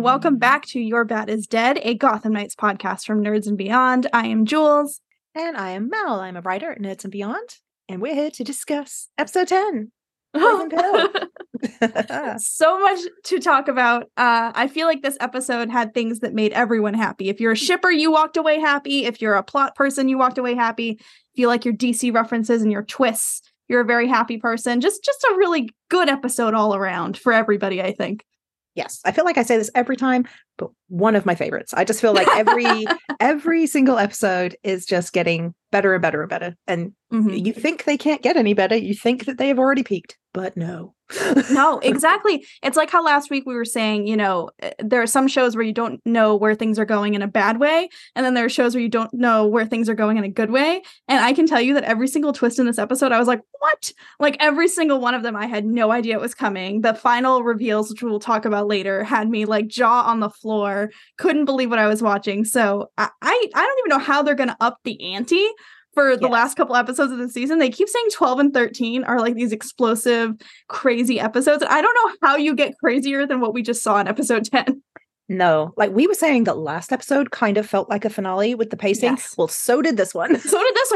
And welcome back to Your Bat is Dead, a Gotham Knights podcast from Nerds and Beyond. I am Jules. And I am Mal. I'm a writer at Nerds and Beyond, and we're here to discuss episode 10. so much to talk about. Uh, I feel like this episode had things that made everyone happy. If you're a shipper, you walked away happy. If you're a plot person, you walked away happy. If you like your DC references and your twists, you're a very happy person. Just just a really good episode all around for everybody, I think. Yes, I feel like I say this every time, but one of my favorites. I just feel like every every single episode is just getting better and better and better. And mm-hmm. you think they can't get any better. You think that they have already peaked, but no. no, exactly. It's like how last week we were saying, you know, eh, there are some shows where you don't know where things are going in a bad way, and then there are shows where you don't know where things are going in a good way. And I can tell you that every single twist in this episode, I was like, what? Like every single one of them, I had no idea it was coming. The final reveals, which we'll talk about later, had me like jaw on the floor, couldn't believe what I was watching. So I I, I don't even know how they're gonna up the ante for the yes. last couple episodes of the season. They keep saying 12 and 13 are like these explosive, crazy episodes. I don't know how you get crazier than what we just saw in episode 10. No, like we were saying that last episode kind of felt like a finale with the pacing. Yes. Well, so did this one. So did this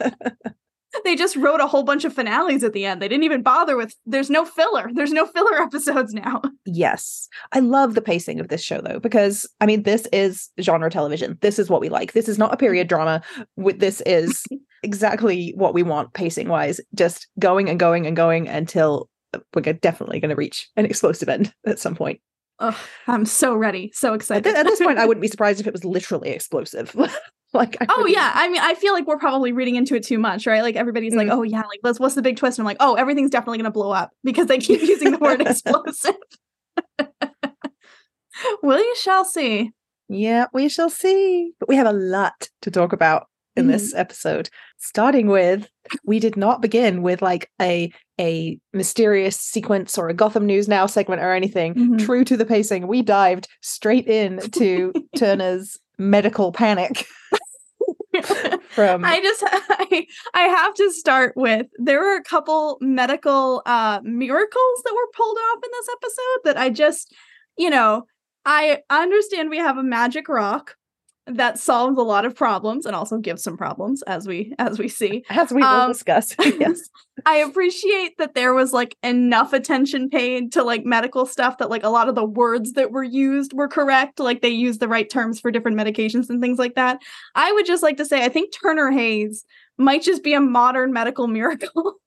one. they just wrote a whole bunch of finales at the end. They didn't even bother with there's no filler. There's no filler episodes now. Yes. I love the pacing of this show though because I mean this is genre television. This is what we like. This is not a period drama. This is exactly what we want pacing wise. Just going and going and going until we're definitely going to reach an explosive end at some point. Oh, I'm so ready. So excited. At, th- at this point I wouldn't be surprised if it was literally explosive. like I oh yeah. I mean i feel like we're probably reading into it too much right? Like everybody's mm-hmm. like oh yeah like let's what's the big twist? And i'm like oh everything's definitely going to blow up because they keep using the word explosive. Well you shall see. Yeah we shall see. But we have a lot to talk about in mm-hmm. this episode starting with we did not begin with like a a mysterious sequence or a gotham news now segment or anything. Mm-hmm. true to the pacing we dived straight in to turner's medical panic from I just I, I have to start with there were a couple medical uh miracles that were pulled off in this episode that I just you know I understand we have a magic rock that solves a lot of problems and also gives some problems as we as we see. As we will um, discuss yes. I appreciate that there was like enough attention paid to like medical stuff that like a lot of the words that were used were correct like they used the right terms for different medications and things like that. I would just like to say i think turner hayes might just be a modern medical miracle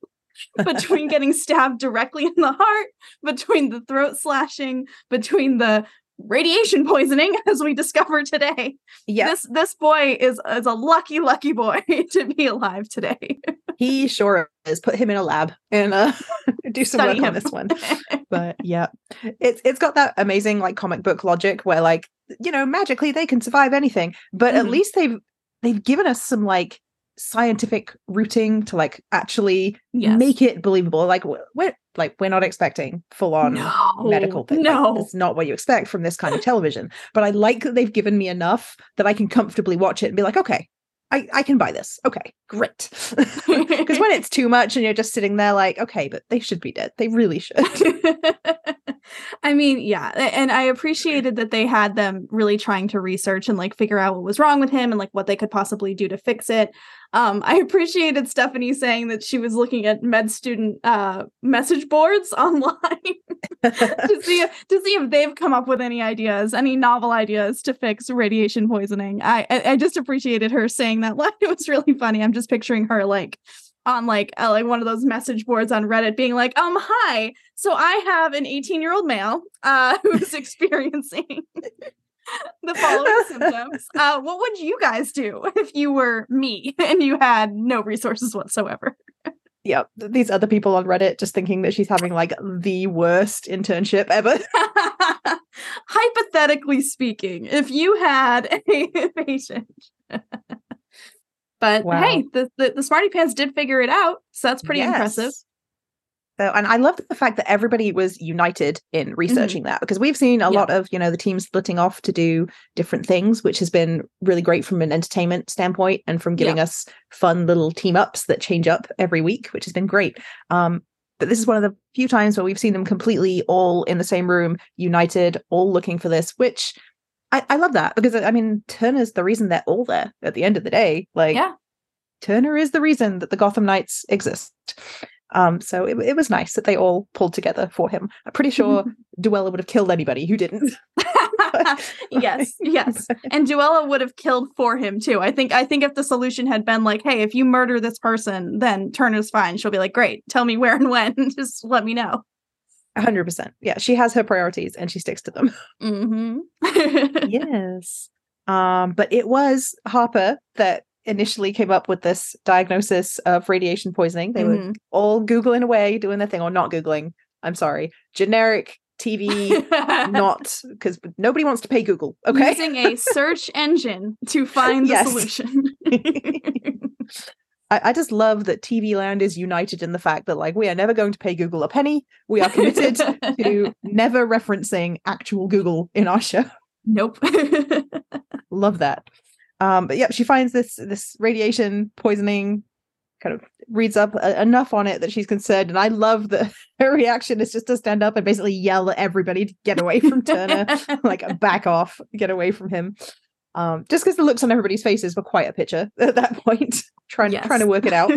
between getting stabbed directly in the heart, between the throat slashing, between the radiation poisoning as we discover today. Yes. This this boy is is a lucky lucky boy to be alive today. he sure is. Put him in a lab and uh do some Study work him. on this one. but yeah. It's it's got that amazing like comic book logic where like you know magically they can survive anything, but mm. at mm-hmm. least they've they've given us some like scientific routing to like actually yes. make it believable like we're like we're not expecting full on no, medical thing. no like, not what you expect from this kind of television but i like that they've given me enough that i can comfortably watch it and be like okay I, I can buy this. Okay, great. Because when it's too much and you're just sitting there like, okay, but they should be dead. They really should. I mean, yeah. And I appreciated that they had them really trying to research and like figure out what was wrong with him and like what they could possibly do to fix it. Um, I appreciated Stephanie saying that she was looking at med student uh, message boards online to see if, to see if they've come up with any ideas, any novel ideas to fix radiation poisoning. I I, I just appreciated her saying that line. It was really funny. I'm just picturing her like on like uh, like one of those message boards on Reddit being like, um, hi. So I have an 18 year old male uh, who's experiencing the following symptoms. Uh, what would you guys do if you were me and you had no resources whatsoever? Yep, these other people on Reddit just thinking that she's having like the worst internship ever. Hypothetically speaking, if you had a patient but wow. hey, the, the, the Smarty Pants did figure it out, so that's pretty yes. impressive. So, and I love the fact that everybody was united in mm-hmm. researching mm-hmm. that because we've seen a lot of, you know, the teams splitting off to do different things, which has been really great from an entertainment standpoint and from giving us fun little team ups that change up every week, which has been great. Um, but this is one of the few times where we've seen them completely all in the same room, united, all looking for this, which I, I love that because I mean Turner's the reason they're all there at the end of the day. Like Yeah. Turner is the reason that the Gotham Knights exist. Um, so it, it was nice that they all pulled together for him. I'm pretty sure Duela would have killed anybody who didn't. yes, yes. And Duela would have killed for him too. I think I think if the solution had been like, hey, if you murder this person, then Turner's fine. She'll be like, great, tell me where and when. Just let me know. hundred percent. Yeah, she has her priorities and she sticks to them. Mm-hmm. yes. Um, but it was Harper that initially came up with this diagnosis of radiation poisoning. They were Mhm. all Googling away, doing their thing, or not Googling. I'm sorry. Generic TV, not because nobody wants to pay Google. Okay. Using a search engine to find the solution. I, I just love that TV land is united in the fact that like we are never going to pay Google a penny. We are committed to never referencing actual Google in our show. nope. Love that. Um, but yeah, she finds this this radiation poisoning, kind of reads up uh, enough on it that she's concerned, and I love that her reaction is just to stand up and basically yell at everybody to get away from Turner, like back off, get away from him. Um, just because the looks on everybody's faces were quite a picture at that point, trying Yes. trying to work it out.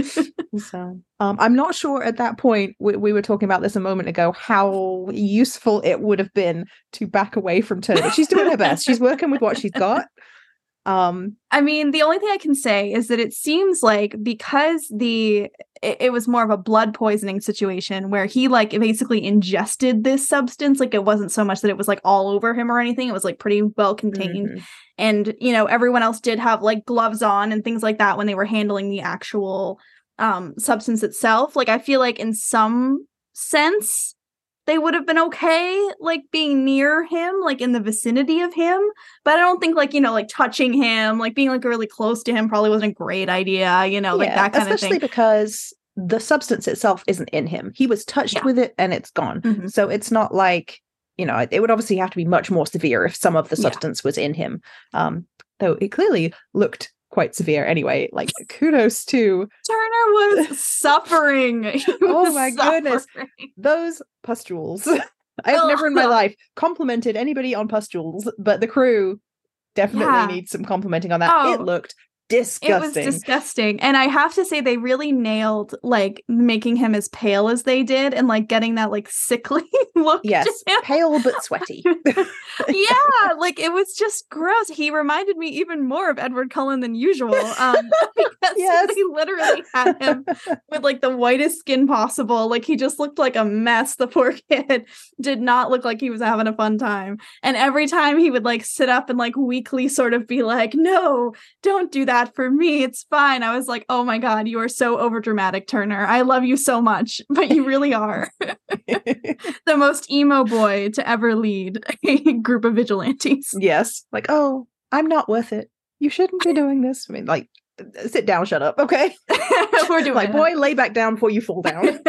So um, I'm not sure at that point, we, we were talking about this a moment ago, how useful it would have been to back away from Turner. But she's doing her best. She's working with what she's got. Um, I mean, the only thing I can say is that it seems like because the it, it was more of a blood poisoning situation where he like basically ingested this substance, like it wasn't so much that it was like all over him or anything. It was like pretty well contained. mhm. And you know, everyone else did have like gloves on and things like that when they were handling the actual um substance itself. Like I feel like in some sense they would have been okay like being near him like in the vicinity of him but i don't think like you know like touching him like being like really close to him probably wasn't a great idea you know like Yeah, that kind of especially thing because the substance itself isn't in him. He was touched Yeah. with it and it's gone. Mhm. So it's not like, you know, it- would obviously have to be much more severe if some of the Yeah. substance was in him. Um, though it clearly looked quite severe anyway. Like kudos to turner was suffering He Oh was my goodness. those pustules. I have never in my life complimented anybody on pustules, but the crew definitely Yeah. needs some complimenting on that. Oh. It looked It was disgusting. disgusting. And I have to say they really nailed like making him as pale as they did and like getting that like sickly look. yes, pale but sweaty. yeah, like it was just gross. He reminded me even more of Edward Cullen than usual. Um because Yes. they literally had him with like the whitest skin possible. Like he just looked like a mess. The poor kid did not look like he was having a fun time. And every time he would like sit up and like weakly sort of be like, "No, don't do that for me. It's fine." I was like, "Oh my god, you are so overdramatic, Turner. I love you so much, but you really are the most emo boy to ever lead a group of vigilantes." yes, like oh, I'm not worth it. You shouldn't be doing this. I mean, like, uh, sit down, shut up, okay? We're doing like, it. boy, lay back down before you fall down.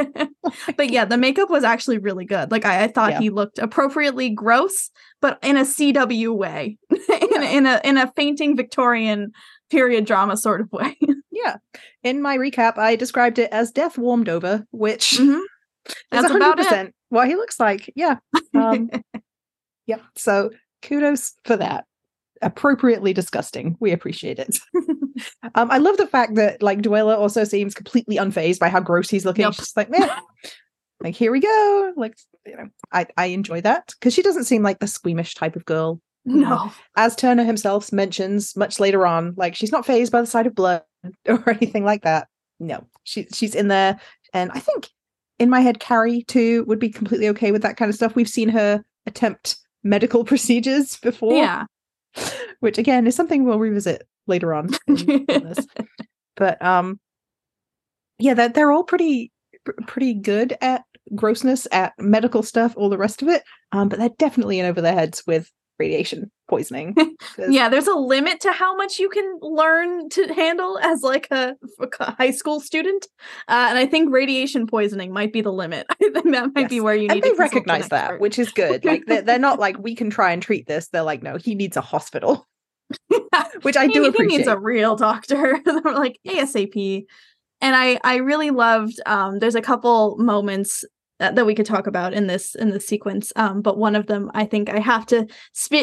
but yeah, the makeup was actually really good. Like I, I thought Yeah. he looked appropriately gross, but in a CW way, in, a, in a in a fainting Victorian period drama sort of way. yeah. In my recap, I described it as death warmed over, which Mhm. is That's about 100% what he looks like. Yeah. Um, yeah. So kudos for that. Appropriately disgusting. We appreciate it. um, I love the fact that like Duela also seems completely unfazed by how gross he's looking. Yep. She's like, man, like here we go. Like, you know, I, I enjoy that because she doesn't seem like the squeamish type of girl. No. As Turner himself mentions much later on, like she's not phased by the sight of blood or anything like that. No, she she's in there, and I think in my head, Carrie too would be completely okay with that kind of stuff. We've seen her attempt medical procedures before, Yeah. which again is something we'll revisit later on. in- in this. But um, yeah, that they're all pretty pretty good at grossness, at medical stuff, all the rest of it. Um, but they're definitely in over their heads with radiation poisoning. yeah, there's a limit to how much you can learn to handle as like a, a high school student, uh, and I think radiation poisoning might be the limit. I think that might be where you need and to they recognize that, which is good. Like they're, they're not like we can try and treat this. They're like, no, he needs a hospital, which I He- do he appreciate. needs a real doctor. Like ASAP. and I I really loved. Um, there's a couple moments that, we could talk about in this in this sequence. Um, but one of them, I think, I have to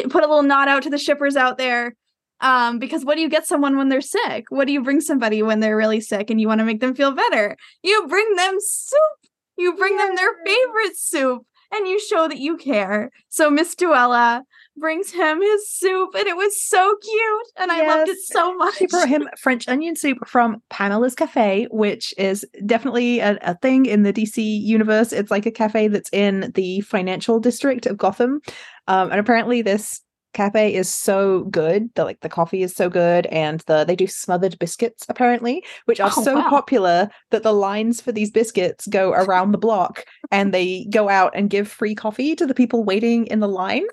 put a little nod out to the shippers out there. Um, because what do you get someone when they're sick? What do you bring somebody when they're really sick and you want to make them feel better? You bring them soup. You bring yeah. them their favorite soup and you show that you care. So Miss Duela brings him his soup and it was so cute and yes. I loved it so much. She brought him French onion soup from Pamela's Cafe, which is definitely a, a, thing in the DC universe. It's like a cafe that's in the financial district of Gotham. Um, and apparently this cafe is so good the like the coffee is so good and the they do smothered biscuits apparently which are oh, so wow. popular that the lines for these biscuits go around the block and they go out and give free coffee to the people waiting in the line.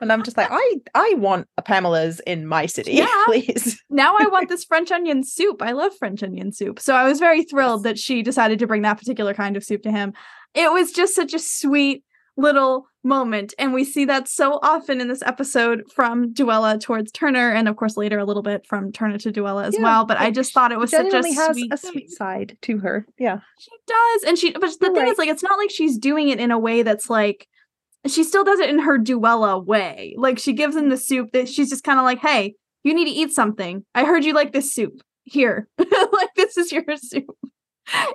And i'm just like i i want a pamela's in my city yeah. please. Now i want this french onion soup. I love french onion soup. So i was very thrilled that she decided to bring that particular kind of soup to him. It was just such a sweet little moment. And we see that so often in this episode from Duela towards Turner, and of course later a little bit from Turner to Duela as yeah, well. But I just thought it was such a has sweet a sweet side to her. Yeah. She does. And she but the You're thing right. is like it's not like she's doing it in a way that's like she still does it in her Duela way. Like she gives him the soup that she's just kind of like, hey, you need to eat something. I heard you like this soup. Here. like this is your soup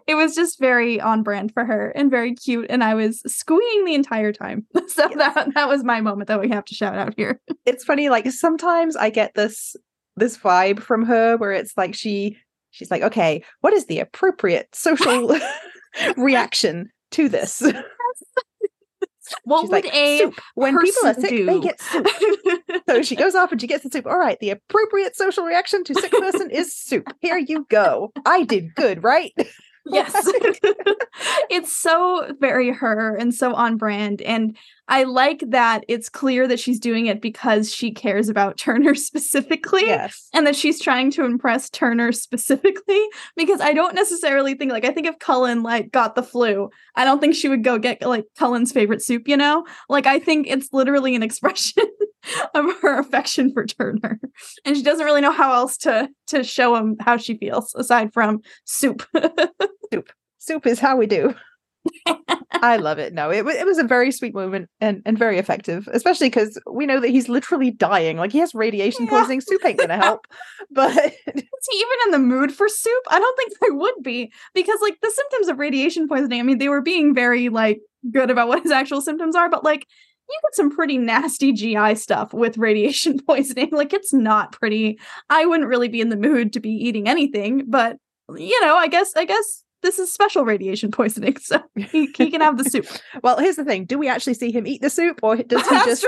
it was just very on brand for her and very cute and i was squeeing the entire time. So yes. that that was my moment that we have to shout out here. It's funny like sometimes i get this this vibe from her where it's like she she's like okay what is the appropriate social reaction to this? What She's would like, a soup. when people are sick do? they get soup. So she goes off and she gets the soup. All right the appropriate social reaction to sick person is soup. Here you go. I did good right yes it's so very her and so on brand and i like that it's clear that she's doing it because she cares about turner specifically yes. and that she's trying to impress turner specifically because i don't necessarily think like i think if cullen like got the flu i don't think she would go get like cullen's favorite soup you know like i think it's literally an expression of her affection for turner and she doesn't really know how else to to show him how she feels aside from soup soup. Soup is how we do. I love it. No, it, it was a very sweet moment and, and very effective, especially because we know that he's literally dying. Like he has radiation yeah. poisoning. Soup ain't gonna help. But is he even in the mood for soup? I don't think I would be because like the symptoms of radiation poisoning. I mean, they were being very like good about what his actual symptoms are, but like you get some pretty nasty GI stuff with radiation poisoning. Like it's not pretty. I wouldn't really be in the mood to be eating anything, but you know, I guess I guess this is special radiation poisoning, so he, he can have the soup. well, here's the thing: do we actually see him eat the soup, or does he just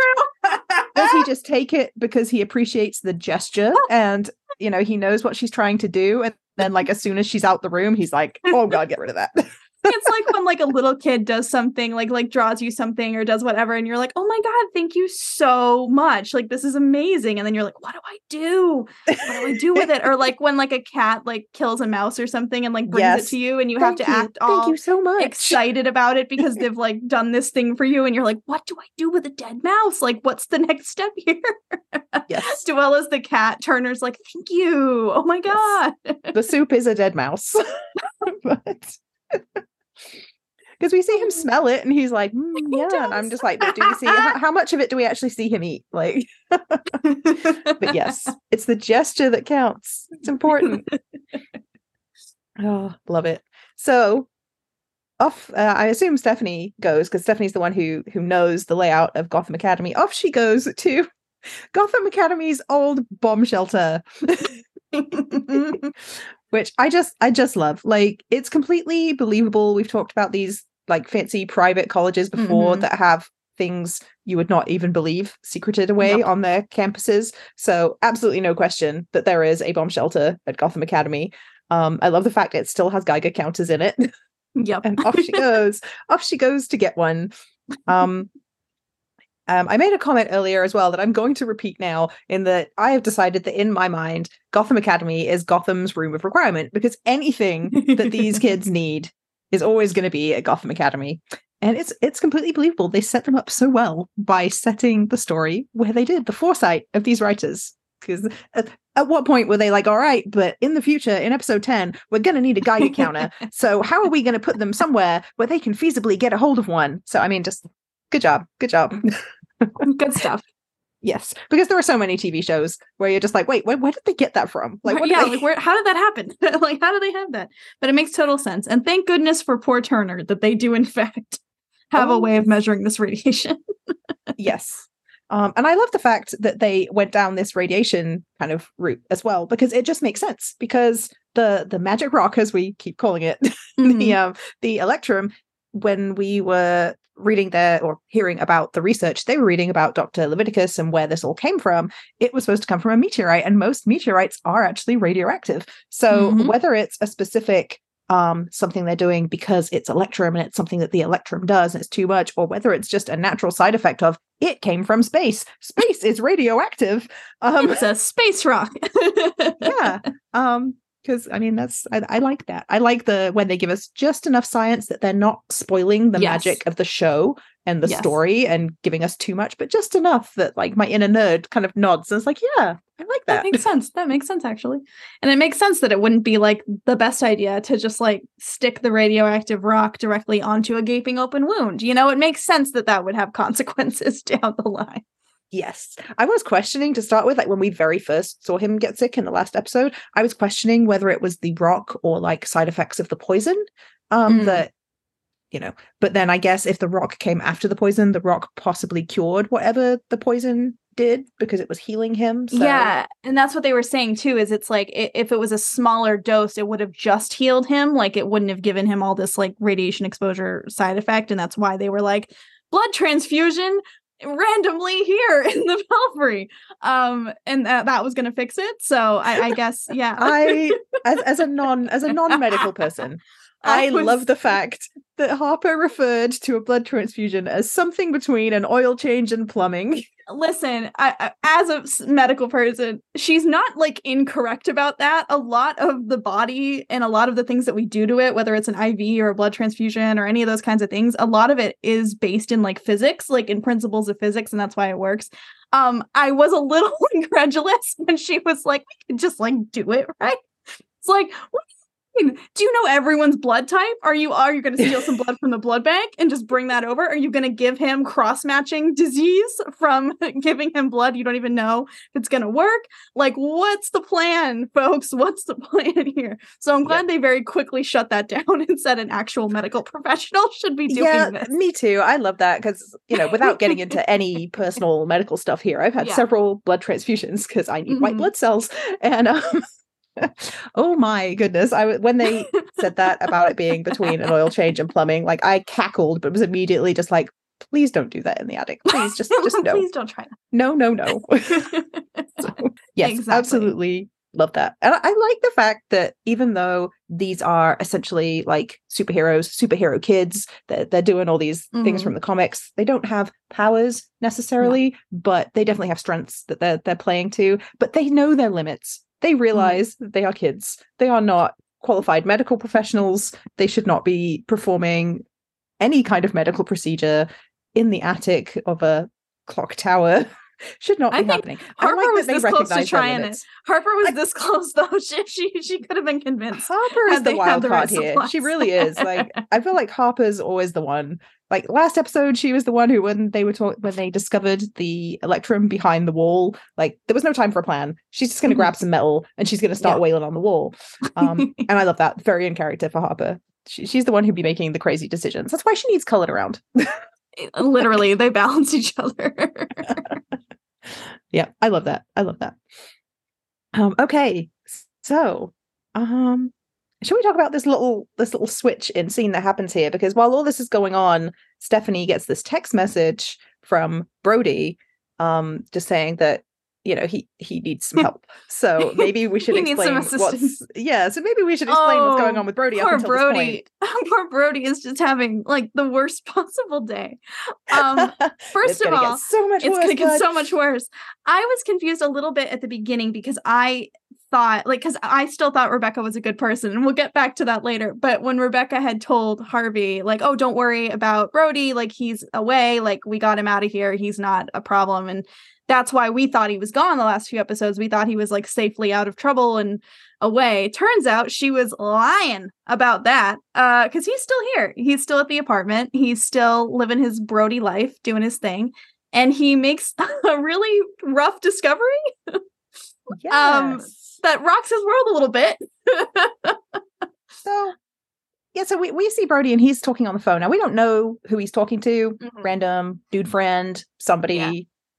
does he just take it because he appreciates the gesture and you know he knows what she's trying to do, and then like as soon as she's out the room, he's like, "Oh God, get rid of that." It's like when like a little kid does something like like draws you something or does whatever and you're like oh my god thank you so much. Like this is amazing. And then you're like what do i do? What do i do with it? Or like when like a cat like kills a mouse or something and like brings yes. it to you and you thank have to you. act all thank you so much. excited about it because they've like done this thing for you and you're like what do i do with a dead mouse? Like what's the next step here? Yes. Duela's the cat turner's like thank you. Oh my god. Yes. the soup is a dead mouse. But because we see him smell it and he's like mm, yeah and i'm just like do we see how, how, much of it do we actually see him eat? Like but yes it's the gesture that counts. It's important. Oh love it. So off uh, i assume stephanie goes because stephanie's the one who who knows the layout of gotham academy. Off she goes to gotham academy's old bomb shelter which I just I just love. Like it's completely believable. We've talked about these like fancy private colleges before mm-hmm. that have things you would not even believe secreted away yep. on their campuses. So absolutely no question that there is a bomb shelter at Gotham Academy. Um, I love the fact it still has Geiger counters in it. Yep. and off she goes. off she goes to get one. Um, um, I made a comment earlier as well that I'm going to repeat now in that I have decided that in my mind, Gotham Academy is Gotham's room of requirement because anything that these kids need is always going to be at Gotham Academy. And it's it's completely believable. They set them up so well by setting the story where they did, the foresight of these writers. because at, at, what point were they like, all right, but in the future, in episode 10, we're going to need a Geiger counter. so how are we going to put them somewhere where they can feasibly get a hold of one? So, I mean, just good job. Good job. good stuff. Yes, because there are so many TV shows where you're just like, wait, where, where did they get that from? Like, yeah, they- like where? How did that happen? like, how do they have that? But it makes total sense. And thank goodness for poor Turner that they do in fact have oh. a way of measuring this radiation. yes, um, and I love the fact that they went down this radiation kind of route as well, because it just makes sense. Because the the magic rock, as we keep calling it, mm-hmm. the um, the electrum, when we were reading there or hearing about the research, they were reading about Dr. Leviticus and where this all came from. It was supposed to come from a meteorite, and most meteorites are actually radioactive. So mm-hmm. whether it's a specific um, something they're doing because it's electrum and it's something that the electrum does and it's too much, or whether it's just a natural side effect of it came from space. Space is radioactive. Um, it's a space rock. yeah. Um, because I mean that's I, I, like that. I like the when they give us just enough science that they're not spoiling the yes. magic of the show and the yes. story and giving us too much, but just enough that like my inner nerd kind of nods and it's like, yeah, I like that. That makes sense. That makes sense actually. And it makes sense that it wouldn't be like the best idea to just like stick the radioactive rock directly onto a gaping open wound. You know, it makes sense that that would have consequences down the line. Yes. I was questioning to start with, like when we very first saw him get sick in the last episode, I was questioning whether it was the rock or like side effects of the poison um mm. that you know but then i guess if the rock came after the poison the rock possibly cured whatever the poison did because it was healing him so. yeah and that's what they were saying too is it's like if it was a smaller dose it would have just healed him like it wouldn't have given him all this like radiation exposure side effect and that's why they were like blood transfusion randomly here in the belfry um and that, that was gonna fix it. So i, I guess yeah. I as, as a non as a non-medical person I, was... love the fact that Harper referred to a blood transfusion as something between an oil change and plumbing. Listen, I, as a medical person, she's not like incorrect about that. A lot of the body and a lot of the things that we do to it, whether it's an IV or a blood transfusion or any of those kinds of things, a lot of it is based in like physics, like in principles of physics, and that's why it works. Um, I was a little incredulous when she was like, "We could just like do it, right?" It's like, what do you know everyone's blood type? Are you are you going to steal some blood from the blood bank and just bring that over? Are you going to give him cross matching disease from giving him blood you don't even know if it's going to work? Like, what's the plan, folks? What's the plan here? So I'm glad yeah. they very quickly shut that down and said an actual medical professional should be doing yeah, this. Me too. I love that because you know, without getting into any personal medical stuff here, I've had yeah. several blood transfusions because I need mm-hmm. white blood cells and. Um, oh my goodness. I when they said that about it being between an oil change and plumbing like i cackled but was immediately just like please don't do that in the attic. Please just just no. Please don't try that. No no no. So, yes exactly. absolutely love that. And I, I like the fact that even though these are essentially like superheroes superhero kids that they're doing all these mm-hmm. things from the comics they don't have powers necessarily but they definitely have strengths that they're they're playing to but they know their limits they mm. realize mm. that they are kids. They are not qualified medical professionals. They should not be performing any kind of medical procedure in the attic of a clock tower. should not be happening. Harper like was this close to trying it. Harper was I, this close though. She she, she could have been convinced. Harper is the wild card here. Supplies. She really is. Like I feel like Harper's always the one like last episode she was the one who when they were talking when they discovered the electrum behind the wall like there was no time for a plan. She's just going to mm-hmm. grab some metal and she's going to start yeah. wailing on the wall. Um and i love that. Very in character for harper. She, she's the one who'd be making the crazy decisions. That's why she needs Cullen around. Literally they balance each other. Yeah i love that. I love that. Um okay so um should we talk about this little this little switch in scene that happens here? Because while all this is going on stephanie gets this text message from brody um just saying that you know he he needs some help. So maybe we should explain what's yeah so maybe we should explain oh, what's going on with brody poor brody. poor brody is just having like the worst possible day. Um first of all so much it's worse, gonna get so much worse. I was confused a little bit at the beginning because i thought like because I still thought Rebecca was a good person, and we'll get back to that later. But when Rebecca had told Harvey, like, oh, don't worry about Brody, like he's away, like we got him out of here, he's not a problem. And that's why we thought he was gone the last few episodes. We thought he was like safely out of trouble and away. Turns out she was lying about that. Uh, because he's still here. He's still at the apartment. He's still living his Brody life, doing his thing. And he makes a really rough discovery. Um, Yes. um that rocks his world a little bit. so yeah, so we, we see Brody and he's talking on the phone. Now we don't know who he's talking to. Mhm. Random dude friend, somebody, Yeah.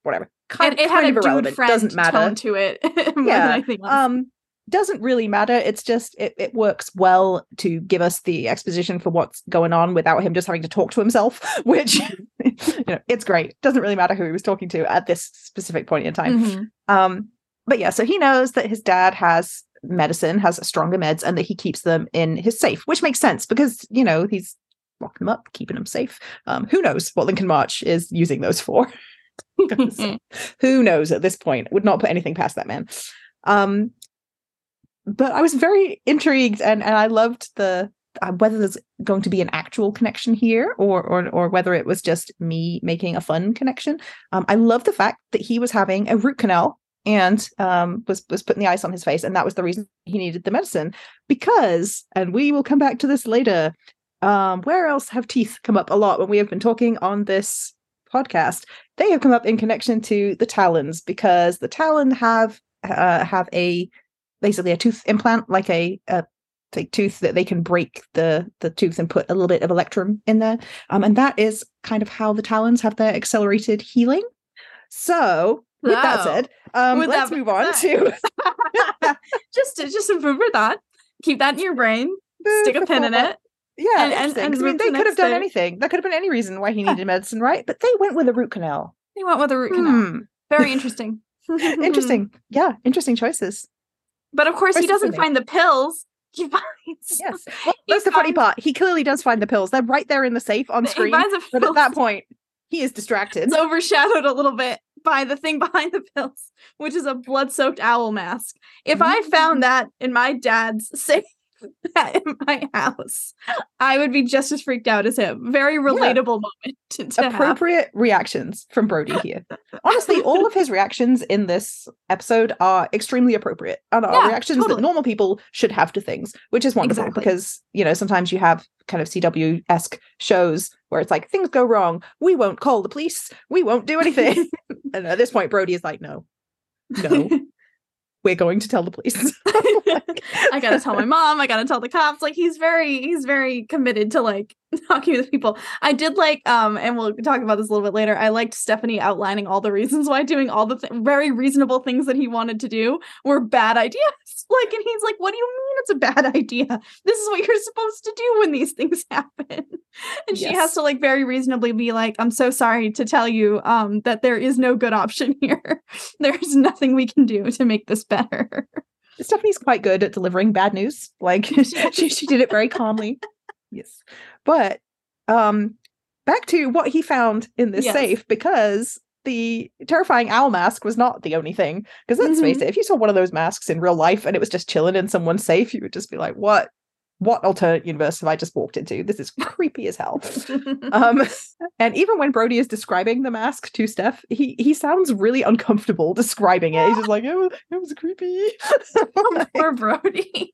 whatever. Kind, it, it kind had of a dude irrelevant. friend Doesn't matter. to it more Yeah, than anything else. um doesn't really matter it's just it, it works well to give us the exposition for what's going on without him just having to talk to himself which you know it's great doesn't really matter who he was talking to at this specific point in time Mhm. um but yeah so he knows that his dad has medicine has stronger meds and that he keeps them in his safe which makes sense because you know he's locking them up keeping them safe. Um who knows what lincoln march is using those for? Who knows at this point? Would not put anything past that man. Um but i was very intrigued and and i loved the uh, whether there's going to be an actual connection here or or or whether it was just me making a fun connection. Um i love the fact that he was having a root canal and um was was putting the ice on his face and that was the reason he needed the medicine. Because and we will come back to this later um where else have teeth come up a lot when we have been talking on this podcast? They have come up in connection to the talons because the talon have uh, have a basically a tooth implant like a, a tooth that they can break the the tooth and put a little bit of electrum in there. Um, and that is kind of how the talons have their accelerated healing. So with that said um, With let's that move on to just to just for thought. Keep that in your brain. Stick a pin in it. yeah and- and- and I mean they the could have done anything that could have been any reason why he Yeah. needed medicine right but they went with a root canal They went with a root canal. Hmm. Very interesting. interesting yeah interesting choices But of course, he doesn't find the pills. He finds Yes. Well, that's the funny part. He clearly does find the pills. They're right there in the safe on screen. But at that point, he is distracted. it's overshadowed a little bit by the thing behind the pills, which is a blood-soaked owl mask. If I Mm. found that in my dad's safe in my house, I would be just as freaked out as him. Very relatable moment to, to have. Appropriate reactions from Brody here. Honestly, all of his reactions in this episode are extremely appropriate and are Yeah, reactions totally. that normal people should have to things, which is wonderful Exactly. because, you know, sometimes you have kind of CW esque shows where it's like things go wrong. We won't call the police. We won't do anything. and at this point, Brody is like, no, no, we're going to tell the police. Like, I gotta tell my mom. I gotta tell the cops. Like he's very, he's very committed to like talking with people. I did like, um, and we'll talk about this a little bit later. I liked Stephanie outlining all the reasons why doing all the th- very reasonable things that he wanted to do were bad ideas. Like, and he's like, "What do you mean it's a bad idea? This is what you're supposed to do when these things happen." And she has to like very reasonably be like, "I'm so sorry to tell you, um, that there is no good option here. There's nothing we can do to make this better." Stephanie's quite good at delivering bad news. Like she, she did it very calmly. Yes. But um back to what he found in this Yes. safe because the terrifying owl mask was not the only thing. Because let's face Mhm. it, if you saw one of those masks in real life and it was just chilling in someone's safe, you would just be like, what? What alternate universe have I just walked into? This is creepy as hell. Um, and even when Brody is describing the mask to Steph, he he sounds really uncomfortable describing it. He's just like, oh, it was creepy. Poor Brody.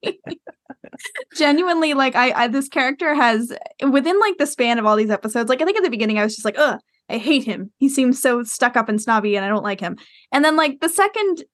Genuinely, like I, I, this character has within like the span of all these episodes. Like I think at the beginning, I was just like, ugh, I hate him. He seems so stuck up and snobby, and I don't like him. And then like the second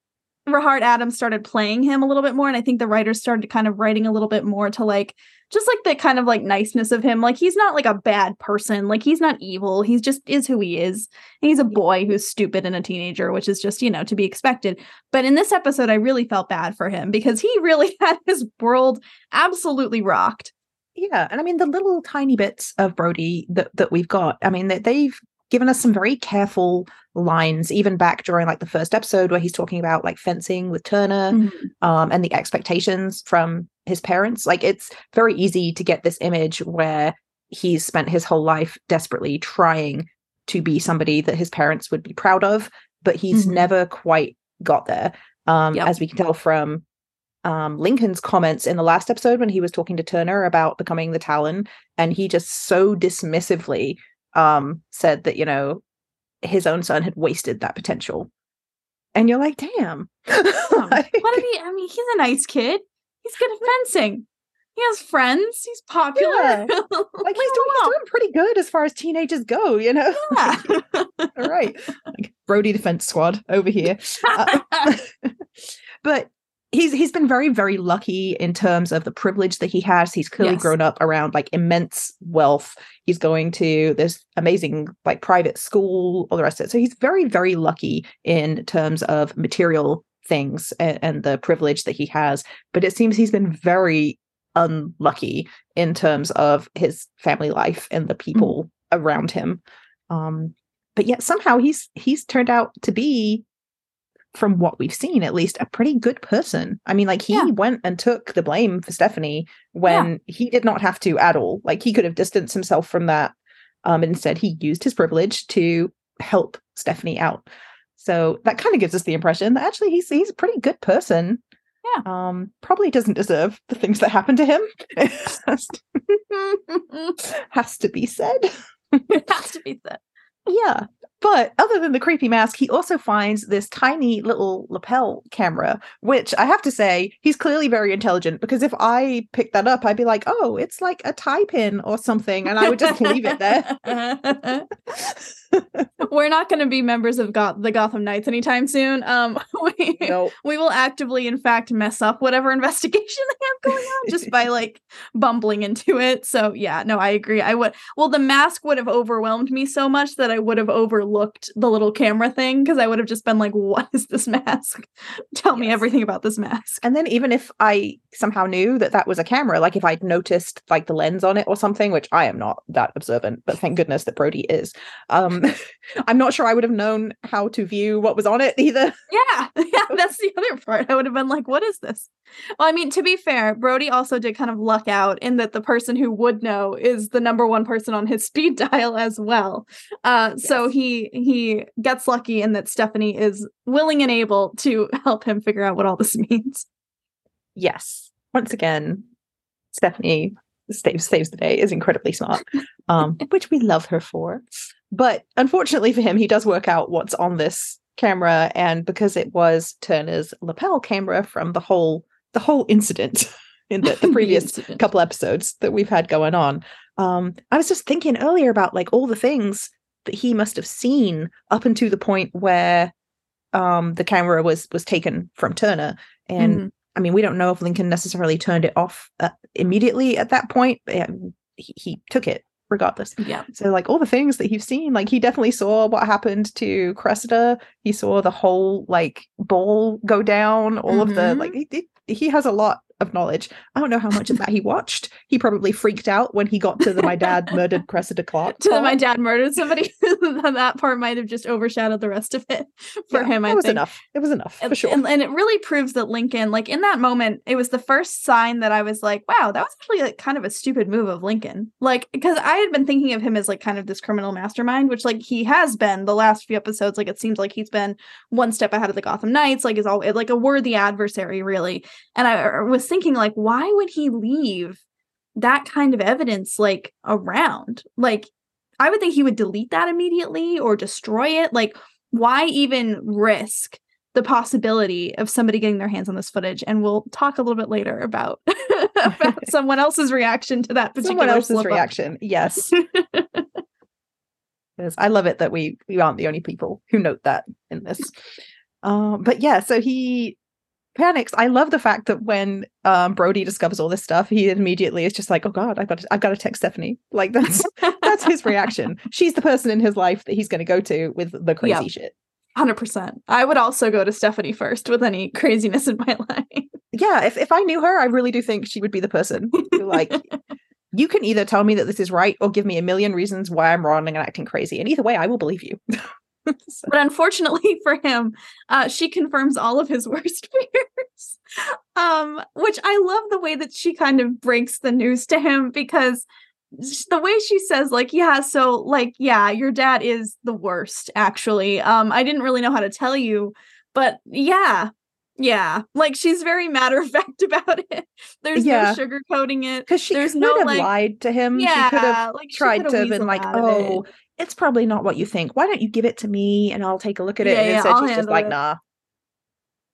Rahart Adams started playing him a little bit more, and I think the writers started kind of writing a little bit more to like just like the kind of like niceness of him. Like he's not like a bad person. Like he's not evil. He's just is who he is. And he's a boy who's stupid and a teenager, which is just, you know, to be expected. But in this episode, I really felt bad for him because he really had his world absolutely rocked. Yeah, and I mean the little tiny bits of Brody that that we've got. I mean that they've given us some very careful lines, even back during like the first episode where he's talking about like fencing with Turner, um, and the expectations from his parents. Like it's very easy to get this image where he's spent his whole life desperately trying to be somebody that his parents would be proud of, but he's Mhm. never quite got there. Um, Yep. as we can tell from um, Lincoln's comments in the last episode when he was talking to Turner about becoming the Talon, and he just so dismissively um, said that you know his own son had wasted that potential. And you're like, damn. like, what did he? I mean, he's a nice kid. He's good at fencing. He has friends. He's popular. Yeah. like he's doing, he's doing pretty good as far as teenagers go, you know? Yeah. All right. Like Brody Defense Squad over here. Uh, but he's he's been very very lucky in terms of the privilege that he has. He's clearly yes. grown up around like immense wealth. He's going to this amazing like private school all the rest of it. So he's very very lucky in terms of material things and, and the privilege that he has. But it seems he's been very unlucky in terms of his family life and the people mm-hmm. around him. Um but yet somehow he's he's turned out to be from what we've seen at least a pretty good person. I mean like he yeah. went and took the blame for stephanie when yeah. he did not have to at all. Like he could have distanced himself from that um and instead he used his privilege to help stephanie out. So that kind of gives us the impression that actually he's he's a pretty good person. Yeah. Um probably doesn't deserve the things that happened to him. Has, to, has to be said. It has to be said. Yeah but other than the creepy mask, he also finds this tiny little lapel camera, which I have to say, he's clearly very intelligent because if I picked that up, I'd be like, oh, it's like a tie pin or something. And I would just leave it there. Uh-huh. We're not going to be members of Goth- the Gotham Knights anytime soon. Um, we, nope. we will actively, in fact, mess up whatever investigation they have going on just by like bumbling into it. So, yeah, no, I agree. I would, well, the mask would have overwhelmed me so much that I would have overlooked the little camera thing because I would have just been like, what is this mask? Tell yes. me everything about this mask. And then, even if I somehow knew that that was a camera, like if I'd noticed like the lens on it or something, which I am not that observant, but thank goodness that Brody is. Um, I'm not sure I would have known how to view what was on it either. Yeah, yeah, that's the other part. I would have been like, "What is this?" Well, I mean, to be fair, Brody also did kind of luck out in that the person who would know is the number one person on his speed dial as well. Uh, yes. So he he gets lucky in that Stephanie is willing and able to help him figure out what all this means. Yes, once again, Stephanie saves saves the day is incredibly smart, um, which we love her for. But unfortunately for him, he does work out what's on this camera, and because it was Turner's lapel camera from the whole the whole incident in the, the previous the couple episodes that we've had going on, um, I was just thinking earlier about like all the things that he must have seen up until the point where um, the camera was was taken from Turner, and mm-hmm. I mean, we don't know if Lincoln necessarily turned it off uh, immediately at that point. He, he, took it regardless. Yeah. So like all the things that he's seen, like he definitely saw what happened to Cressida. He saw the whole like ball go down. All mm-hmm. of the like mm-hmm. he, he has a lot of knowledge. I don't know how much of that he watched. He probably freaked out when he got to the my dad murdered Cressida Clark. to the, my dad murdered somebody. that part might have just overshadowed the rest of it for yeah, him. I it was think. enough. It was enough for sure. And, and, it really proves that Lincoln, like in that moment, it was the first sign that I was like, wow, that was actually like kind of a stupid move of Lincoln. Like because I had been thinking of him as like kind of this criminal mastermind, which like he has been the last few episodes. Like it seems like he's been one step ahead of the Gotham Knights. Like is all like a worthy adversary, really. And I was thinking like, why would he leave that kind of evidence like around? Like, I would think he would delete that immediately or destroy it. Like, why even risk the possibility of somebody getting their hands on this footage? And we'll talk a little bit later about, about someone else's reaction to that particular someone else's reaction. Yes. yes I love it that we we aren't the only people who note that in this. Um, but yeah, so he panics. I love the fact that when um, Brody discovers all this stuff, he immediately is just like, "Oh God, I've got to, I've got to text Stephanie." Like that's that's his reaction. She's the person in his life that he's going to go to with the crazy yep. shit. Hundred percent. I would also go to Stephanie first with any craziness in my life. Yeah, if if I knew her, I really do think she would be the person who like. you can either tell me that this is right or give me a million reasons why I'm wrong and acting crazy. And either way, I will believe you. So. But unfortunately for him, uh, she confirms all of his worst fears. um, which I love the way that she kind of breaks the news to him because the way she says like yeah so like yeah your dad is the worst actually um i didn't really know how to tell you but yeah Yeah, like she's very matter of fact about it. There's yeah. no sugarcoating it because she There's could no have like, lied to him. Yeah, she could have like, tried to have been like, "Oh, it. It's probably not what you think. Why don't you give it to me and I'll take a look at it?" Yeah, and yeah, I'll she's just like, it. "Nah,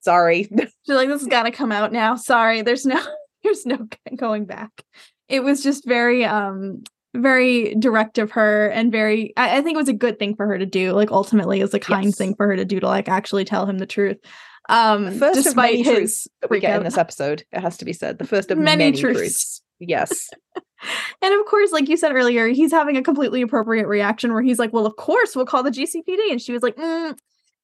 sorry." She's like, "This has got to come out now. Sorry, there's no, there's no going back." It was just very, um, very direct of her, and very. I, I think it was a good thing for her to do. Like ultimately, is a kind Yes. thing for her to do to like actually tell him the truth. Um, The first of despite many his truths we get in this episode. It has to be said. The first of Many many, truths. truths. Yes. And of course, like you said earlier, he's having a completely appropriate reaction where he's like, "Well, of course, we'll call the GCPD," and she was like, mm,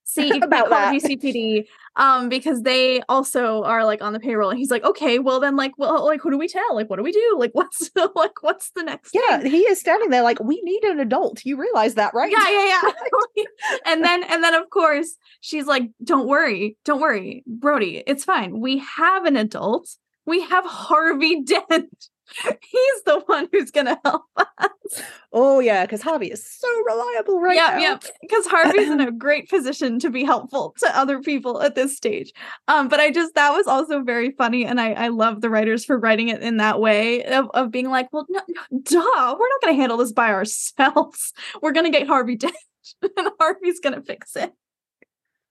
"See, you About call GCPD, um, because they also are like on the payroll." And he's like, "Okay, well then, like, well, like, who do we tell? Like, what do we do? Like, what's the, like, what's the next?" Yeah, thing? he is standing there like, "We need an adult." You realize that, right? yeah, yeah, yeah. and then, and then, of course, she's like, "Don't worry, don't worry, Brody, it's fine. We have an adult. We have Harvey Dent." He's the one who's gonna help us. Oh yeah, because Harvey is so reliable right yeah, now. yeah. Because Harvey's in a great position to be helpful to other people at this stage. Um, but I just that was also very funny, and I I love the writers for writing it in that way of, of being like, well, no, no, duh, we're not going to handle this by ourselves. We're going to get Harvey Dent, and Harvey's going to fix it.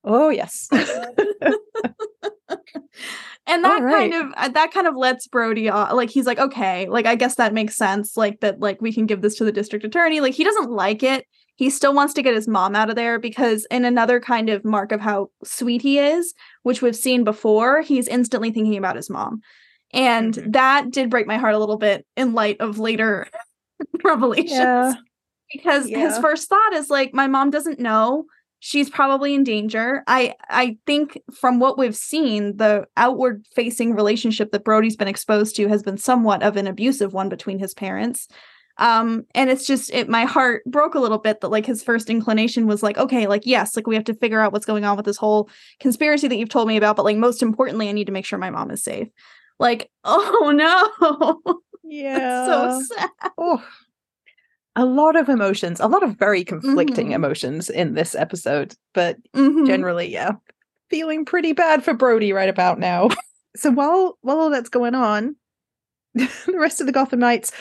Oh yes. And that right. kind of uh, that kind of lets Brody off. Like he's like, okay, like I guess that makes sense. Like that, like we can give this to the district attorney. Like he doesn't like it. He still wants to get his mom out of there because, in another kind of mark of how sweet he is, which we've seen before, he's instantly thinking about his mom, and Mhm. that did break my heart a little bit in light of later revelations yeah. because his first thought is like my mom doesn't know she's probably in danger. I i think from what we've seen the outward facing relationship that brody's been exposed to has been somewhat of an abusive one between his parents. Um and it's just it my heart broke a little bit that like his first inclination was like okay like yes like we have to figure out what's going on with this whole conspiracy that you've told me about but like most importantly i need to make sure my mom is safe. Like oh no. Yeah. so sad. Oh. A lot of emotions, a lot of very conflicting Mhm. emotions in this episode, but Mhm. generally, yeah, feeling pretty bad for Brody right about now. so while while all that's going on, the rest of the Gotham Knights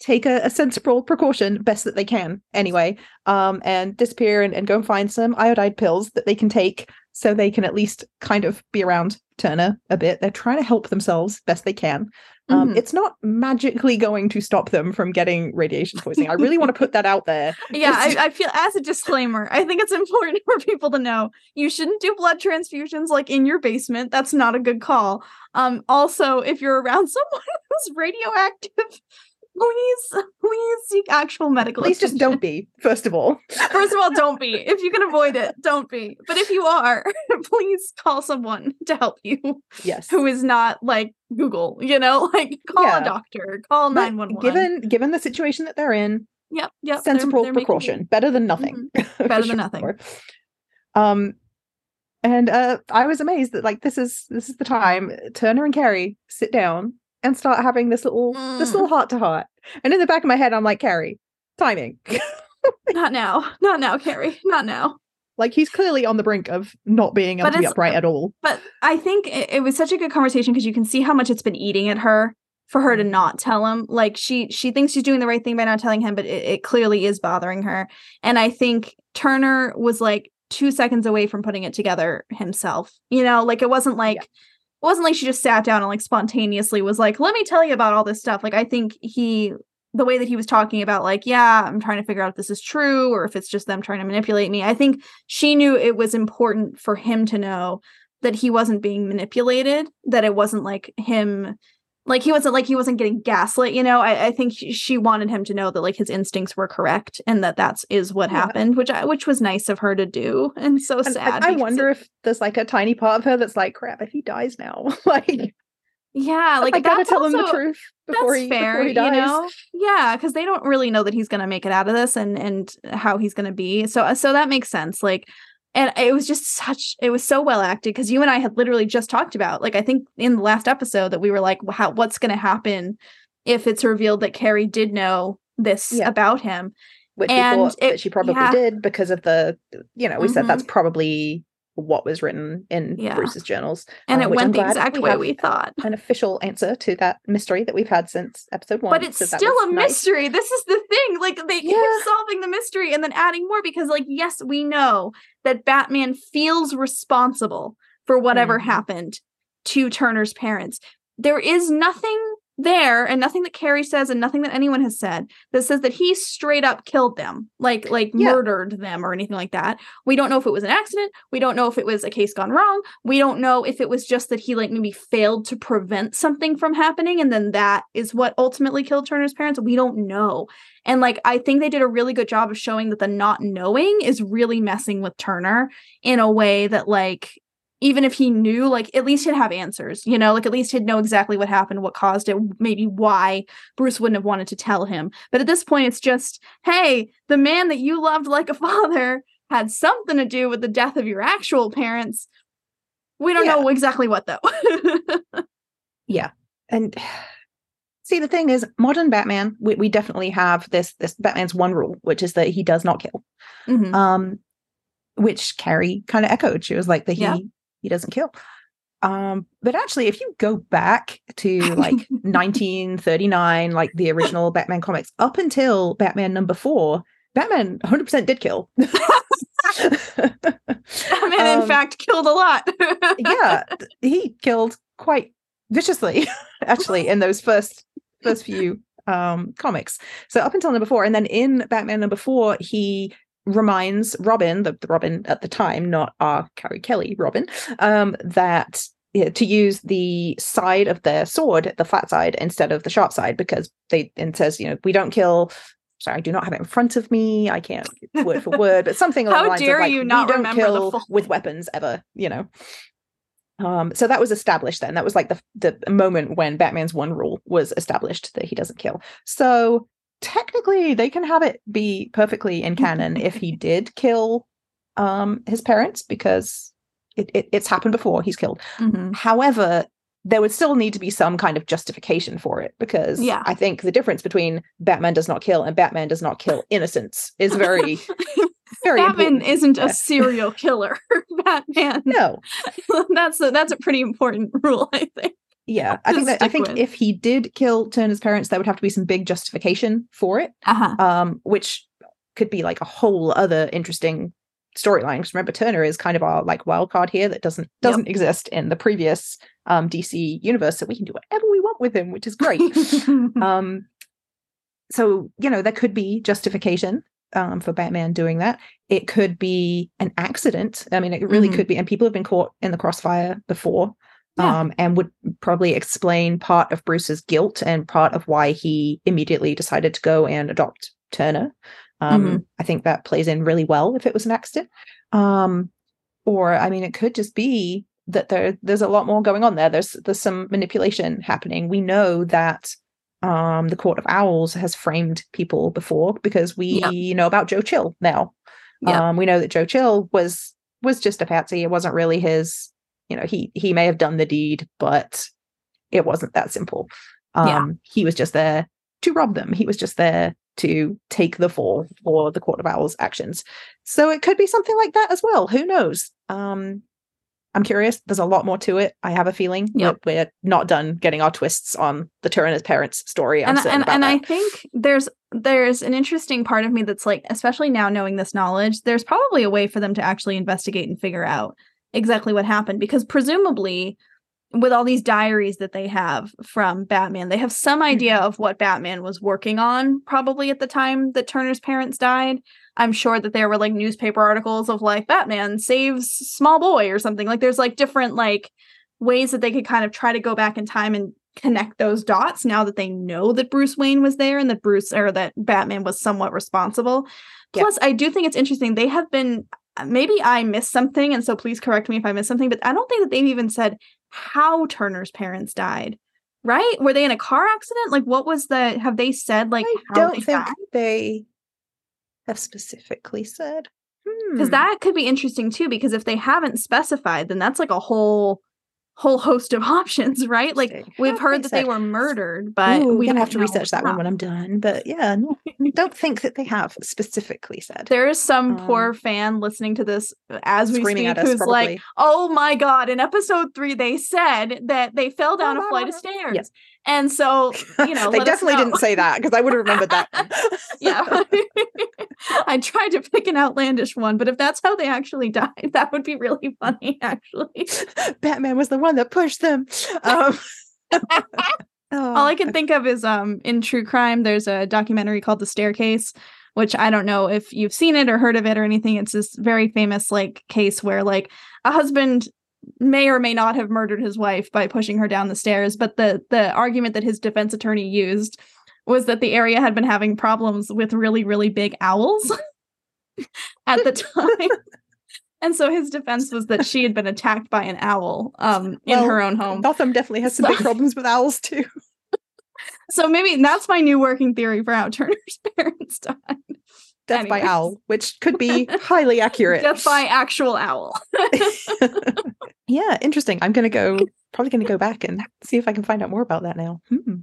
take a, a sensible precaution, best that they can, anyway, um, and disappear and, and go and find some iodide pills that they can take so they can at least kind of be around Turner a bit. They're trying to help themselves best they can. Um, Mhm. It's not magically going to stop them from getting radiation poisoning. I really want to put that out there. Yeah, I, I feel as a disclaimer, I think it's important for people to know you shouldn't do blood transfusions like in your basement. That's not a good call. Um, also, if you're around someone who's radioactive, please, please seek actual medical. Please just don't be, first of all. First of all, don't be. If you can avoid it, don't be. But if you are, please call someone to help you Yes. who is not like Google. You know, like call Yeah. a doctor, call nine one one. Given given the situation that they're in, Yep, yep. sensible they're precaution. Better than nothing. for Better than nothing. Um and uh I was amazed that like this is this is the time Turner and Carrie sit down and start having this little this Mm. little heart to heart. And in the back of my head I'm like, Carrie, timing. Not now. Not now, Carrie. Not now. like he's clearly on the brink of not being able But to be upright at all. But I think it, it was such a good conversation because you can see how much it's been eating at her for her to Mhm. not tell him. Like she she thinks she's doing the right thing by not telling him, but it, it clearly is bothering her. And I think Turner was like two seconds away from putting it together himself. You know, like it wasn't like Yeah. It wasn't like she just sat down and like spontaneously was like, let me tell you about all this stuff. Like I think he the way that he was talking about like yeah i'm trying to figure out if this is true or if it's just them trying to manipulate me i think she knew it was important for him to know that he wasn't being manipulated that it wasn't like him like he wasn't like he wasn't getting gaslit you know i, I think she, wanted him to know that like his instincts were correct and that that's is what Yeah. happened which I, which was nice of her to do and so And, sad and I wonder it- if there's like a tiny part of her that's like, crap, if he dies now, like yeah like I gotta tell him the truth before that's he fair, before he dies. you know. Yeah, because they don't really know that he's gonna make it out of this and and how he's gonna be. So uh, so that makes sense. Like, and it was just such. It was so well acted because you and I had literally just talked about like I think in the last episode that we were like, how what's gonna happen if it's revealed that Carrie did know this Yeah. about him. Which And we thought it- that she probably yeah. did because of the you know, we said Mhm. that's probably what was written in Yeah. Bruce's journals. and uh, it which I'm went the exact we way we thought. An official answer to that mystery that we've had since episode one. But it's so still a nice. mystery. This is the thing. Like they Yeah. keep solving the mystery and then adding more because, like, yes, we know that Batman feels responsible for whatever Mhm. happened to Turner's parents. There is nothing there and nothing that Carrie says and nothing that anyone has said that says that he straight up killed them, like like Yeah. murdered them or anything like that. We don't know if it was an accident. We don't know if it was a case gone wrong. We don't know if it was just that he like maybe failed to prevent something from happening and then that is what ultimately killed Turner's parents. We don't know. And like I think they did a really good job of showing that the not knowing is really messing with Turner in a way that like even if he knew, like at least he'd have answers, you know, like at least he'd know exactly what happened, what caused it, maybe why Bruce wouldn't have wanted to tell him. But at this point, it's just, hey, the man that you loved like a father had something to do with the death of your actual parents. We don't know exactly what though. Yeah. And see, the thing is, modern Batman, we, we definitely have this this Batman's one rule, which is that he does not kill. Mhm. Um, which Carrie kind of echoed. She was like that he Yeah. He doesn't kill. Um, but actually, if you go back to like 1939, like the original Batman comics, up until Batman number four, Batman 100% did kill. Batman, in Um, fact, killed a lot. yeah, he killed quite viciously, actually, in those first first few um comics. So up until number four, and then in Batman number four, he reminds Robin, the, the Robin at the time, not our Carrie Kelly Robin, um, that yeah, to use the side of their sword, the flat side, instead of the sharp side, because they and says, you know, we don't kill. Sorry, I do not have it in front of me. I can't word for word, but something along How the lines dare of like, you we not don't remember the kill full- with weapons ever, you know. Um, so that was established then. That was like the the moment when Batman's one rule was established that he doesn't kill. So technically, they can have it be perfectly in canon if he did kill um his parents because it, it it's happened before. He's killed. Mhm. However, there would still need to be some kind of justification for it because Yeah. I think the difference between Batman does not kill and Batman does not kill innocents is very very Batman important. isn't a serial killer. Batman. no that's a that's a pretty important rule, I think. Yeah i think that i think with. if he did kill turner's parents there would have to be some big justification for it Uh-huh. um which could be like a whole other interesting storyline because remember turner is kind of our like wild card here that doesn't doesn't exist in the previous um dc universe so we can do whatever we want with him which is great um so you know there could be justification um for batman doing that it could be an accident i mean it really Mhm. could be and people have been caught in the crossfire before Yeah. um and would probably explain part of bruce's guilt and part of why he immediately decided to go and adopt turner um Mhm. i think that plays in really well if it was an accident um or i mean it could just be that there there's a lot more going on there there's there's some manipulation happening we know that um the court of owls has framed people before because we Yep. know about joe chill now Yep. um we know that joe chill was was just a patsy it wasn't really his you know he he may have done the deed but it wasn't that simple. Um Yeah. he was just there to rob them. He was just there to take the fall for the court of owls actions. So it could be something like that as well. Who knows? Um i'm curious. There's a lot more to it i have a feeling. Yep. we're, not done getting our twists on the Turner's parents story i'm and and, and. I think there's there's an interesting part of me that's like, especially now knowing this knowledge, there's probably a way for them to actually investigate and figure out exactly what happened because presumably with all these diaries that they have from Batman, they have some idea mm-hmm. of what Batman was working on probably at the time that Turner's parents died. I'm sure that there were like newspaper articles of like Batman saves small boy or something. Like there's like different like ways that they could kind of try to go back in time and connect those dots now that they know that Bruce Wayne was there and that Bruce or that Batman was somewhat responsible. Yeah. Plus, I do think it's interesting. They have been maybe I missed something, and so please correct me if I missed something, but I don't think that they've even said how Turner's parents died. Right? Were they in a car accident? Like what was the have they said like i how don't they think died? they have specifically said because Hmm. that could be interesting too because if they haven't specified then that's like a whole whole host of options right like we've heard that they were murdered but Ooh, we're gonna have to research that one when I'm done. But yeah, no, don't think that they have specifically said. There is some um, poor fan listening to this as we speak us, who's probably. like, "Oh my god!" In episode three, they said that they fell down a flight of stairs, Yes. And so you know they definitely know. didn't say that because I would have remembered that. yeah. I tried to pick an outlandish one, but if that's how they actually died, that would be really funny, actually. Batman was the one that pushed them. Um, All I oh, can think of is um in true crime, there's a documentary called The Staircase, which I don't know if you've seen it or heard of it or anything. It's this very famous like case where like a husband may or may not have murdered his wife by pushing her down the stairs, but the the argument that his defense attorney used was that the area had been having problems with really really big owls at the time. And so his defense was that she had been attacked by an owl um, in Well, her own home. Gotham definitely has some big problems with owls too. So maybe that's my new working theory for how Turner's parents died. Death by owl, which could be highly accurate. Death by actual owl. yeah, interesting. I'm gonna go probably gonna go back and see if I can find out more about that now. Hmm.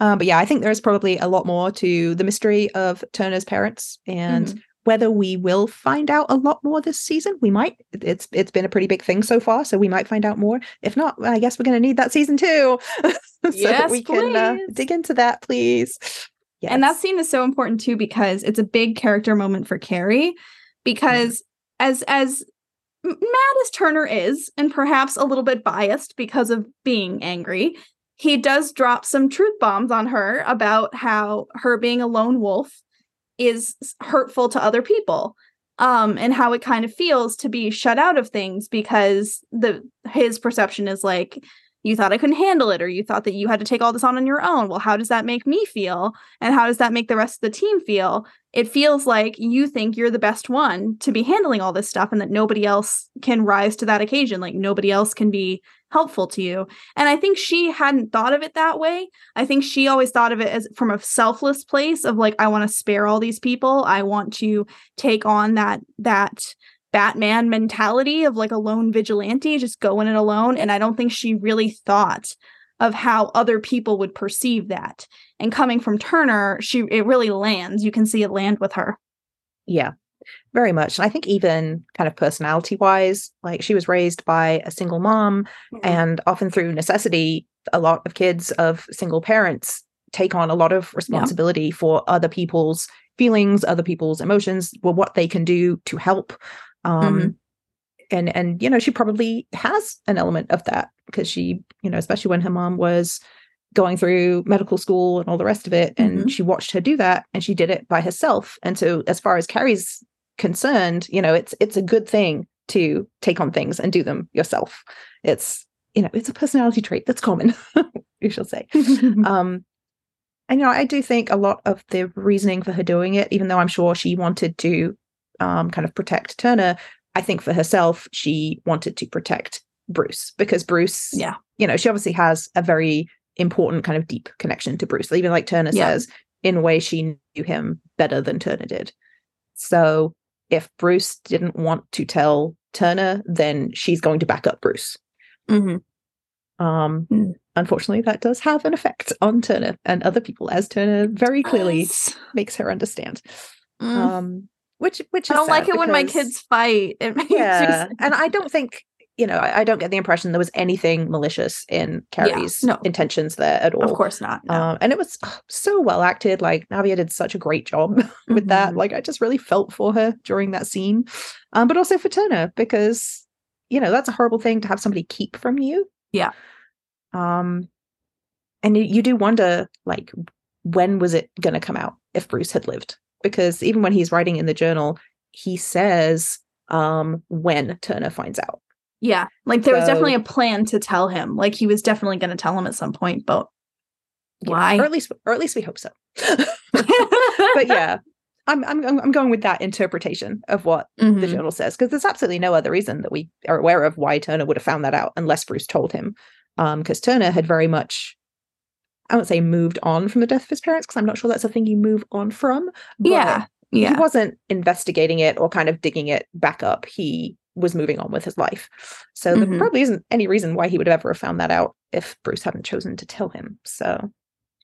Um, but yeah, I think there's probably a lot more to the mystery of Turner's parents and Mhm. whether we will find out a lot more this season. We might. It's it's been a pretty big thing so far, so we might find out more. If not, I guess we're gonna need that season two. so that Yes, we can uh, dig into that, please. Yes. And that scene is so important too because it's a big character moment for Carrie. Because as as mad as Turner is, and perhaps a little bit biased because of being angry, he does drop some truth bombs on her about how her being a lone wolf is hurtful to other people. Um, and how it kind of feels to be shut out of things because the his perception is like you thought I couldn't handle it, or you thought that you had to take all this on on your own. Well, how does that make me feel? And how does that make the rest of the team feel? It feels like you think you're the best one to be handling all this stuff and that nobody else can rise to that occasion. Like nobody else can be helpful to you. And I think she hadn't thought of it that way. I think she always thought of it as from a selfless place of like, I want to spare all these people. I want to take on that, that Batman mentality of like a lone vigilante, just going it alone. And I don't think she really thought of how other people would perceive that. And coming from Turner, she it really lands. You can see it land with her. Yeah, very much. And I think even kind of personality wise, like she was raised by a single mom, mm-hmm. and often through necessity, a lot of kids of single parents take on a lot of responsibility for other people's feelings, other people's emotions, well, what they can do to help. Um, Mhm. And and you know she probably has an element of that because she you know especially when her mom was going through medical school and all the rest of it and Mhm. she watched her do that and she did it by herself and so as far as carrie's concerned you know it's it's a good thing to take on things and do them yourself it's you know it's a personality trait that's common you shall say um and you know i do think a lot of the reasoning for her doing it even though i'm sure she wanted to um kind of protect turner i think for herself she wanted to protect bruce because bruce Yeah. you know she obviously has a very important kind of deep connection to bruce even like turner Yeah. says in a way she knew him better than turner did so if bruce didn't want to tell turner then she's going to back up bruce Mhm. um Mm. unfortunately that does have an effect on turner and other people as turner very clearly makes her understand Mm. um which which I don't like it when my kids fight. It makes yeah and i don't think you know I, I don't get the impression there was anything malicious in carrie's no. intentions there at all of course not. no. um, and it was so well acted like navia did such a great job with that Mhm. like i just really felt for her during that scene um but also for turner because you know that's a horrible thing to have somebody keep from you Yeah. um and you, you do wonder like when was it going to come out if bruce had lived because even when he's writing in the journal he says um when turner finds out Yeah. Like there was definitely a plan to tell him. Like he was definitely going to tell him at some point, but Yeah, why? or at least or at least we hope so but yeah I'm, I'm i'm going with that interpretation of what the Mhm. journal says because there's absolutely no other reason that we are aware of why Turner would have found that out unless Bruce told him. Um, because Turner had very much, I won't say moved on from the death of his parents because I'm not sure that's a thing you move on from. but Yeah. he wasn't investigating it or kind of digging it back up. He was moving on with his life, so there Mhm. probably isn't any reason why he would have ever have found that out if Bruce hadn't chosen to tell him. So,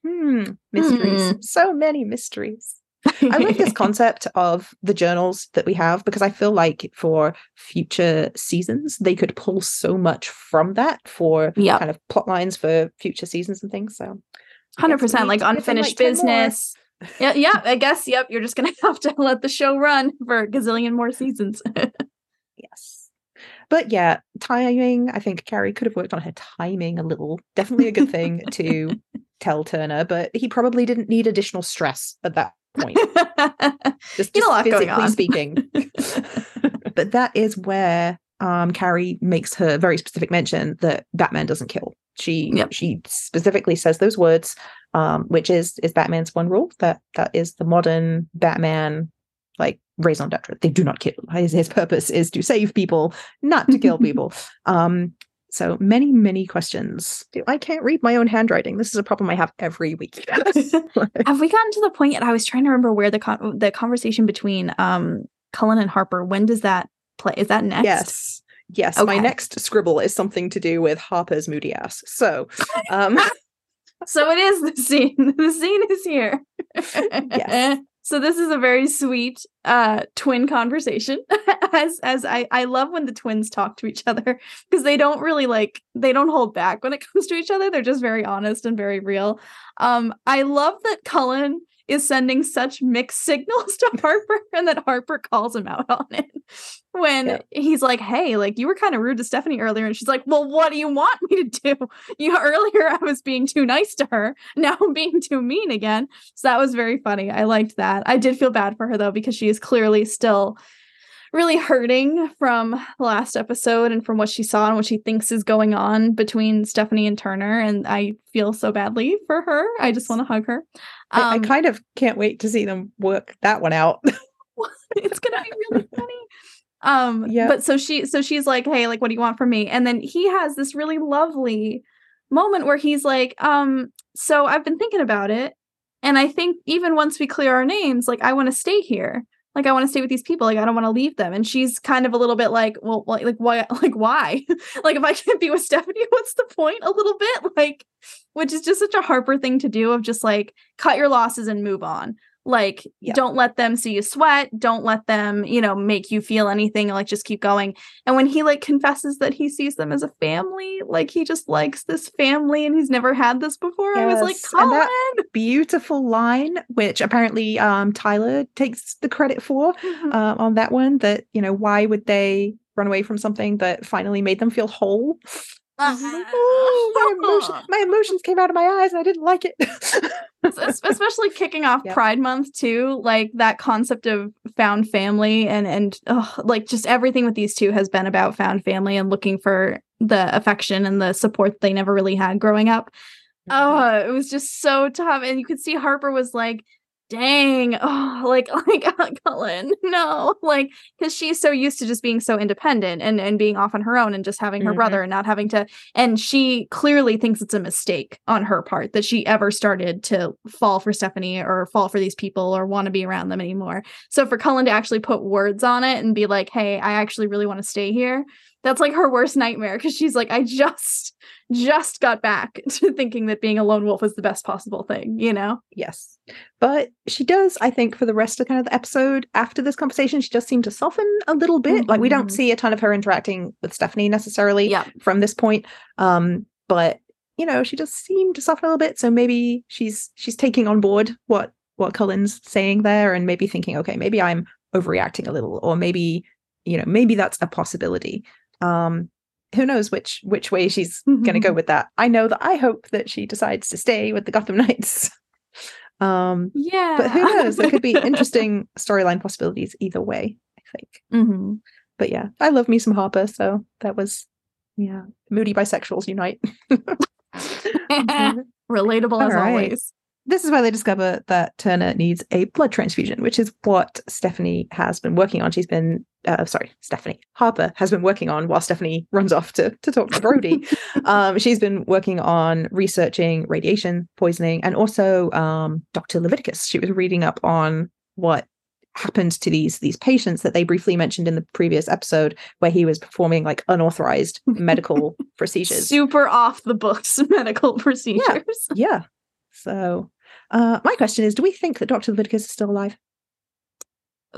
hmm, mysteries, Hmm. so many mysteries. I love this concept of the journals that we have because I feel like for future seasons they could pull so much from that for yep. kind of plot lines for future seasons and things. So, hundred percent like unfinished like business. yeah, yeah. I guess. Yep. You're just gonna have to let the show run for a gazillion more seasons. yes. But yeah, timing. I think Carrie could have worked on her timing a little. Definitely a good thing to tell Turner, but he probably didn't need additional stress at that point. just, just physically speaking. but that is where um, Carrie makes her very specific mention that Batman doesn't kill. She yep. she specifically says those words, um, which is is Batman's one rule that that is the modern Batman like raison d'etre. They do not kill. His, his purpose is to save people, not to kill people. Um, so many, many questions. I can't read my own handwriting. This is a problem I have every week. have we gotten to the point yet? I was trying to remember where the con- the conversation between um Cullen and Harper. When does that play? Is that next? Yes. Yes. Okay. My next scribble is something to do with Harper's moody ass. So, um, so it is the scene. The scene is here. yes. So this is a very sweet uh twin conversation. as as I I love when the twins talk to each other because they don't really like they don't hold back when it comes to each other. They're just very honest and very real. Um I love that Cullen is sending such mixed signals to Harper and that Harper calls him out on it when yeah. he's like, Hey, like you were kind of rude to Stephanie earlier. And she's like, Well, what do you want me to do? You earlier I was being too nice to her. Now I'm being too mean again. So that was very funny. I liked that. I did feel bad for her though, because she is clearly still really hurting from the last episode and from what she saw and what she thinks is going on between Stephanie and Turner. And I feel so badly for her. I just want to hug her. Um, I, I, um, kind of can't wait to see them work that one out. it's gonna be really funny. Um, yeah. But so she, so she's like, "Hey, like, what do you want from me?" And then he has this really lovely moment where he's like, "Um, so I've been thinking about it, and I think even once we clear our names, like, I want to stay here." Like I want to stay with these people. Like I don't want to leave them. And she's kind of a little bit like, well, like, why? Like why? like if I can't be with Stephanie, what's the point? A little bit, like, which is just such a Harper thing to do of just like cut your losses and move on like yeah. don't let them see you sweat don't let them you know make you feel anything like just keep going and when he like confesses that he sees them as a family like he just likes this family and he's never had this before yes. i was like Cullen! and that beautiful line which apparently um tyler takes the credit for mm-hmm. uh, on that one that you know why would they run away from something that finally made them feel whole oh, my, emotion, my, emotions came out of my eyes and I didn't like it. Especially kicking off yep. Pride Month too, like that concept of found family and and oh, like just everything with these two has been about found family and looking for the affection and the support they never really had growing up. Mm-hmm. Oh, it was just so tough, and you could see Harper was like dang oh like like Cullen no like because she's so used to just being so independent and and being off on her own and just having her mm-hmm. brother and not having to and she clearly thinks it's a mistake on her part that she ever started to fall for Stephanie or fall for these people or want to be around them anymore so for Cullen to actually put words on it and be like hey I actually really want to stay here that's like her worst nightmare because she's like I just just got back to thinking that being a lone wolf was the best possible thing, you know? Yes. But she does, I think, for the rest of kind of the episode after this conversation, she does seem to soften a little bit. Mm-hmm. Like we don't mm-hmm. see a ton of her interacting with Stephanie necessarily yeah. from this point. Um, but you know, she does seem to soften a little bit. So maybe she's she's taking on board what what Cullen's saying there and maybe thinking, okay, maybe I'm overreacting a little, or maybe, you know, maybe that's a possibility. Um, who knows which which way she's mm-hmm. going to go with that. I know that I hope that she decides to stay with the Gotham Knights. um, yeah, but who knows? There could be interesting storyline possibilities either way. I think. Mm-hmm. But yeah, I love me some Harper, so that was yeah, moody bisexuals unite. Relatable All as right. always this is where they discover that Turner needs a blood transfusion, which is what Stephanie has been working on. She's been, uh, sorry, Stephanie Harper has been working on while Stephanie runs off to, to talk to Brody. um, she's been working on researching radiation poisoning and also um, Dr. Leviticus. She was reading up on what happened to these these patients that they briefly mentioned in the previous episode where he was performing like unauthorized medical procedures super off the books medical procedures yeah, yeah. So Uh, my question is: Do we think that Doctor Leviticus is still alive?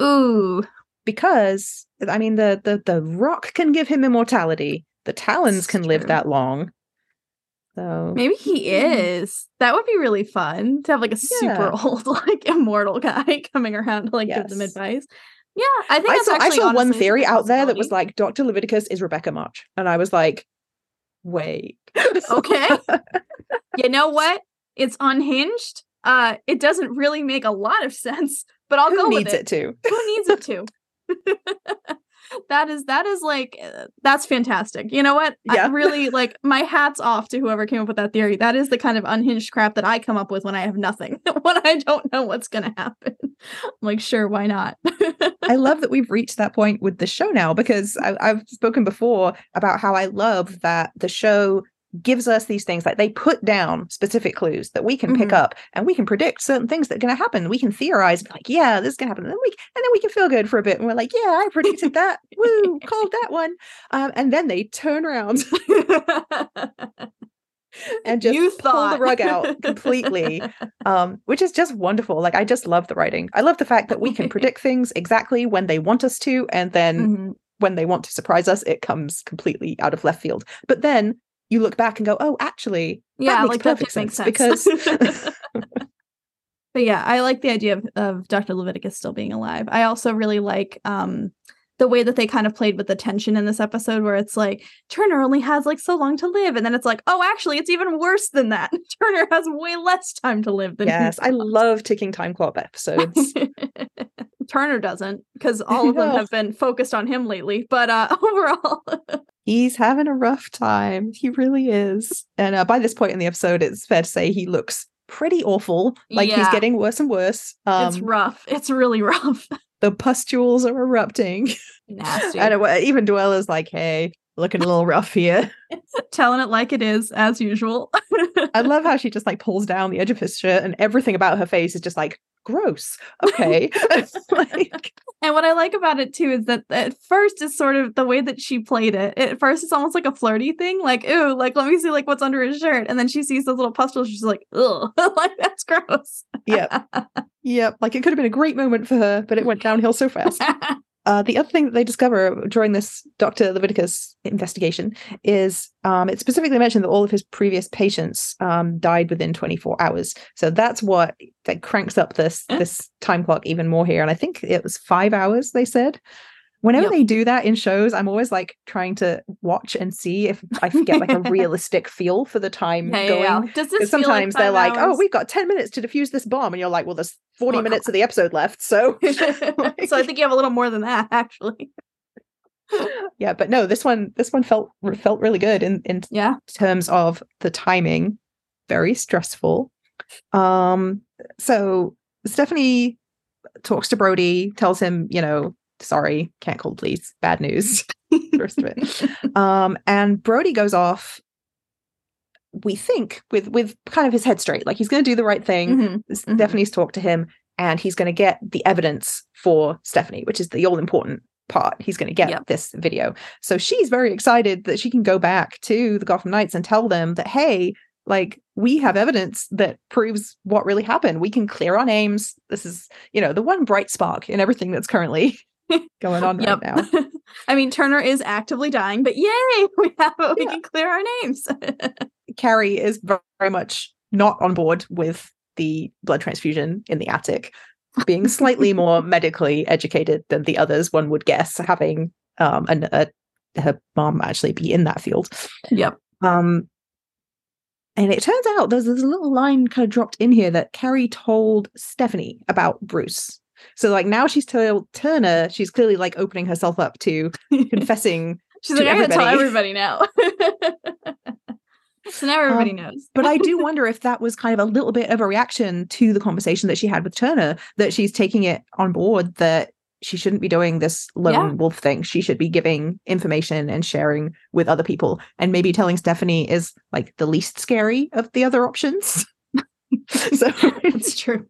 Ooh, because I mean, the the the rock can give him immortality. The talons That's can live that long. So maybe he Mm. is. That would be really fun to have like a super old, like immortal guy coming around to like give them advice. Yeah, I think I saw, I actually saw one honestly a theory out there that was like Dr. Leviticus is Rebecca March. And I was like, wait. Okay. you know what? It's unhinged. Uh, it doesn't really make a lot of sense, but I'll go with it. Who needs it to? Who needs it to? that is that is like uh, that's fantastic. You know what? I Yeah. really like my hats off to whoever came up with that theory. That is the kind of unhinged crap that I come up with when I have nothing, when I don't know what's gonna happen. I'm like, sure, why not? I love that we've reached that point with the show now because I, I've spoken before about how I love that the show gives us these things like they put down specific clues that we can pick Mhm. up and we can predict certain things that are going to happen. We can theorize like, yeah, this is going to happen. And then we and then we can feel good for a bit and we're like, yeah, I predicted that. Woo, called that one. Um, and then they turn around and just you pull the rug out completely um, which is just wonderful. Like I just love the writing. I love the fact that we can predict things exactly when they want us to, and then Mhm. when they want to surprise us, it comes completely out of left field. But then you look back and go, "Oh, actually, Yeah, makes like that perfect sense, sense. because- but yeah, I like the idea of, of Dr. Leviticus still being alive. I also really like um the way that they kind of played with the tension in this episode where it's like Turner only has like so long to live and then it's like, oh actually it's even worse than that. Turner has way less time to live than he yes, I love ticking time clock episodes." Turner doesn't because all of them have been focused on him lately. But uh overall, He's having a rough time. He really is. And uh, by this point in the episode, it's fair to say he looks pretty awful. Like he's getting worse and worse. it's Um, rough. It's really rough. the pustules are erupting. Nasty. and even Duela's like, "Hey, looking a little rough here." Telling it like it is, as usual. I love how she just like pulls down the edge of his shirt, and everything about her face is just like gross. Okay, like And what I like about it too is that at first is sort of the way that she played it. At first it's almost like a flirty thing, like, ooh, like let me see like what's under his shirt. And then she sees those little pustules, she's like, ugh, like that's gross. yep, yep. Like it could have been a great moment for her, but it went downhill so fast. Uh, the other thing that they discover during this Dr. Leviticus investigation is um, it specifically mentioned that all of his previous patients um, died within 24 hours. So that's what that cranks up this Eh. this time clock even more here. And I think it was five hours. They said. Whenever Yep. they do that in shows, I'm always like trying to watch and see if I get like a realistic feel for the time Yeah, going. yeah. Does this feel like sometimes they're five like, "Oh, we've got ten minutes to defuse this bomb," and you're like, "Well, there's 40 Well, minutes of the episode left." So, so I think you have a little more than that, actually. yeah, but no, this one, this one felt felt really good in in Yeah. terms of the timing. Very stressful. Um, so Stephanie talks to Brody, tells him, you know, sorry, can't call please, bad news. the rest of it. Um, and Brody goes off. We think with with kind of his head straight, like he's going to do the right thing. Mhm, mhm. Stephanie's talked to him and he's going to get the evidence for Stephanie, which is the all important part. He's going to get Yep. this video. So she's very excited that she can go back to the Gotham Knights and tell them that, hey, like we have evidence that proves what really happened. We can clear our names. This is, you know, the one bright spark in everything that's currently going on Yep. right now. I mean, Turner is actively dying, but yay, we have we Yeah. can clear our names. Carrie is very much not on board with the blood transfusion in the attic, being slightly more medically educated than the others, one would guess, having um an, a, her mom actually be in that field. yep. Um, and it turns out there's, there's a little line kind of dropped in here that Carrie told Stephanie about Bruce. So like now she's told Turner, she's clearly like opening herself up to confessing She's to like, I gotta tell everybody. everybody now. so now everybody Um, knows. but I do wonder if that was kind of a little bit of a reaction to the conversation that she had with Turner, that she's taking it on board that she shouldn't be doing this lone Yeah. wolf thing. She should be giving information and sharing with other people. And maybe telling Stephanie is like the least scary of the other options. so, It's true.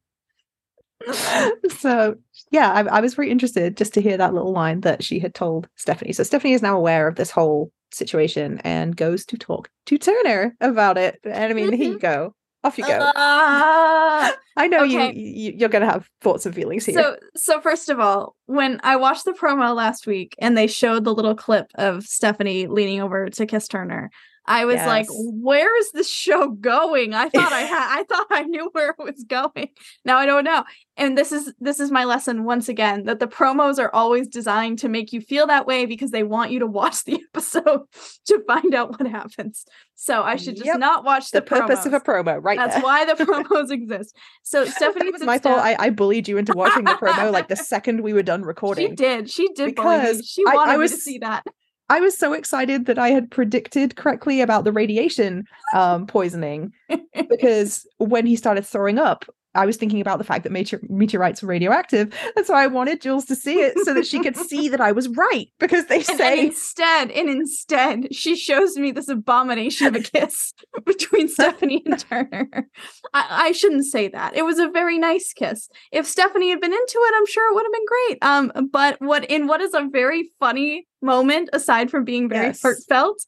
so yeah, I, I was very interested just to hear that little line that she had told Stephanie. So Stephanie is now aware of this whole situation and goes to talk to Turner about it. And I mean, here you go. Off you go. Uh, I know okay. you, you you're gonna have thoughts and feelings here. so so first of all, when I watched the promo last week and they showed the little clip of Stephanie leaning over to kiss Turner, I was like, where is this show going? I thought I had I thought I knew where it was going. Now I don't know. And this is this is my lesson once again that the promos are always designed to make you feel that way because they want you to watch the episode to find out what happens. So I should just Yep. not watch the the, purpose of a promo, right? That's there. why the promos exist. So Stephanie that was my fault. I, I bullied you into watching the promo like the second we were done recording. She did. She did bully me. Because She I- I wanted me was- to see that. I was so excited that I had predicted correctly about the radiation um, poisoning because when he started throwing up, I was thinking about the fact that meteor- meteorites were radioactive, and so I wanted Jules to see it so that she could see that I was right because they And, and say instead, and instead, she shows me this abomination of a kiss between Stephanie and Turner. I, I shouldn't say that. It was a very nice kiss. If Stephanie had been into it, I'm sure it would have been great. Um, but what in what is a very funny moment, aside from being very Yes. heartfelt,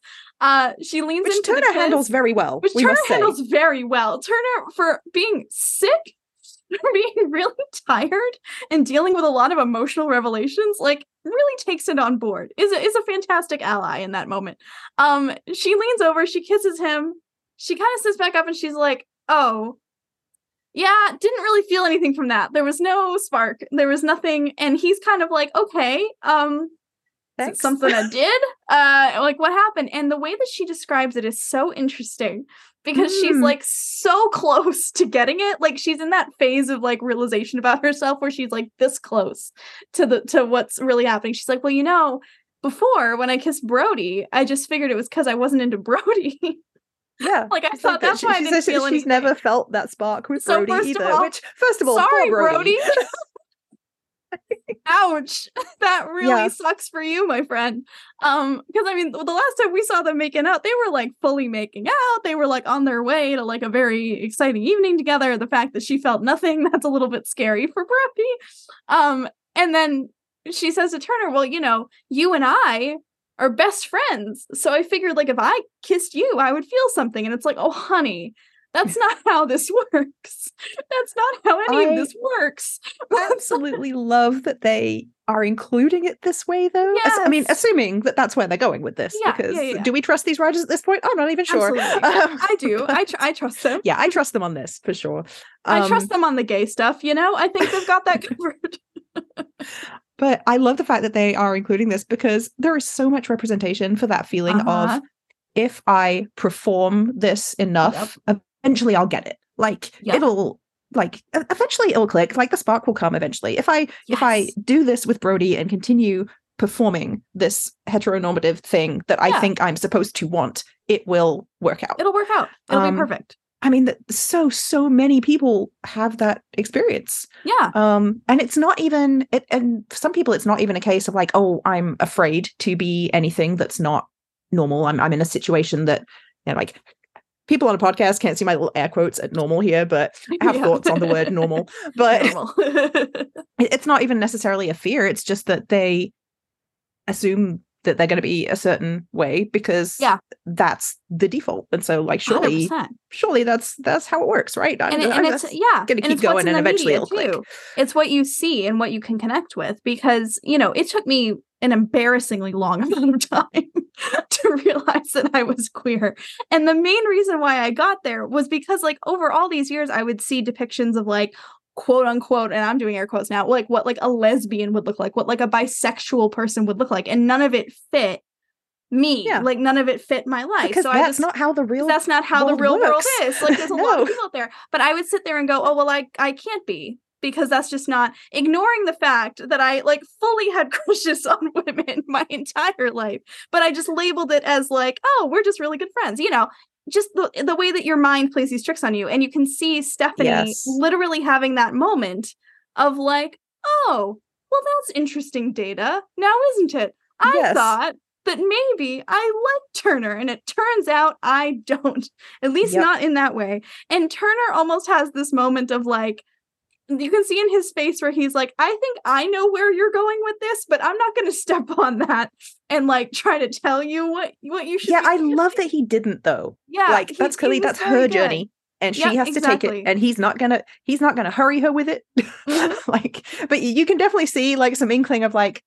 uh, she leans which into the Turner handles very well. which we Turner must say. handles very well. Turner for being sick, for being really tired, and dealing with a lot of emotional revelations, like really takes it on board. Is a, is a fantastic ally in that moment. Um, she leans over, she kisses him, she kind of sits back up, and she's like, "Oh." Yeah, didn't really feel anything from that. There was no spark. There was nothing, and he's kind of like, "Okay, um, it something I did? Uh, like what happened? And the way that she describes it is so interesting because she's Mm. like so close to getting it. Like she's in that phase of like realization about herself where she's like this close to the to what's really happening. She's like, well, you know, before when I kissed Brody, I just figured it was because I wasn't into Brody. Yeah. like I It's thought like that that's she, why I she didn't says that feel she's anything. never felt that spark with So Brody either. all- which, first of all, Sorry, Brody. Brody. Ouch. that really Yeah. sucks for you, my friend. Um, because I mean, the last time we saw them making out, they were like fully making out. They were like on their way to like a very exciting evening together. The fact that she felt nothing, that's a little bit scary for Brody. Um, and then she says to Turner, Well, you know, you and I are best friends. So I figured like if I kissed you, I would feel something. And it's like, oh honey, that's not how this works. That's not how any I of this works. absolutely love that they are including it this way though Ass- i mean assuming that that's where they're going with this Yeah, because yeah, yeah. do we trust these writers at this point i'm not even sure. Um, I do. I tr- I trust them. yeah i trust them on this for sure I trust Um, them on the gay stuff. You know, I think they've got that covered. but i love the fact that they are including this because there is so much representation for that feeling Uh-huh. of if i perform this enough eventually i'll get it like Yep. it'll like eventually it'll click like the spark will come eventually if i if i do this with brody and continue performing this heteronormative thing that i think i'm supposed to want it will work out It'll work out. It'll Um, be perfect. i mean that so so many people have that experience Yeah. um and it's not even it and for some people it's not even a case of like oh i'm afraid to be anything that's not normal i'm, I'm in a situation that you know like people on a podcast can't see my little air quotes at normal here but i have Yeah. thoughts on the word normal but Normal. it's not even necessarily a fear it's just that they assume that they're going to be a certain way because Yeah. that's the default and so like surely 100%. surely that's that's how it works right I'm- And, it, and it's yeah, gonna keep it's going and eventually it'll click. It's what you see and what you can connect with because you know it took me an embarrassingly long amount of time to realize that I was queer. And the main reason why I got there was because like over all these years I would see depictions of like quote unquote and I'm doing air quotes now like what like a lesbian would look like, what like a bisexual person would look like and none of it fit me. Yeah. Like none of it fit my life. because so I that's just not how the real that's not how the real world is. Like there's a lot of people out there. But I would sit there and go, oh well, I I can't be because that's just not ignoring the fact that I like fully had crushes on women my entire life. But I just labeled it as like, oh, we're just really good friends. You know, just the the way that your mind plays these tricks on you. And you can see Stephanie Yes. literally having that moment of like, oh, well, that's interesting data. Now isn't it? I Yes. thought that maybe I like Turner, and it turns out I don't, at least Yep. not in that way. And Turner almost has this moment of like, you can see in his face where he's like, I think I know where you're going with this, but I'm not going to step on that and like try to tell you what what you should. yeah i doing." love that he didn't though Yeah, like he- that's clearly that's her good. journey and she has to take it and he's not gonna he's not gonna hurry her with it Mhm. like but you can definitely see like some inkling of like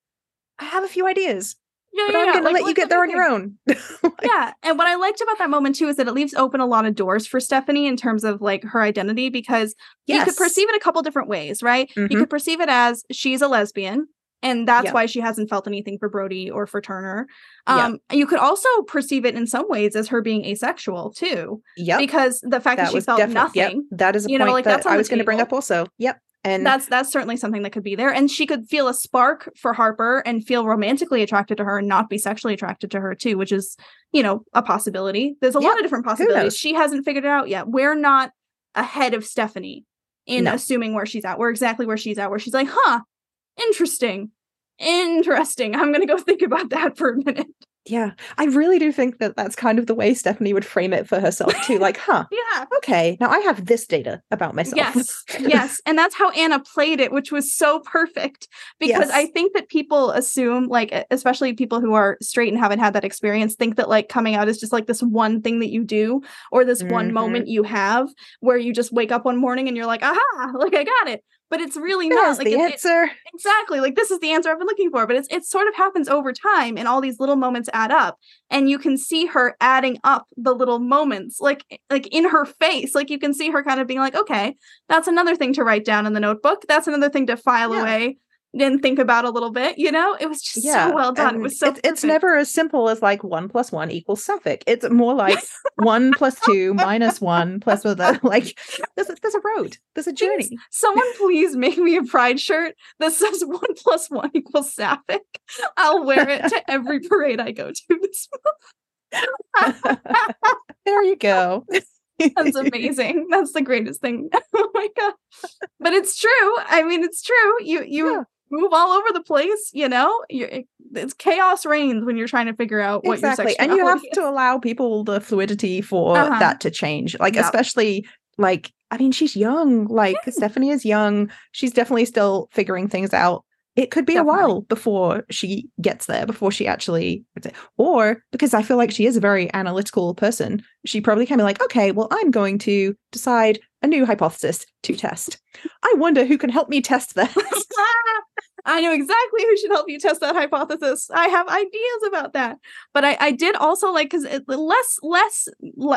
i have a few ideas Yeah, but yeah, i'm yeah. gonna like, let you get there on your own yeah and what i liked about that moment too is that it leaves open a lot of doors for stephanie in terms of like her identity because you could perceive it a couple different ways right Mhm. you could perceive it as she's a lesbian and that's Yep. why she hasn't felt anything for brody or for turner Yep. um you could also perceive it in some ways as her being asexual too Yeah. because the fact that, that she felt definitely yep nothing that is a You know, like, that that's i was going to bring up also yep and that's that's certainly something that could be there. And she could feel a spark for harper and feel romantically attracted to her and not be sexually attracted to her too which is you know a possibility. There's a lot of different possibilities. She hasn't figured it out yet. We're not ahead of stephanie in No. assuming where she's at. We're exactly where she's at where she's like huh interesting. Interesting. I'm gonna go think about that for a minute yeah i really do think that that's kind of the way stephanie would frame it for herself too like huh yeah okay now i have this data about myself Yes, yes. And that's how Anna played it, which was so perfect. Because Yes. I think that people assume, like, especially people who are straight and haven't had that experience, think that like coming out is just like this one thing that you do or this one Mhm. moment you have where you just wake up one morning and you're like, aha, like I got it. But it's really not like the it- it- answer exactly like this is the answer I've been looking for. But it's it sort of happens over time, and all these little moments add up, and you can see her adding up the little moments, like like in her face. Like you can see her kind of being like, okay, that's another thing to write down in the notebook. That's another thing to file Yeah. away and think about a little bit. You know, it was just yeah so well done. It was so. it's, it's never as simple as like one plus one equals sapphic. It's more like one plus two minus one plus with a like there's a, there's a road, there's a Please, journey. Someone please make me a pride shirt that says one plus one equals sapphic. I'll wear it to every parade I go to this month. there you go. That's amazing. That's the greatest thing. oh my god. But it's true. I mean, it's true. You you Yeah. Move all over the place, you know? You it- it's chaos reigns when you're trying to figure out what exactly, and you have is. to allow people the fluidity for Uh-huh. that to change. Like especially like I mean, she's young. Like Stephanie is young. She's definitely still figuring things out. It could be Definitely. a while before she gets there, before she actually, or because I feel like she is a very analytical person, she probably can be like, okay, well, I'm going to decide a new hypothesis to test. I wonder who can help me test this. I know exactly who should help you test that hypothesis. I have ideas about that. But I, I did also like because less less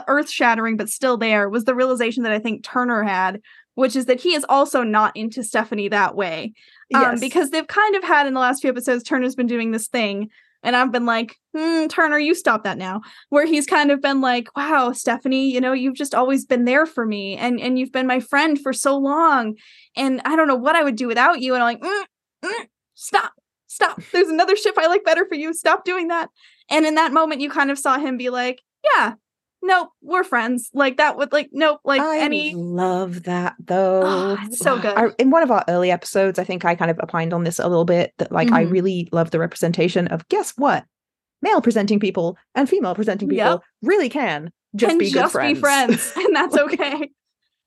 earth shattering, but still there was the realization that I think Turner had, which is that he is also not into Stephanie that way. Um, Yes. because they've kind of had in the last few episodes, Turner's been doing this thing. And I've been like, hmm, Turner, you stop that now. Where he's kind of been like, wow, Stephanie, you know, you've just always been there for me and, and you've been my friend for so long. And I don't know what I would do without you. And I'm like, mm, mm, stop, stop. There's another ship I like better for you. Stop doing that. And in that moment, you kind of saw him be like, yeah, nope, we're friends. Like that would like, nope, like I any. love that though. Oh, it's so good. I, in one of our early episodes, I think I kind of opined on this a little bit that like I Mhm. really love the representation of guess what? Male presenting people and female presenting people Yep. really can just can be good just friends. be friends, and that's okay.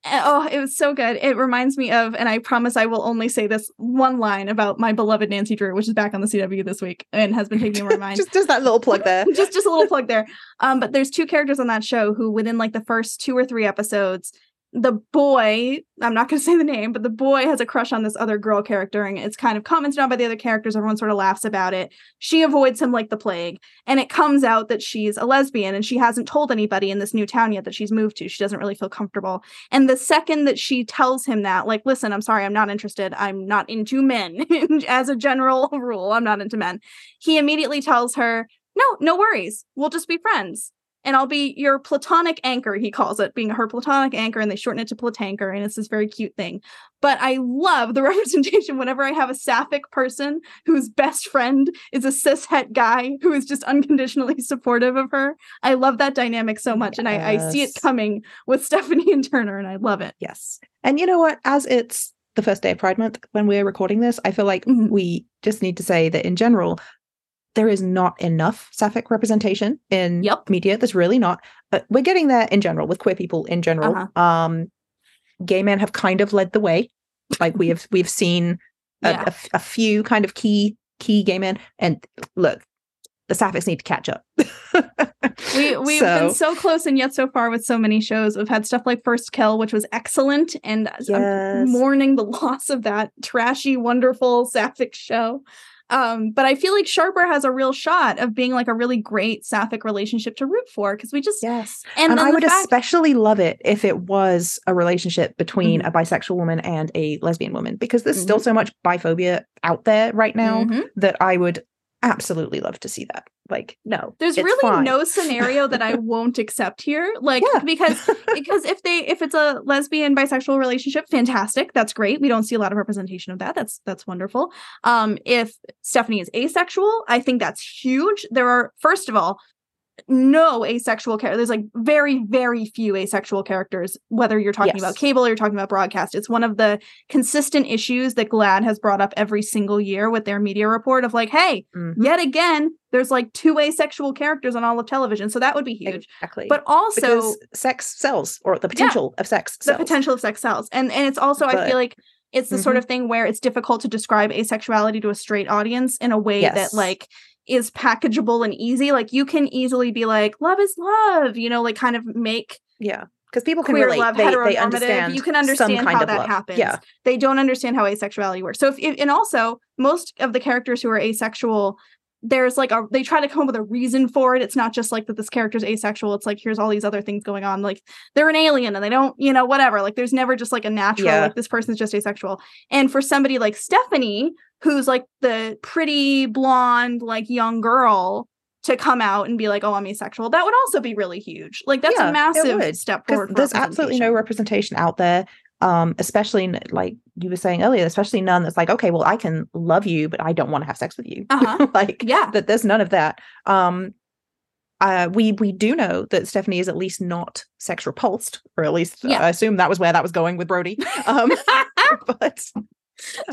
And, oh, it was so good. It reminds me of, and I promise I will only say this one line about my beloved Nancy Drew, which is back on the CW this week and has been taking over my mind. just just that little plug there. just just a little plug there. Um, but there's two characters on that show who, within like the first two or three episodes, the boy, I'm not going to say the name, but the boy has a crush on this other girl character, and it's kind of commented on by the other characters. Everyone sort of laughs about it. She avoids him like the plague, and it comes out that she's a lesbian, and she hasn't told anybody in this new town yet that she's moved to. She doesn't really feel comfortable. And the second that she tells him that, like, listen, I'm sorry, I'm not interested. I'm not into men. As a general rule, I'm not into men. He immediately tells her, no, no worries. We'll just be friends. And I'll be your platonic anchor, he calls it, being her platonic anchor, and they shorten it to platanker, and it's this very cute thing. But I love the representation whenever I have a sapphic person whose best friend is a cishet guy who is just unconditionally supportive of her. I love that dynamic so much, and I, I see it coming with Stephanie and Turner, and I love it. Yes. And you know what? As it's the first day of Pride Month when we're recording this, I feel like Mhm. we just need to say that in general, there is not enough sapphic representation in Yep. media. There's really not. But we're getting there in general with queer people in general. Uh-huh. Um, gay men have kind of led the way. Like we have we've seen a, Yeah. a a few kind of key key gay men. And look, the sapphics need to catch up. we we've so. been so close and yet so far with so many shows. We've had stuff like First Kill, which was excellent, and yes. I'm mourning the loss of that trashy, wonderful sapphic show. Um, but I feel like Sharper has a real shot of being like a really great sapphic relationship to root for because we just yes, and, and I would fact- especially love it if it was a relationship between mm-hmm. a bisexual woman and a lesbian woman because there's mm-hmm. still so much biphobia out there right now mm-hmm. that I would absolutely love to see that. Like, no, there's really fine. no scenario that I won't accept here. Like, yeah. because because if they if it's a lesbian bisexual relationship, fantastic. That's great. We don't see a lot of representation of that. That's that's wonderful. Um, if Stephanie is asexual, I think that's huge. There are first of all no asexual character. There's like very, very few asexual characters, whether you're talking yes. about cable or you're talking about broadcast. It's one of the consistent issues that GLAAD has brought up every single year with their media report of like, hey, mm-hmm. yet again, there's like two asexual characters on all of television. So that would be huge. Exactly. But also because sex sells or the potential yeah, of sex sells. The potential of sex sells. And and it's also, but, I feel like it's the mm-hmm. sort of thing where it's difficult to describe asexuality to a straight audience in a way yes. that like is packageable and easy. Like you can easily be like, love is love, you know, like kind of make yeah. Because people can relate. Love, they, they understand. You can understand how that love. happens. Yeah. They don't understand how asexuality works. So if, if and also most of the characters who are asexual there's like a they try to come up with a reason for it. It's not just like that this character's asexual. It's like here's all these other things going on. Like they're an alien and they don't, you know, whatever. Like there's never just like a natural yeah. like this person's just asexual. And for somebody like Stephanie, who's like the pretty blonde like young girl to come out and be like, "Oh, I'm asexual," that would also be really huge. Like that's yeah, a massive step forward. there's absolutely no representation out there um especially like you were saying earlier especially none that's like okay well i can love you but i don't want to have sex with you uh-huh. like yeah that there's none of that um uh, we we do know that Stephanie is at least not sex repulsed, or at least yeah. I assume that was where that was going with Brody. Um, but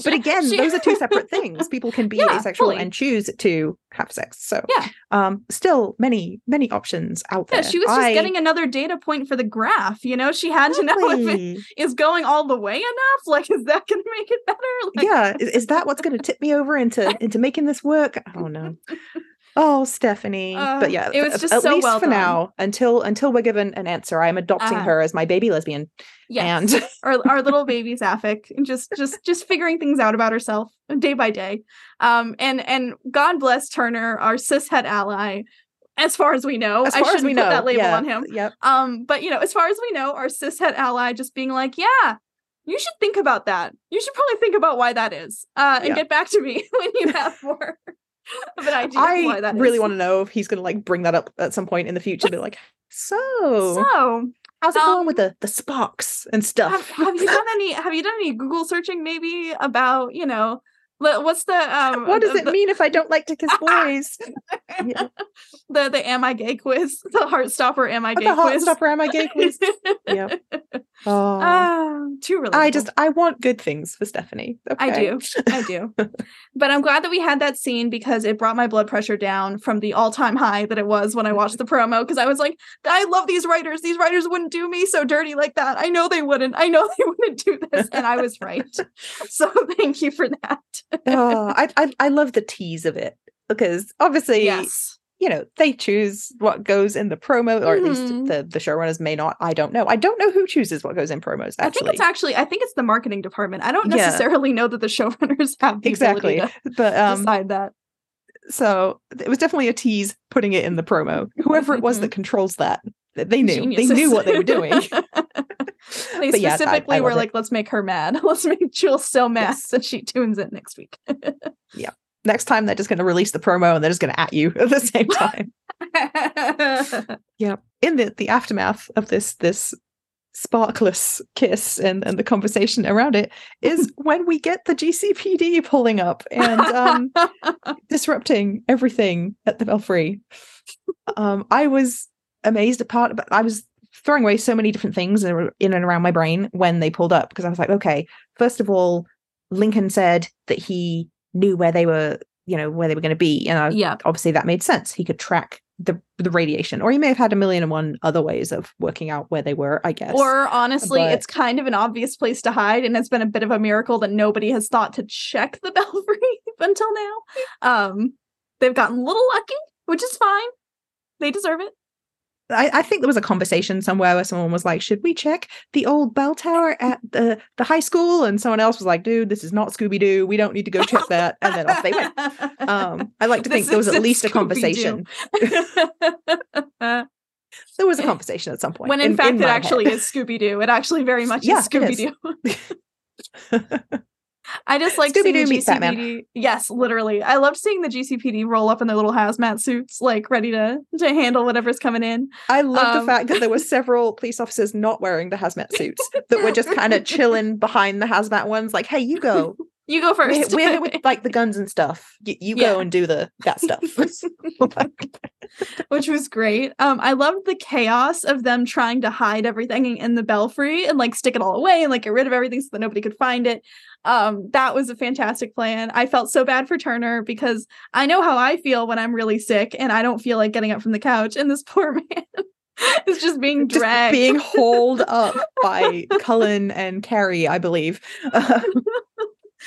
but again, she, those are two separate things. People can be yeah, asexual fully. and choose to have sex. So yeah, um, still many many options out yeah, there. she was just I, getting another data point for the graph. You know, she had exactly. to know if it is going all the way enough. Like, is that going to make it better? Like, yeah, is, is that what's going to tip me over into into making this work? I don't know. Oh, Stephanie. Uh, but yeah, it was just at so least well for done. now, until until we're given an answer, I am adopting uh, her as my baby lesbian. Yes. And our, our little baby Sapphic, just just just figuring things out about herself day by day. Um and and God bless Turner, our cishet ally. As far as we know, as far I as we know, that label yeah. on him. Yep. Um, but you know, as far as we know, our cishet ally just being like, yeah, you should think about that. You should probably think about why that is, uh, and yeah. get back to me when you have more an idea. I really want to know if he's going to like bring that up at some point in the future. Be like, so, so how's it um, going with the the sparks and stuff? Have, have you done any? Have you done any Google searching maybe about you know What's the um? What does the, it mean if I don't like to kiss boys? yeah. The the am I gay quiz, the Heartstopper am I gay the quiz, Heartstopper am I gay quiz. yep. Oh, uh, too relatable. I just I want good things for Stephanie. Okay. I do, I do. but I'm glad that we had that scene because it brought my blood pressure down from the all time high that it was when I watched the promo. Because I was like, I love these writers. These writers wouldn't do me so dirty like that. I know they wouldn't. I know they wouldn't do this, and I was right. so thank you for that oh, I, I I love the tease of it because obviously, yes. you know, they choose what goes in the promo, or mm-hmm. at least mm-hmm. the the showrunners may not. I don't know. I don't know who chooses what goes in promos. Actually, I think it's actually I think it's the marketing department. I don't necessarily yeah. know that the showrunners have the exactly, but um, decide that. So it was definitely a tease putting it in the promo. Whoever it was mm-hmm. that controls that, they knew Geniuses. they knew what they were doing. they but specifically I, I were like, let's make her mad. Let's make Jules so mad yes. that she tunes in next week. yeah. Next time they're just going to release the promo and they're just going to at you at the same time. yeah. In the the aftermath of this this sparkless kiss and, and the conversation around it is when we get the GCPD pulling up and um, disrupting everything at the Belfry. Um, I was amazed at part, but I was throwing away so many different things in and around my brain when they pulled up because I was like, okay, first of all, Lincoln said that he knew where they were, you know, where they were going to be, and I, yeah, obviously that made sense. He could track the the radiation, or he may have had a million and one other ways of working out where they were. I guess, or honestly, but... it's kind of an obvious place to hide, and it's been a bit of a miracle that nobody has thought to check the belfry until now. Um, they've gotten a little lucky which is fine. They deserve it. I, I, think there was a conversation somewhere where someone was like, "Should we check the old bell tower at the the high school?" And someone else was like, "Dude, this is not Scooby Doo. We don't need to go check that." And then off they went. Um, I like to think there was at least a conversation. there was a conversation at some point. When in, in fact in it actually head. is Scooby Doo. It actually very much yeah, is Scooby Doo. I just like Scooby Doo meets Batman. Yes, literally. I loved seeing the GCPD roll up in their little hazmat suits, like ready to to handle whatever's coming in. I love um, the fact that there were several police officers not wearing the hazmat suits that were just kind of chilling behind the hazmat ones, like, "Hey, you go." You go first. We're, we're with like the guns and stuff. You, you yeah. go and do the that stuff. Which was great. Um, I loved the chaos of them trying to hide everything in the belfry and like stick it all away and like get rid of everything so that nobody could find it. Um, that was a fantastic plan. I felt so bad for Turner because I know how I feel when I'm really sick and I don't feel like getting up from the couch, and this poor man is just being dragged, just being hauled up by Cullen and Carrie, I believe.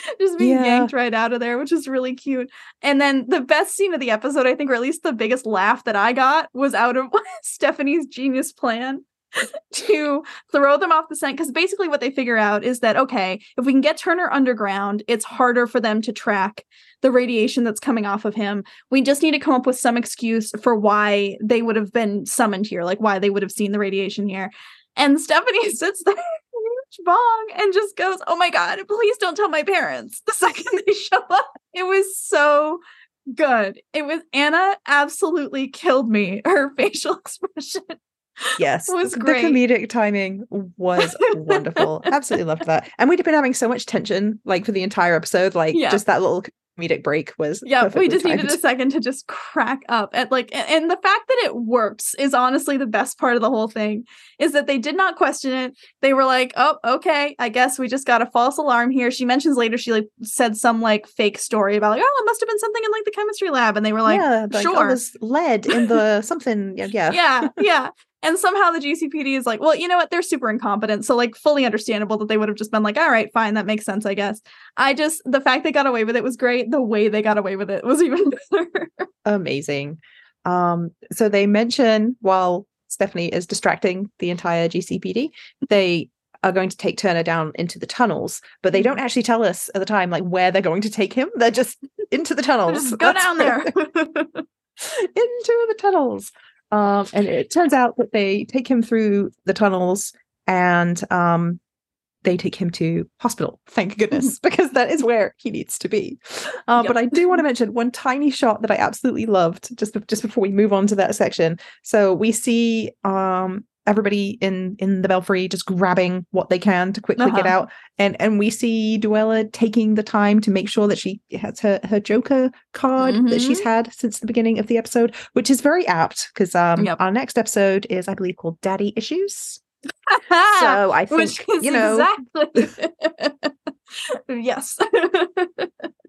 just being yeah. yanked right out of there, which is really cute. And then the best scene of the episode, I think, or at least the biggest laugh that I got, was out of Stephanie's genius plan to throw them off the scent. Because basically, what they figure out is that, okay, if we can get Turner underground, it's harder for them to track the radiation that's coming off of him. We just need to come up with some excuse for why they would have been summoned here, like why they would have seen the radiation here. And Stephanie sits there bong and just goes, Oh my God, please don't tell my parents the second they show up. It was so good. It was Anna absolutely killed me. Her facial expression. Yes, was great. the comedic timing was wonderful. Absolutely loved that. And we'd have been having so much tension like for the entire episode, like yeah. just that little comedic break was yeah we just timed. needed a second to just crack up at like and the fact that it works is honestly the best part of the whole thing is that they did not question it. They were like oh okay i guess we just got a false alarm here. She mentions later she like said some like fake story about like oh it must have been something in like the chemistry lab and they were like yeah, like, oh, sure. oh, lead in the something yeah. Yeah yeah and somehow the GCPD is like, well, you know what? They're super incompetent. So, like, fully understandable that they would have just been like, all right, fine, that makes sense, I guess. I just, the fact they got away with it was great. The way they got away with it was even better. Amazing. Um, so they mention while Stephanie is distracting the entire GCPD, they are going to take Turner down into the tunnels, but they don't mm-hmm. actually tell us at the time like where they're going to take him. They're just into the tunnels. Just go That's down there. into the tunnels. Um, and it turns out that they take him through the tunnels and um, they take him to hospital. Thank goodness, because that is where he needs to be. Uh, yep. But I do want to mention one tiny shot that I absolutely loved just just before we move on to that section. So we see um, everybody in in the belfry just grabbing what they can to quickly uh-huh. get out and and we see Duela taking the time to make sure that she has her her joker card mm-hmm. that she's mm-hmm. had since the beginning of the episode which is very apt because um yep. our next episode is i believe called daddy issues so i think you know exactly yes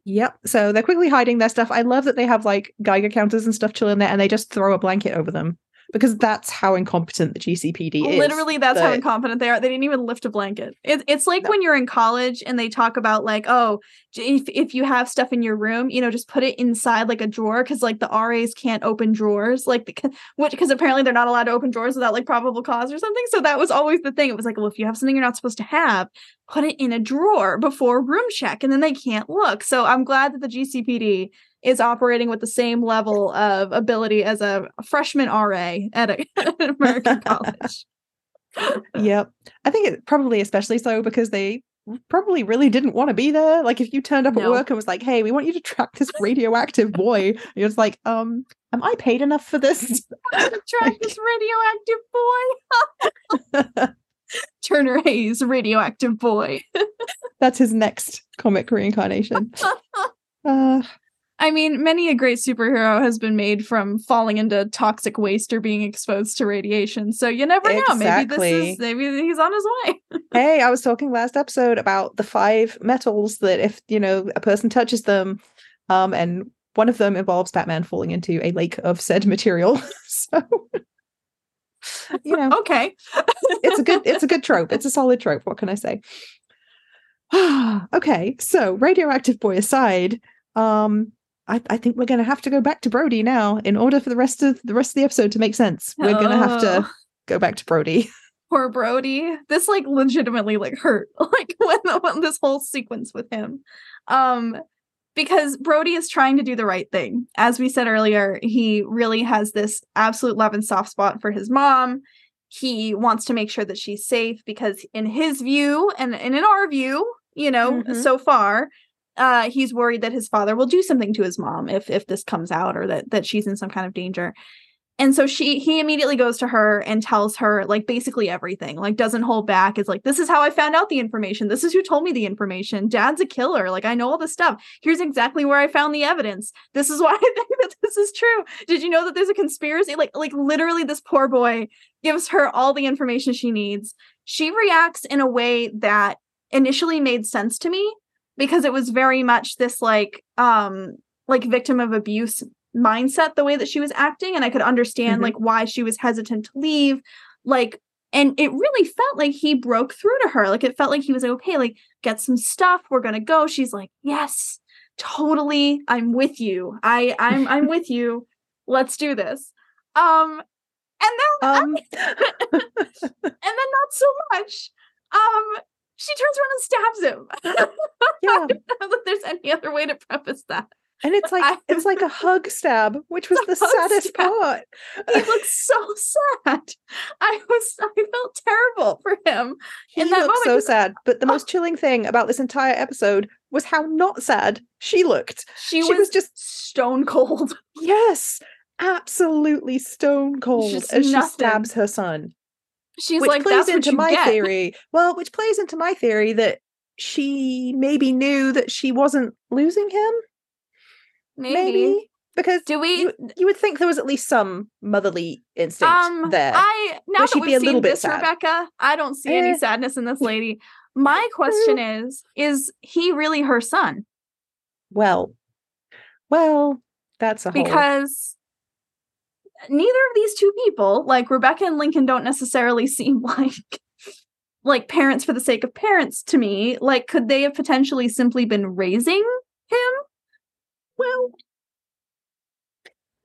Yep. So they're quickly hiding their stuff. I love that they have like Geiger counters and stuff chilling there and they just throw a blanket over them because that's how incompetent the GCPD is. Literally, that's how incompetent they are. They didn't even lift a blanket. It, it's like no. when you're in college and they talk about like, oh, if if you have stuff in your room, you know, just put it inside like a drawer because like the RAs can't open drawers, like which because apparently they're not allowed to open drawers without like probable cause or something. So that was always the thing. It was like, well, if you have something you're not supposed to have, put it in a drawer before room check, and then they can't look. So I'm glad that the GCPD is operating with the same level of ability as a freshman RA at, a, an American college. yep. I think it probably especially so because they probably really didn't want to be there. Like if you turned up no. at work and was like, "Hey, we want you to track this radioactive boy," you're just like, "Um, am I paid enough for this?" track this radioactive boy. Turner Hayes, radioactive boy. That's his next comic reincarnation. Uh, I mean, many a great superhero has been made from falling into toxic waste or being exposed to radiation. So you never know. Maybe this is maybe he's on his way. hey, I was talking last episode about the five metals that if you know a person touches them, um, and one of them involves Batman falling into a lake of said material. so you know, okay, it's a good it's a good trope. It's a solid trope. What can I say? okay, so radioactive boy aside, um, I, I think we're going to have to go back to Brody now in order for the rest of the rest of the episode to make sense. We're going to have to Oh. go back to Brody. Poor Brody. This like legitimately like hurt like when, when this whole sequence with him. Um because Brody is trying to do the right thing. As we said earlier, he really has this absolute love and soft spot for his mom. He wants to make sure that she's safe because in his view and, and in our view, you know, Mhm. so far, uh he's worried that his father will do something to his mom if if this comes out or that that she's in some kind of danger. And so she he immediately goes to her and tells her like basically everything like doesn't hold back is like this is how i found out the information. This is who told me the information. Dad's a killer. Like i know all this stuff. Here's exactly where i found the evidence. This is why i think that this is true. Did you know that there's a conspiracy? Like like literally this poor boy gives her all the information she needs. She reacts in a way that initially made sense to me because it was very much this like um like victim of abuse mindset the way that she was acting and i could understand Mhm. like why she was hesitant to leave like and it really felt like he broke through to her like it felt like he was like okay like get some stuff we're gonna go. She's like yes totally i'm with you i i'm i'm with you let's do this. Um and then Um, and then not so much. Um she turns around and stabs him yeah, I don't know that there's any other way to preface that and it's like I- it's like a hug stab, which was the It's a hug saddest stab. part. he looks so sad. I was I felt terrible for him. He in that looked moment, so sad. But the Oh. most chilling thing about this entire episode was how not sad she looked. She, She was, was just stone cold. yes, absolutely stone cold as she stabs her son. She's which like plays into my get. theory. Well, which plays into my theory that she maybe knew that she wasn't losing him. Maybe. Maybe, because Do we you, you would think there was at least some motherly instinct um there. I now that she'd we've be a seen little bit this sad. Rebecca, I don't see any Eh. sadness in this lady. My question is, is he really her son? well, well, that's a whole. because neither of these two people like rebecca and lincoln don't necessarily seem like like parents for the sake of parents to me like could they have potentially simply been raising him well,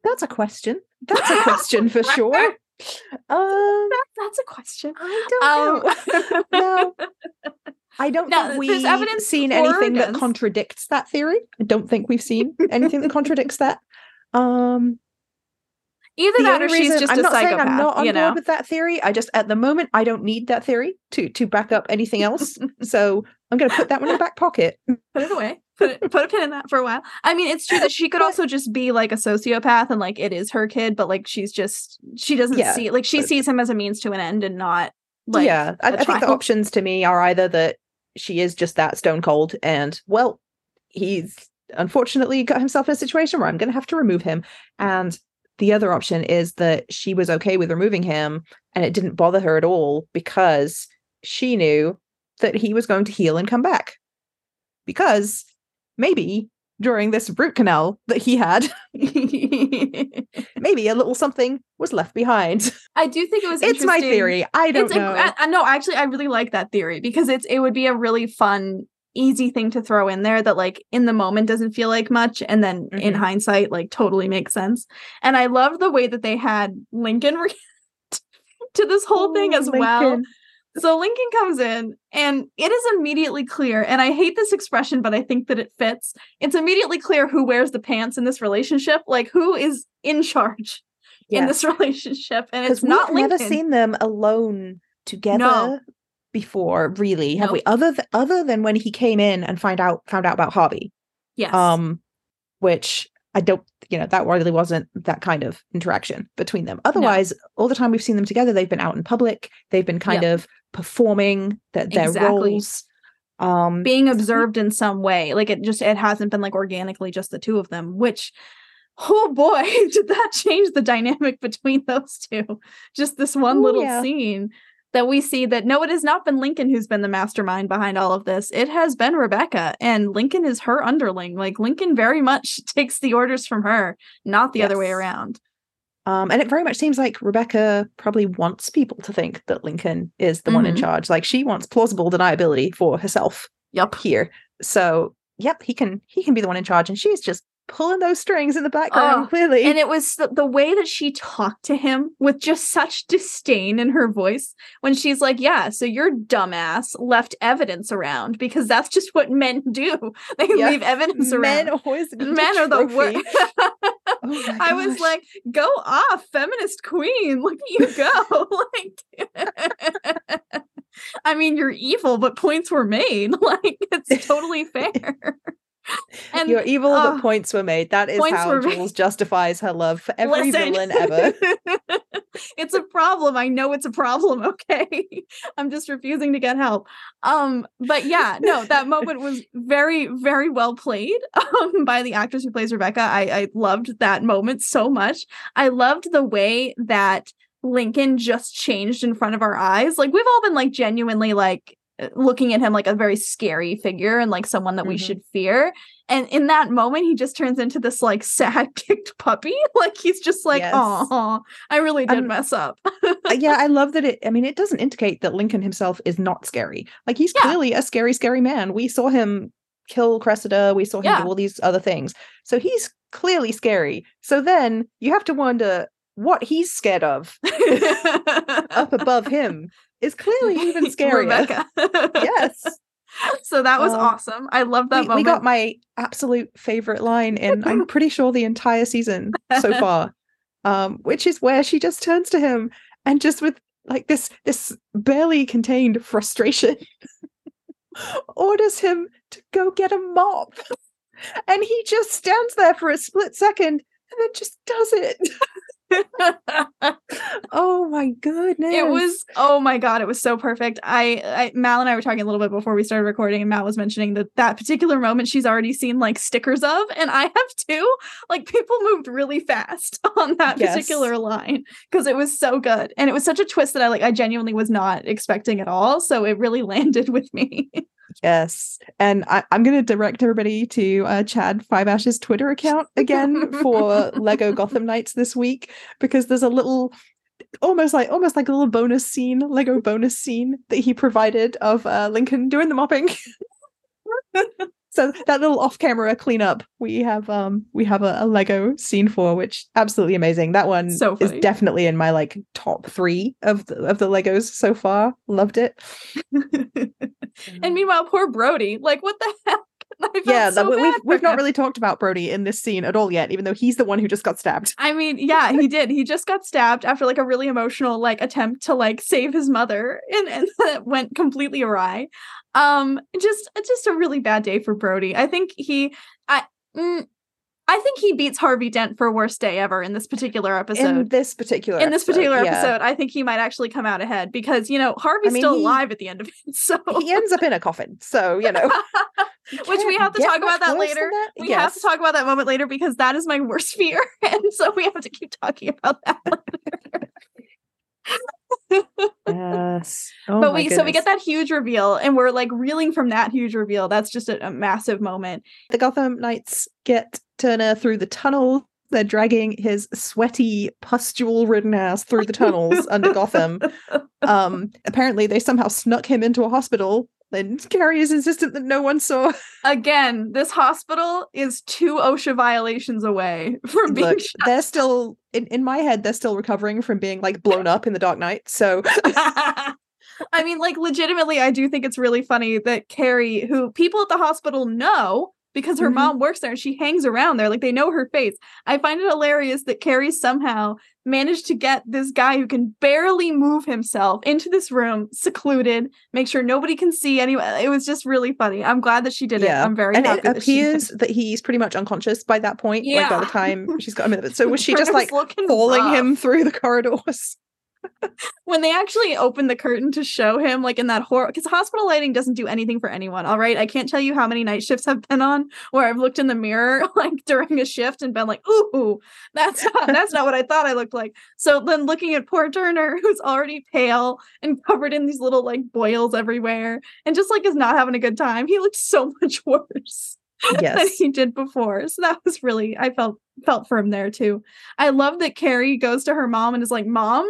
that's a question. That's a question for sure. Um, that, that's a question I don't know. um, no, I don't No, think we've evidence seen anything that contradicts that theory. I don't think we've seen anything that contradicts that. Um, either the that or she's just I'm a not saying psychopath I'm not on you board with that theory. I just at the moment I don't need that theory to to back up anything else. so I'm going to put that one in the back pocket. put it away put it put a pin in that for a while i mean it's true that she could also just be like a sociopath and like it is her kid but like she's just she doesn't Yeah, see like she sees him as a means to an end and not like yeah, I think the options to me are either that she is just that stone cold, and well, he's unfortunately got himself in a situation where I'm going to have to remove him, and the other option is that she was okay with removing him, and it didn't bother her at all because she knew that he was going to heal and come back, because maybe during this root canal that he had, maybe a little something was left behind. I do think it was. it's my theory. I don't It's know. a, I, no, actually, I really like that theory because it's it would be a really fun, easy thing to throw in there that like in the moment doesn't feel like much, and then in Mhm. hindsight, like totally makes sense. And I love the way that they had Lincoln react to this whole thing Oh, as well. So Lincoln comes in and it is immediately clear, and I hate this expression, but I think that it fits. It's immediately clear who wears the pants in this relationship, like who is in charge in this relationship, and it's not we've Lincoln. never seen them alone together before, really, have we? Other th- other than when he came in and find out found out about Harvey, yes, um, which I don't, you know, that really wasn't that kind of interaction between them. Otherwise, all the time we've seen them together, they've been out in public, they've been kind of performing th- their Exactly. roles. Um, being observed in some way, like it just it hasn't been like organically just the two of them, which. Oh boy, did that change the dynamic between those two? Just this one Oh, little yeah. scene that we see that no, it has not been Lincoln who's been the mastermind behind all of this. It has been Rebecca, and Lincoln is her underling. Like Lincoln very much takes the orders from her, not the other way around. Um, and it very much seems like Rebecca probably wants people to think that Lincoln is the one in Mhm. charge. Like she wants plausible deniability for herself Yep. here. So, yep, he can he can be the one in charge, and she's just pulling those strings in the background, Oh, clearly. and it was the, the way that she talked to him with just such disdain in her voice when she's like, Yeah, so your dumbass left evidence around because that's just what men do. They Yeah. leave evidence Men around. always Men are the worst. Oh I was like, go off, feminist queen. Look at you go. like I mean, you're evil, but points were made. Like it's totally fair. and You're evil, oh, but points were made. That is how were made. Jules justifies her love for every Listen. villain ever. it's a problem. I know it's a problem, okay? I'm just refusing to get help. Um but yeah, no, that moment was very very well played um by the actress who plays Rebecca. I I loved that moment so much. I loved the way that Lincoln just changed in front of our eyes. Like we've all been like genuinely like uh, looking at him like a very scary figure and like someone that we Mhm. should fear. And in that moment, he just turns into this like sad kicked puppy. Like he's just like, Yes. oh, I really did Um, mess up. Yeah, I love that it I mean, it doesn't indicate that Lincoln himself is not scary. Like he's Yeah. clearly a scary, scary man. We saw him kill Cressida, we saw him Yeah. do all these other things. So he's clearly scary. So then you have to wonder what he's scared of up above him is clearly even scarier. Rebecca. Yes. So that was Um, awesome. I love that we, we got my absolute favorite line in I'm pretty sure the entire season so far. Um, which is where she just turns to him and just with like this this barely contained frustration orders him to go get a mop. And he just stands there for a split second and then just does it. oh my goodness. It was oh my god, it was so perfect. I, I Mal and I were talking a little bit before we started recording, and Mal was mentioning that that particular moment she's already seen like stickers of, and I have too. Like people moved really fast on that Yes. particular line because it was so good, and it was such a twist that I like I genuinely was not expecting at all. So it really landed with me. Yes. And I, I'm going to direct everybody to uh, Chad Five Ash's Twitter account again for Lego Gotham Knights this week because there's a little almost like almost like a little bonus scene, Lego bonus scene that he provided of uh, Lincoln doing the mopping. so that little off-camera cleanup we have um we have a, a Lego scene for which absolutely amazing. That one So is definitely in my like top 3 of the, of the Legos so far. Loved it. and meanwhile, poor Brody, like what the heck? Yeah, so that- we- bad we've we've not him. really talked about Brody in this scene at all yet, even though he's the one who just got stabbed. I mean, yeah, he did. He just got stabbed after like a really emotional like attempt to like save his mother, and and that went completely awry. Um, just just a really bad day for Brody. I think he, I, mm, I think he beats Harvey Dent for worst day ever in this particular episode. in this particular in this particular yeah. episode, I think he might actually come out ahead because you know Harvey's mean, still he- alive at the end of it. So he ends up in a coffin. So you know, you Which we have to talk about that later. that. we have to talk about that moment later because that is my worst fear, and so we have to keep talking about that. Yes. Oh but my we so we get that huge reveal, and we're like reeling from that huge reveal. That's just a, a massive moment. the Gotham Knights get Turner through the tunnel. They're dragging his sweaty, pustule-ridden ass through the tunnels under Gotham. Um, apparently, they somehow snuck him into a hospital. And Carrie is insistent that no one saw. Again, this hospital is two OSHA violations away from being Look, they're still in, in my head. They're still recovering from being like blown up in the Dark Knight. So I mean, like, legitimately, I do think it's really funny that Carrie, who people at the hospital know because her Mhm. mom works there and she hangs around there, like, they know her face. I find it hilarious that Carrie somehow managed to get this guy who can barely move himself into this room, secluded, make sure nobody can see anyone. It was just really funny. I'm glad that she did it. I'm very and happy it that appears that he's pretty much unconscious by that point. Like by the time she's got him in the, so was she just like falling him through the corridors? When they actually opened the curtain to show him like in that horror because hospital lighting doesn't do anything for anyone all right i can't tell you how many night shifts i've been on where i've looked in the mirror like during a shift and been like ooh that's not that's not what i thought i looked like so then looking at poor turner who's already pale and covered in these little like boils everywhere and just like is not having a good time he looked so much worse than he did before. So that was really I felt felt for him there too. I love that Carrie goes to her mom and is like, "Mom,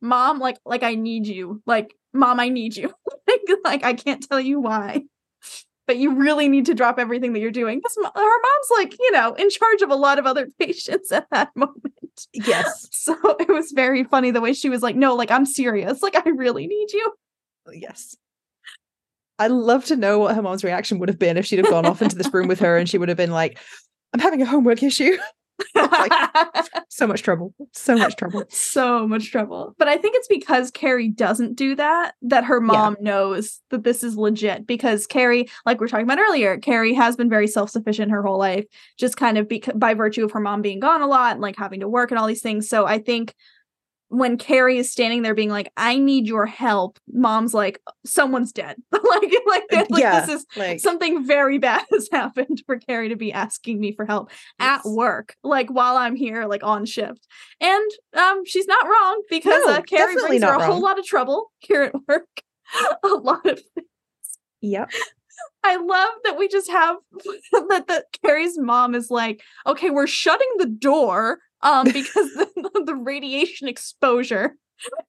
mom, like like I need you. Like, mom, I need you. like, like I can't tell you why." but you really need to drop everything that you're doing. Because her mom's like, you know, in charge of a lot of other patients at that moment. Yes. So it was very funny the way she was like, no, like, I'm serious. Like, I really need you. Oh, yes. I'd love to know what her mom's reaction would have been if she'd have gone off into this room with her and she would have been like, I'm having a homework issue. like, so much trouble. So much trouble. so much trouble. But I think it's because Carrie doesn't do that that her mom yeah. knows that this is legit. Because Carrie, like we are talking about earlier, Carrie has been very self sufficient her whole life, just kind of bec- by virtue of her mom being gone a lot and like having to work and all these things. So I think when Carrie is standing there being like, I need your help, mom's like, someone's dead. like, like, like yeah, this is like, something very bad has happened for Carrie to be asking me for help yes. at work, like while I'm here, like on shift. And um, she's not wrong because no, uh, Carrie brings her a wrong. whole lot of trouble here at work. a lot of things. Yep. I love that we just have that that Carrie's mom is like, okay, we're shutting the door um because the, the radiation exposure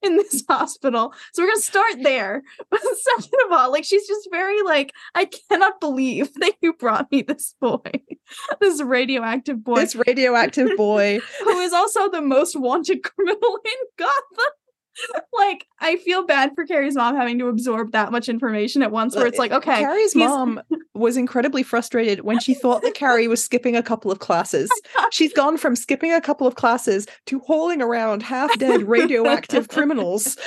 in this hospital. So we're gonna start there. But second of all, like she's just very like, I cannot believe that you brought me this boy, this radioactive boy, this radioactive boy, who is also the most wanted criminal in Gotham. Like I feel bad for Carrie's mom having to absorb that much information at once where it's like, okay. Carrie's mom was incredibly frustrated when she thought that Carrie was skipping a couple of classes. She's gone from skipping a couple of classes to hauling around half dead radioactive criminals.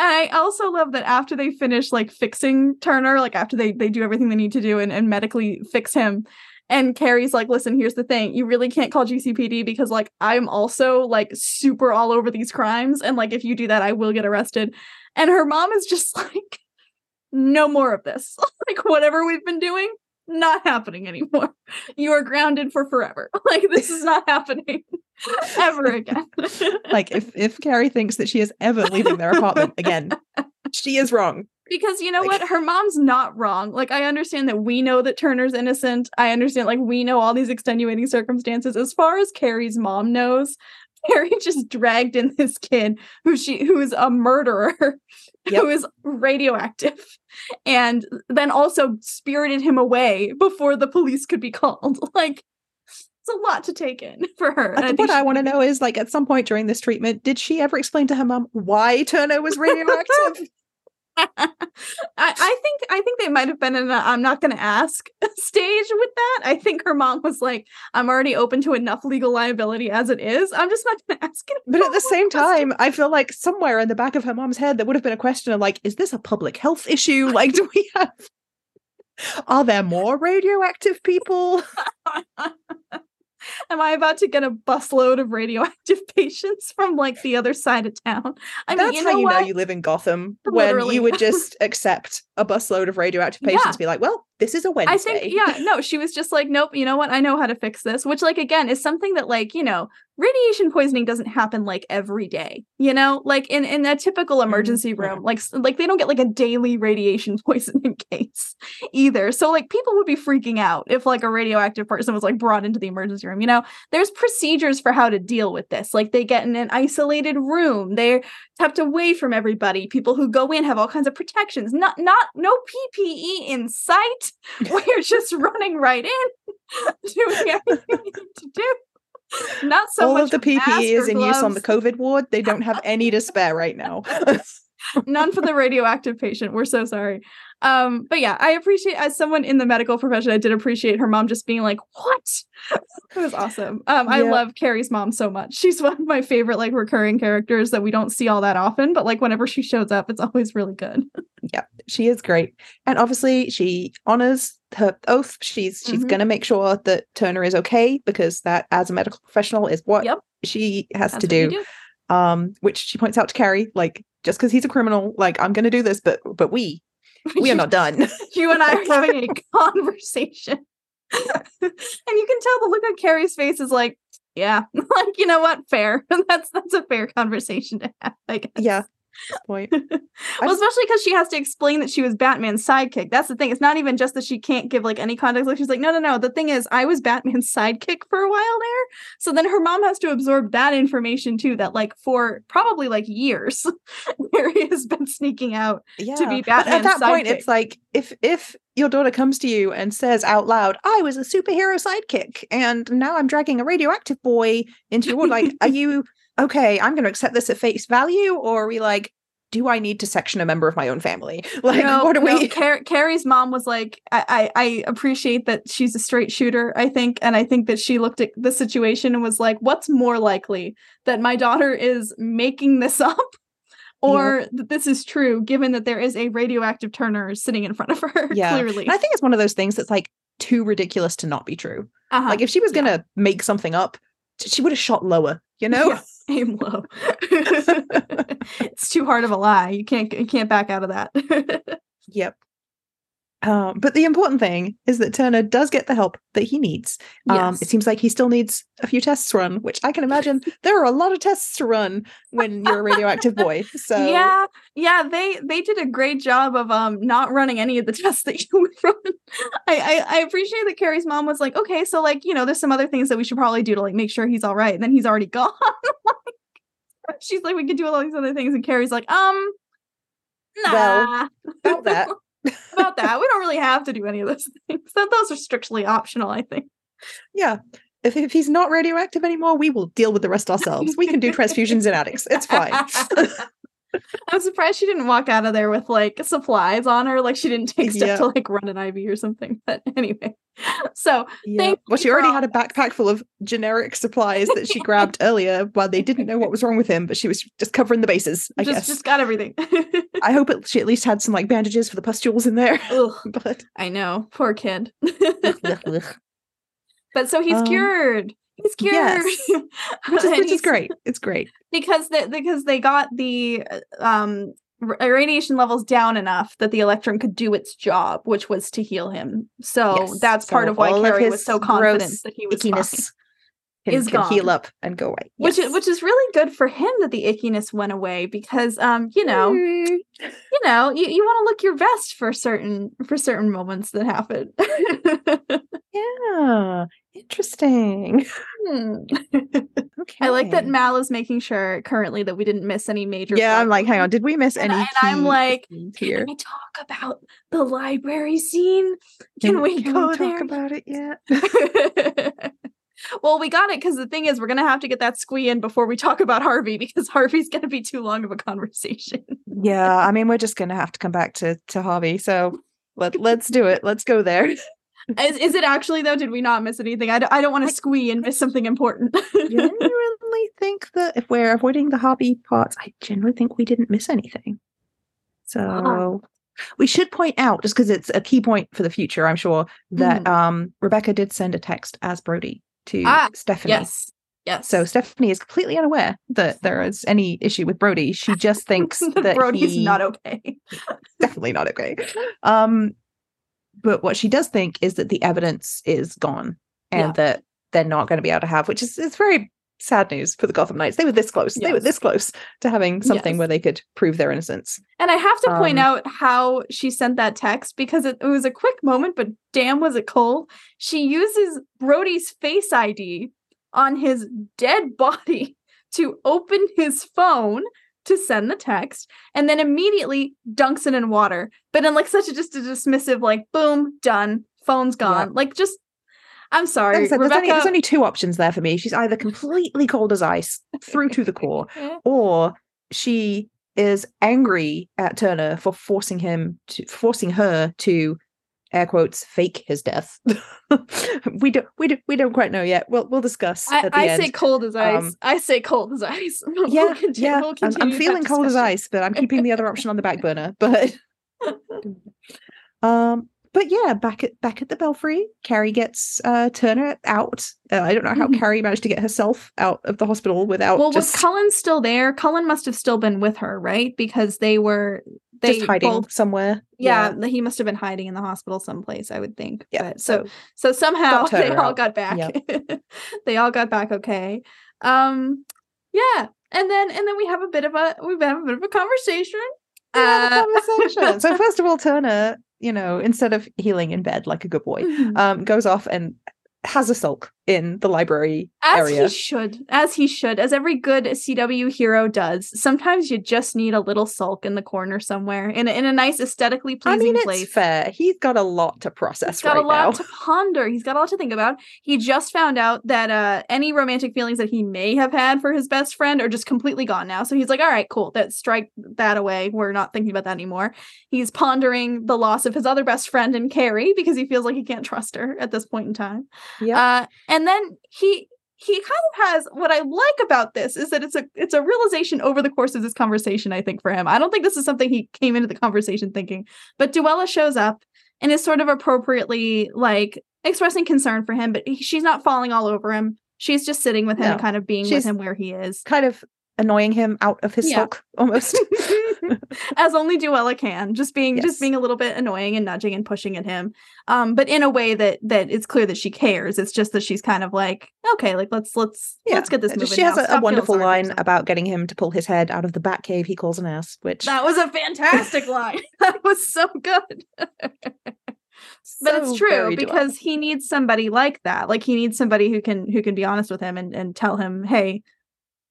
And I also love that after they finish like fixing Turner, like after they they do everything they need to do and, and medically fix him, and Carrie's like, listen, here's the thing. You really can't call GCPD because like I'm also like super all over these crimes. And like if you do that, I will get arrested. And her mom is just like, no more of this. like whatever we've been doing, not happening anymore. You are grounded for forever. Like this is not happening ever again. like if if Carrie thinks that she is ever leaving their apartment again, she is wrong because you know like, what her mom's not wrong like i understand that we know that turner's innocent i understand like we know all these extenuating circumstances as far as carrie's mom knows carrie just dragged in this kid who she who is a murderer yep. who is radioactive and then also spirited him away before the police could be called like it's a lot to take in for her. I what I want to know is like at some point during this treatment, did she ever explain to her mom why Turner was radioactive? I, I, think I think they might have been in a I'm not gonna ask stage with that. I think her mom was like, I'm already open to enough legal liability as it is. I'm just not gonna ask it. But at the same time, I feel like somewhere in the back of her mom's head there would have been a question of like, is this a public health issue? Like, do we have are there more radioactive people? Am I about to get a busload of radioactive patients from like the other side of town? I That's mean, you know how you what? know you live in Gotham Literally. when you would just accept a busload of radioactive patients, yeah. be like, well, this is a Wednesday. I think, yeah, no, she was just like, nope, you know what? I know how to fix this, which, like, again, is something that, like, you know, radiation poisoning doesn't happen like every day you know? Like in in a typical mm-hmm, emergency mm-hmm. room like like they don't get like a daily radiation poisoning case either. So like people would be freaking out if like a radioactive person was like brought into the emergency room you know? There's procedures for how to deal with this. Like they get in an isolated room. They're kept away from everybody. People who go in have all kinds of protections. Not not no ppe in sight we're just running right in doing everything we need to do not so all much of the PPE is in use on the COVID ward. They don't have any to spare right now. None for the radioactive patient. We're so sorry. Um, but yeah, I appreciate as someone in the medical profession, I did appreciate her mom just being like, "What?" it was awesome. Um, yeah. I love Carrie's mom so much. She's one of my favorite like recurring characters that we don't see all that often, but like whenever she shows up, it's always really good. yeah, she is great, and obviously she honors her oath. She's she's mm-hmm. gonna make sure that Turner is okay because that, as a medical professional, is what yep. she has That's to do. do. Um, which she points out to Carrie, like just because he's a criminal, like I'm gonna do this, but but we we are not done. you and I are having a conversation. and you can tell the look on Carrie's face is like, yeah, like you know what, fair. that's that's a fair conversation to have. I guess. Yeah, point. well, especially because she has to explain that she was Batman's sidekick. That's the thing. It's not even just that she can't give like any context. Like she's like, no, no, no. The thing is, I was Batman's sidekick for a while there. So then her mom has to absorb that information too. That like for probably like years, Mary has been sneaking out yeah. to be Batman. At that sidekick. point, it's like if if your daughter comes to you and says out loud, I was a superhero sidekick, and now I'm dragging a radioactive boy into your ward. Like, are you okay? I'm going to accept this at face value, or are we like, do I need to section a member of my own family? Like, no, what are no. we? Car- Carrie's mom was like, I-, I I appreciate that she's a straight shooter. I think, and I think that she looked at the situation and was like, what's more likely that my daughter is making this up? Or yep. that this is true, given that there is a radioactive Turner sitting in front of her. Yeah, clearly. And I think it's one of those things that's like too ridiculous to not be true. Uh-huh. Like if she was gonna yeah. make something up, she would have shot lower. You know, yeah, aim low. it's too hard of a lie. You can't you can't back out of that. yep. Um, but the important thing is that Turner does get the help that he needs. Yes. Um, it seems like he still needs a few tests run, which I can imagine there are a lot of tests to run when you're a radioactive boy. So yeah, yeah, they they did a great job of um not running any of the tests that you would run. I, I I appreciate that Carrie's mom was like, okay, so like you know, there's some other things that we should probably do to like make sure he's all right. And then he's already gone. like, she's like, we could do all these other things, and Carrie's like, um, nah. Well, about that. About that. We don't really have to do any of those things. Those are strictly optional, I think. Yeah. If, if he's not radioactive anymore, we will deal with the rest ourselves. We can do transfusions in addicts. It's fine. I'm surprised she didn't walk out of there with like supplies on her, like she didn't take stuff Yeah. to like run an IV or something. But anyway, so Yeah. Well, she already all had a backpack full of generic supplies that she grabbed earlier while they didn't know what was wrong with him, but she was just covering the bases, I just guess. just got everything. I hope it, she at least had some like bandages for the pustules in there. Ugh, but I know, poor kid. but so he's Um, cured. He's cured. yes. which is, which is great. It's great. because they, because they got the uh, um radiation levels down enough that the electrum could do its job, which was to heal him. So Yes. that's part of why all of Carrie was so confident that he was fine. Ickiness can, Is can heal up and go away. Which is which is really good for him that the ickiness went away because um you know Mm. you know you, you want to look your best for certain for certain moments that happen. Yeah. Interesting. Hmm. Okay. I like that Mal is making sure currently that we didn't miss any major. Yeah, plot I'm like, hang on, did we miss And- any? and I'm like, scenes Can here. we talk about the library scene? Can, we can go we there? talk about it yet? well, we got it because the thing is, we're gonna have to get that squee in before we talk about Harvey because Harvey's gonna be too long of a conversation. yeah, I mean, we're just gonna have to come back to to Harvey. So let let's do it. Let's go there. Is, is it actually though? Did we not miss anything? I, d- I don't want to squee and miss something important. I genuinely think that if we're avoiding the hobby parts, I genuinely think we didn't miss anything. So we should point out, just because it's a key point for the future, I'm sure, that um Rebecca did send a text as Brody to Ah, Stephanie. yes, yes. So Stephanie is completely unaware that there is any issue with Brody. She just thinks that Brody's he- not okay. definitely not okay. Um, but what she does think is that the evidence is gone and Yeah. that they're not going to be able to have, which is it's very sad news for the Gotham Knights. They were this close. They were this close to having something Yes. where they could prove their innocence. And I have to point Um, out how she sent that text because it, it was a quick moment, but damn, was it cold. She uses Brody's face ID on his dead body to open his phone to send the text and then immediately dunks it in water. But in like such a just a dismissive, like, boom, done, phone's gone. Like, just, I'm sorry. Said, there's, only, there's only two options there for me. She's either completely cold as ice through to the core, or she is angry at Turner for forcing him to forcing her to air quotes fake his death. we don't we don't we don't quite know yet. We'll we'll discuss I, at the I say cold as ice. Um, I say cold as ice. We'll yeah, conti- yeah. we'll I'm, I'm feeling cold as ice, but I'm keeping the other option on the back burner. But um, but yeah, back at back at the Belfry, Carrie gets uh Turner out. Uh, I don't know how Mhm. Carrie managed to get herself out of the hospital without Well, just was Cullen still there? Cullen must have still been with her, right? Because they were they just hiding both- somewhere. yeah, he must have been hiding in the hospital someplace, I would think. yeah. But so so somehow they all out. got back. they all got back okay. Um yeah. And then and then we have a bit of a we have a bit of a conversation. Uh, conversation. so first of all, Turner, you know, instead of healing in bed like a good boy, Mhm. um, goes off and has a sulk in the library as area. he should, as he should, as every good CW hero does. Sometimes you just need a little sulk in the corner somewhere, in a, in a nice aesthetically pleasing I mean, place. fair. He's got a lot to process He's got right a lot now. to ponder. He's got a lot to think about. He just found out that uh, any romantic feelings that he may have had for his best friend are just completely gone now. So he's like, "All right, cool. That strike that away. We're not thinking about that anymore." He's pondering the loss of his other best friend in Carrie because he feels like he can't trust her at this point in time. Yeah. Uh, and then he he kind of has what I like about this is that it's a it's a realization over the course of this conversation. I think for him, I don't think this is something he came into the conversation thinking. But Duela shows up and is sort of appropriately like expressing concern for him, but he, she's not falling all over him. She's just sitting with him and No. kind of being with him where he is, kind of annoying him out of his Yeah. sulk almost. as only Duela can. Just being Yes. just being a little bit annoying and nudging and pushing at him, um, but in a way that that it's clear that she cares. It's just that she's kind of like, okay, like let's let's let's get this moving. She has a, a wonderful line about getting him to pull his head out of the bat cave he calls an ass, which That was a fantastic line. That was so good. But so it's true because he needs somebody like that. Like he needs somebody who can who can be honest with him and, and tell him, hey,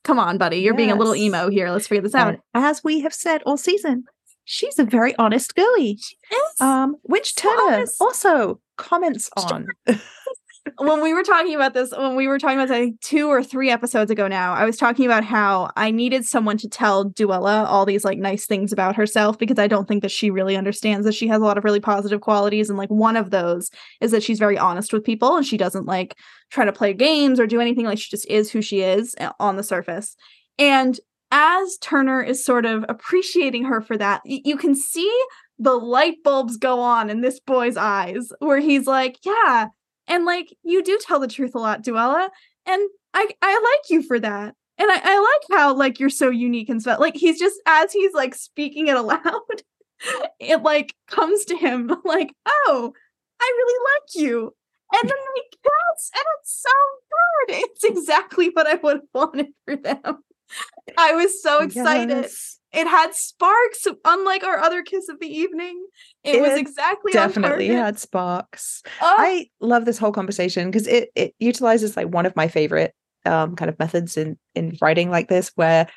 come on, buddy, you're being a little emo here. Let's figure this out. And as we have said all season, she's a very honest girly. Yes. Um, which Turner also comments on. when we were talking about this, when we were talking about I think two or three episodes ago now, I was talking about how I needed someone to tell Duela all these like nice things about herself because I don't think that she really understands that she has a lot of really positive qualities. And like one of those is that she's very honest with people and she doesn't like try to play games or do anything. Like she just is who she is uh, on the surface. And as Turner is sort of appreciating her for that, you can see the light bulbs go on in this boy's eyes where he's like, yeah, and like you do tell the truth a lot, Duela. And I I like you for that. And I, I like how like you're so unique and stuff. Like he's just as he's like speaking it aloud, it like comes to him like, oh, I really like you. And then they kiss, and it's so good. It's exactly what I would have wanted for them. I was so excited. Yes. it had sparks unlike our other kiss of the evening. It, was exactly Definitely had sparks. Oh, I love this whole conversation because it it utilizes like one of my favorite um kind of methods in in writing like this where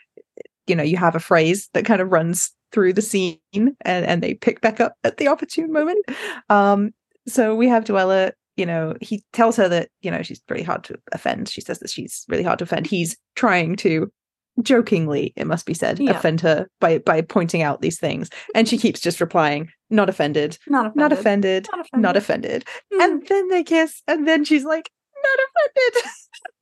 you know you have a phrase that kind of runs through the scene and and they pick back up at the opportune moment. Um so we have Duela you know he tells her that you know she's really hard to offend. She says that she's really hard to offend. He's trying to jokingly it must be said Yeah. offend her by by pointing out these things and she keeps just replying not offended not offended. not offended Not offended. not offended Mm. and then they kiss and then she's like not offended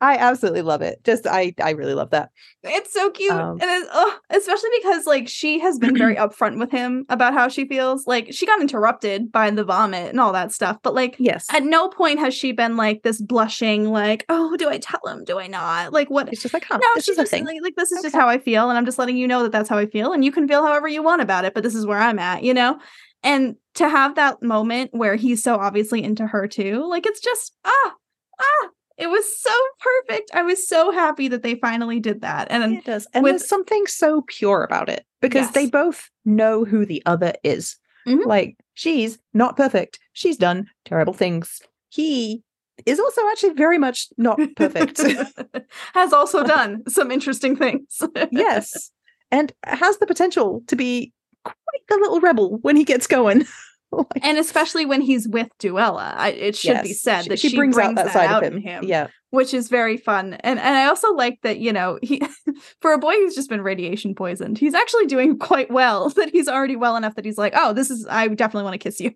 i absolutely love it just i i really love that It's so cute, Um, and it's, oh, especially because like she has been very upfront with him about how she feels. Like she got interrupted by the vomit and all that stuff, but like yes at no point has she been like this blushing, like oh, do I tell him? Do I not? Like what? it's just like huh No, this she's is just like, like this is just how I feel, and I'm just letting you know that that's how I feel, and you can feel however you want about it, but this is where I'm at, you know. And to have that moment where he's so obviously into her too, like it's just ah ah, it was so perfect. I was so happy that they finally did that, and it does and with- there's something so pure about it because they both know who the other is Mhm. like she's not perfect she's done terrible things he is also actually very much not perfect has also done some interesting things. yes and has the potential to be quite the little rebel when he gets going Like, and especially when he's with Duela, I, it should be said she- that she, she, brings, out that side of in him. yeah which is very fun. And and I also like that you know he for a boy who's just been radiation poisoned, he's actually doing quite well. That he's already well enough that he's like, oh, this is I definitely want to kiss you.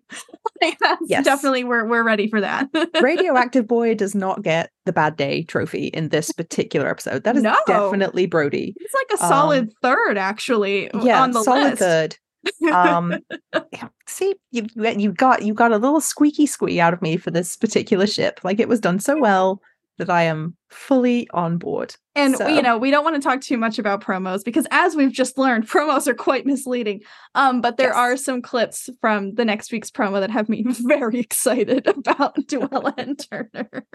like Yes. definitely we're we're ready for that. radioactive boy does not get the bad day trophy in this particular episode that is No. definitely brody He's like a um, solid third actually yeah on the solid list. third um see you you got you got a little squeaky squee out of me for this particular ship like it was done so well that i am fully on board And So- you know, we don't want to talk too much about promos because as we've just learned, promos are quite misleading. Um, but there Yes. are some clips from the next week's promo that have me very excited about Duela and Turner.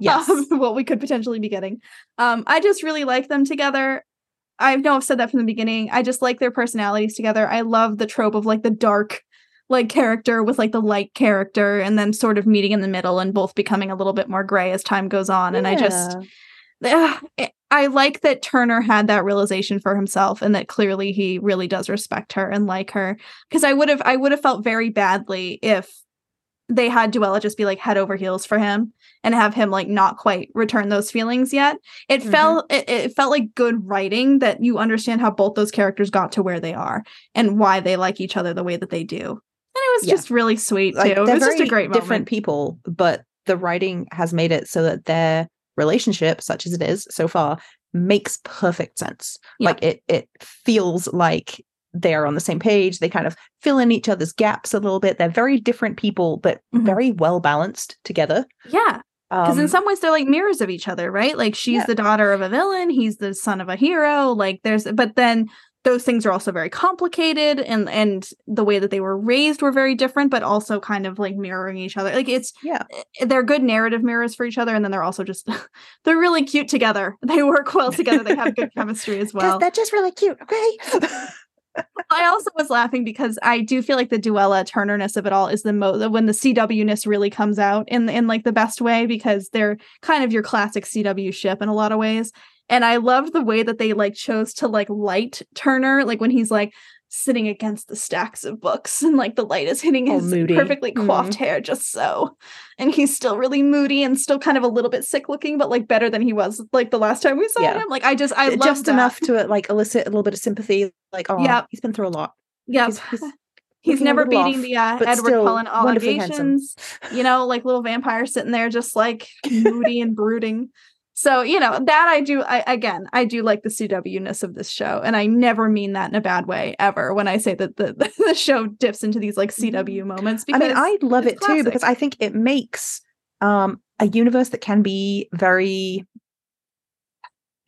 Yes. um, what we could potentially be getting. Um, I just really like them together. I know I've said that from the beginning. I just like their personalities together. I love the trope of like the dark, like character with like the light character and then sort of meeting in the middle and both becoming a little bit more gray as time goes on and i just uh, i like that turner had that realization for himself and that clearly he really does respect her and like her because i would have i would have felt very badly if they had Duela just be like head over heels for him and have him like not quite return those feelings yet. It mm-hmm. felt it, it, felt like good writing that you understand how both those characters got to where they are and why they like each other the way that they do. And it was yeah. just really sweet like, too. It was just a great different moment. people, but the writing has made it so that their relationship, such as it is so far, makes perfect sense. Yeah. Like it it feels like they're on the same page. They kind of fill in each other's gaps a little bit. They're very different people, but mm-hmm. very well balanced together. Yeah. Because um, in some ways they're like mirrors of each other, right? Like she's yeah. the daughter of a villain, he's the son of a hero. Like there's, but then those things are also very complicated, and and the way that they were raised were very different, but also kind of like mirroring each other. Like it's yeah, eh, they're good narrative mirrors for each other, and then they're also just they're really cute together. They work well together. They have good chemistry as well. They're just really cute. Okay. I also was laughing because I do feel like the Duela Turnerness of it all is the most when the CW ness really comes out in in like the best way because they're kind of your classic CW ship in a lot of ways. And I love the way that they like chose to like light Turner, like when he's like, sitting against the stacks of books and like the light is hitting his perfectly coiffed mm. hair just so. And he's still really moody and still kind of a little bit sick looking but like better than he was like the last time we saw yeah. him. Like i just i love just that. enough to like elicit a little bit of sympathy like oh yeah he's been through a lot. Yeah he's, he's, he's never beating off, the uh, edward cullen allegations. You know like little vampire sitting there just like moody and brooding so, you know, that I do I again, I do like the CW-ness of this show. And I never mean that in a bad way ever when I say that the, the show dips into these like CW mm-hmm. moments. I mean, I love it classic. too because I think it makes um a universe that can be very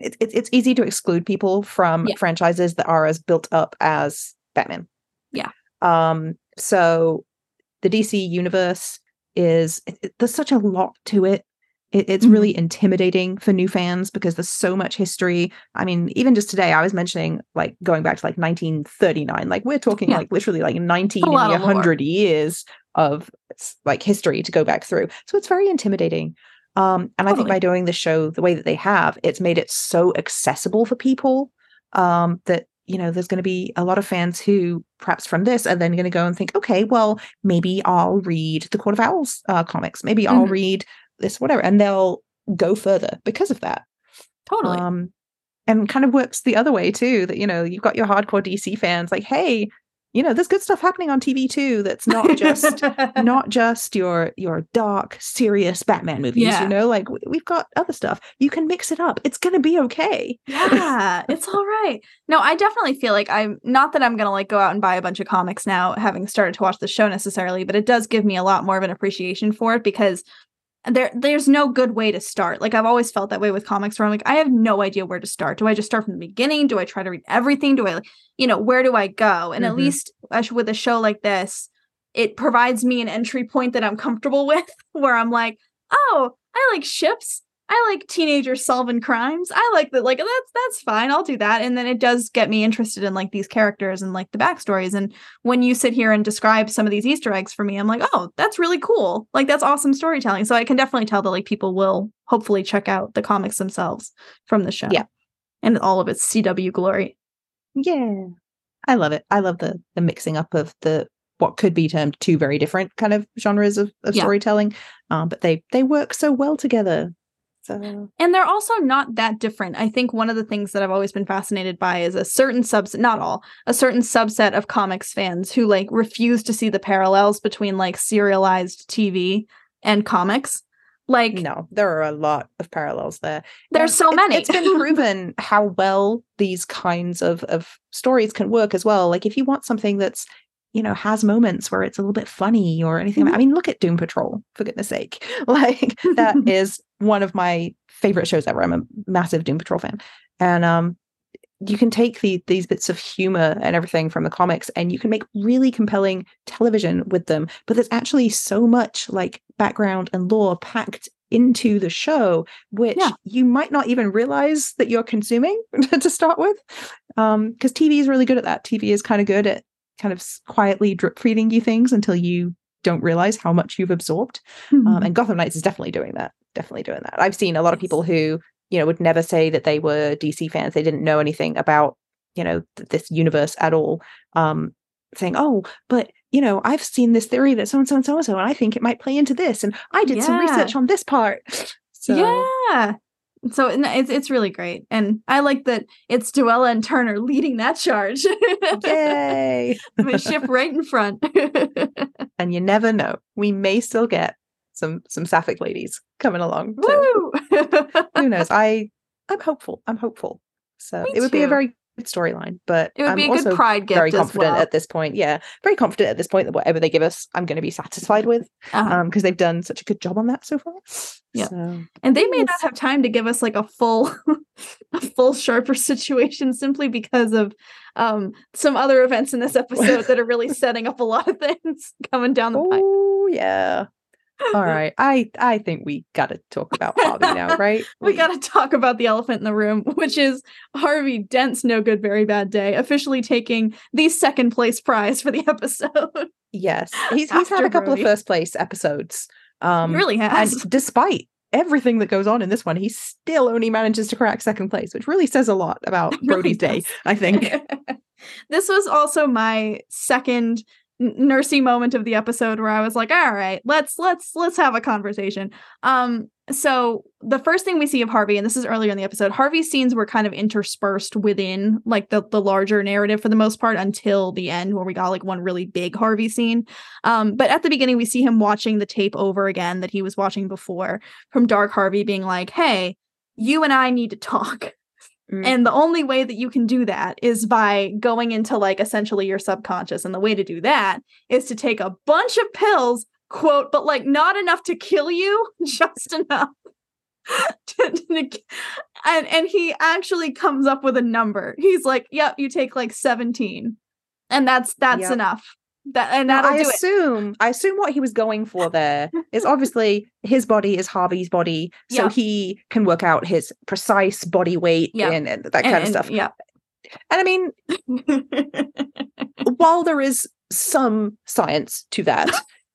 it, it, it's easy to exclude people from yeah. franchises that are as built up as Batman. Yeah. Um, so the DC universe is it, there's such a lot to it it, it's mm-hmm. really intimidating for new fans because there's so much history. I mean, even just today, I was mentioning like going back to like 1939. Like we're talking yeah. like literally like 19 and 100 years of like history to go back through. So it's very intimidating. Um, and totally. I think by doing the show the way that they have, it's made it so accessible for people um, that you know there's going to be a lot of fans who perhaps from this are then going to go and think okay well maybe i'll read the court of owls uh, comics maybe mm-hmm. i'll read this whatever and they'll go further because of that. Totally. Um and kind of works the other way too that you know you've got your hardcore dc fans like hey you know there's good stuff happening on tv too that's not just not just your your dark serious batman movies yeah. you know like we've got other stuff. You can mix it up. It's gonna be okay. Yeah it's all right. No i definitely feel like i'm not that i'm gonna like go out and buy a bunch of comics now having started to watch the show necessarily but it does give me a lot more of an appreciation for it because there there's no good way to start. Like I've always felt that way with comics where I'm like, I have no idea where to start. Do I just start from the beginning? Do I try to read everything? Do I like, you know, where do I go? And mm-hmm. at least with a show like this, it provides me an entry point that I'm comfortable with where I'm like, oh, I like ships. I like teenagers solving crimes. I like that. Like that's that's fine. I'll do that. And then it does get me interested in like these characters and like the backstories. And when you sit here and describe some of these Easter eggs for me, I'm like, oh, that's really cool. Like that's awesome storytelling. So I can definitely tell that like people will hopefully check out the comics themselves from the show. Yeah, and all of its CW glory. Yeah, I love it. I love the the mixing up of the what could be termed two very different kind of genres of, of yeah. storytelling um, but they they work so well together so and they're also not that different. I think one of the things that I've always been fascinated by is a certain subset, not all, a certain subset of comics fans who like refuse to see the parallels between like serialized TV and comics. Like no, there are a lot of parallels there. There's so many. it's been proven how well these kinds of of stories can work as well. Like if you want something that's you know has moments where it's a little bit funny or anything mm-hmm. i mean look at doom patrol for goodness sake. Like that is one of my favorite shows ever. I'm a massive doom patrol fan. And um you can take the, these bits of humor and everything from the comics and you can make really compelling television with them but there's actually so much like background and lore packed into the show which yeah. you might not even realize that you're consuming to start with. Um because tv is really good at that. Tv is kind of good at kind of quietly drip feeding you things until you don't realize how much you've absorbed. Mm-hmm. Um, and Gotham Knights is definitely doing that. Definitely doing that. I've seen a lot of people who, you know, would never say that they were DC fans. They didn't know anything about, you know, th- this universe at all. Um, saying, "Oh, but you know, I've seen this theory that so and so and so and so, and I think it might play into this, and I did yeah. some research on this part." So, yeah, so it's it's really great, and I like that it's Duela and Turner leading that charge. Yay! the ship right in front. and you never know, we may still get some some sapphic ladies coming along. Woo! Who knows? I I'm hopeful. I'm hopeful. So Me it would too. be a very storyline, but it would I'm be a good pride gift. Very confident well. at this point. Yeah, very confident at this point that whatever they give us, I'm going to be satisfied with, because uh-huh. um, they've done such a good job on that so far. Yeah, so, and they may not have time to give us like a full, a full sharper situation simply because of um, some other events in this episode that are really setting up a lot of things coming down the pipe. Oh yeah, all right. I I think we got to talk about Harvey now, right? we, we got to talk about the elephant in the room, which is Harvey Dent's no good very bad day, officially taking the second place prize for the episode. Yes. He's he's had a couple Brody. of first place episodes. Um he really has. And despite everything that goes on in this one, he still only manages to crack second place, which really says a lot about Brody's really day, I think. this was also my second nursey moment of the episode where I was like, all right, let's let's let's have a conversation. Um, so the first thing we see of Harvey, and this is earlier in the episode, Harvey's scenes were kind of interspersed within like the the larger narrative for the most part until the end where we got like one really big Harvey scene. Um, but at the beginning we see him watching the tape over again that he was watching before from Dark Harvey being like, hey, you and I need to talk. Mm. And the only way that you can do that is by going into like essentially your subconscious. And the way to do that is to take a bunch of pills, quote, but like not enough to kill you, just enough. and and he actually comes up with a number. He's like, "Yep, you take like 17." And that's that's yep. enough. That and now I assume it. I assume what he was going for there is obviously his body is Harvey's body, so yep. he can work out his precise body weight yep. and, and, that kind and, of stuff. Yeah. And I mean, while there is some science to that,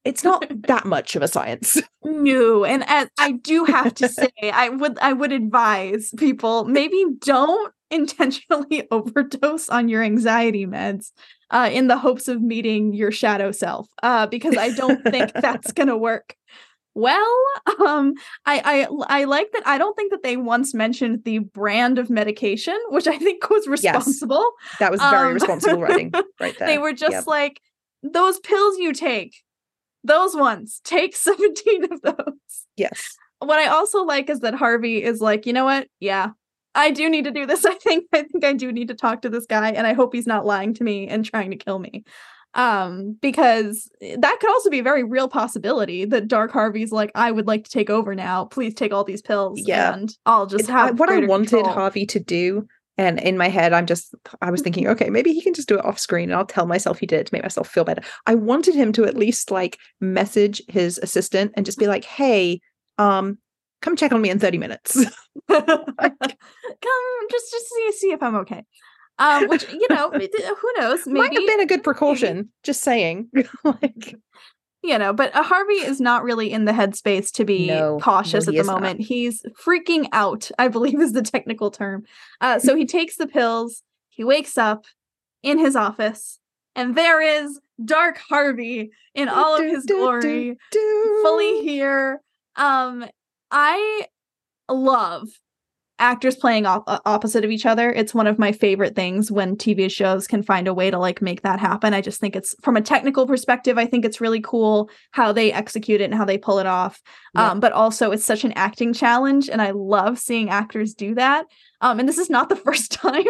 it's not that much of a science. No, and as I do have to say, I would I would advise people maybe don't intentionally overdose on your anxiety meds uh, in the hopes of meeting your shadow self uh, because I don't think that's going to work. Well, um, I, I I like that. I don't think that they once mentioned the brand of medication, which I think was responsible. Yes, that was very um, responsible writing, right there. They were just yep. like those pills you take, those ones. Take seventeen of those. Yes. What I also like is that Harvey is like, you know what? Yeah, I do need to do this. I think I think I do need to talk to this guy and I hope he's not lying to me and trying to kill me. Um because that could also be a very real possibility that Dark Harvey's like I would like to take over now. Please take all these pills yeah. and I'll just have what I wanted control. Harvey to do and in my head I'm just I was thinking okay, maybe he can just do it off screen and I'll tell myself he did to make myself feel better. I wanted him to at least like message his assistant and just be like, "Hey, um come check on me in 30 minutes. come just just see see if I'm okay. Um, which you know, who knows? Maybe might have been a good precaution. Maybe. Just saying, like you know. But uh, Harvey is not really in the headspace to be no, cautious no, at the moment. Not. He's freaking out. I believe is the technical term. Uh, so he takes the pills. He wakes up in his office, and there is Dark Harvey in all of his glory, fully here. Um, I love actors playing op- opposite of each other. It's one of my favorite things when TV shows can find a way to like make that happen. I just think it's from a technical perspective, I think it's really cool how they execute it and how they pull it off. Yeah. Um, but also it's such an acting challenge and I love seeing actors do that. Um, and this is not the first time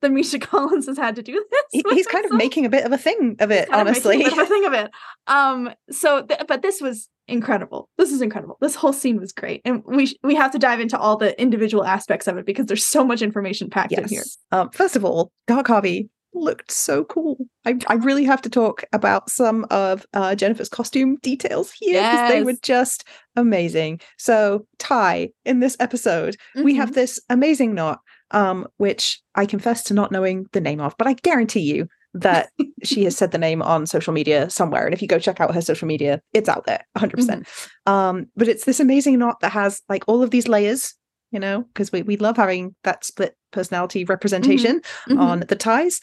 that Misha Collins has had to do this. He's kind of making a bit of a thing of it, honestly. Of a thing of it. Um, so, th- but this was incredible. This is incredible. This whole scene was great, and we sh- we have to dive into all the individual aspects of it because there's so much information packed yes. in here. Um, first of all, Dark Harvey looked so cool. I, I really have to talk about some of uh, Jennifer's costume details here because yes. they were just amazing. So, Ty, in this episode, mm-hmm. we have mm-hmm. this amazing knot um, which I confess to not knowing the name of, but I guarantee you that she has said the name on social media somewhere. And if you go check out her social media, it's out there 100%. percent mm hmm Um, but it's this amazing knot that has like all of these layers, you know, because we, we love having that split personality representation mm-hmm. Mm-hmm. on the ties.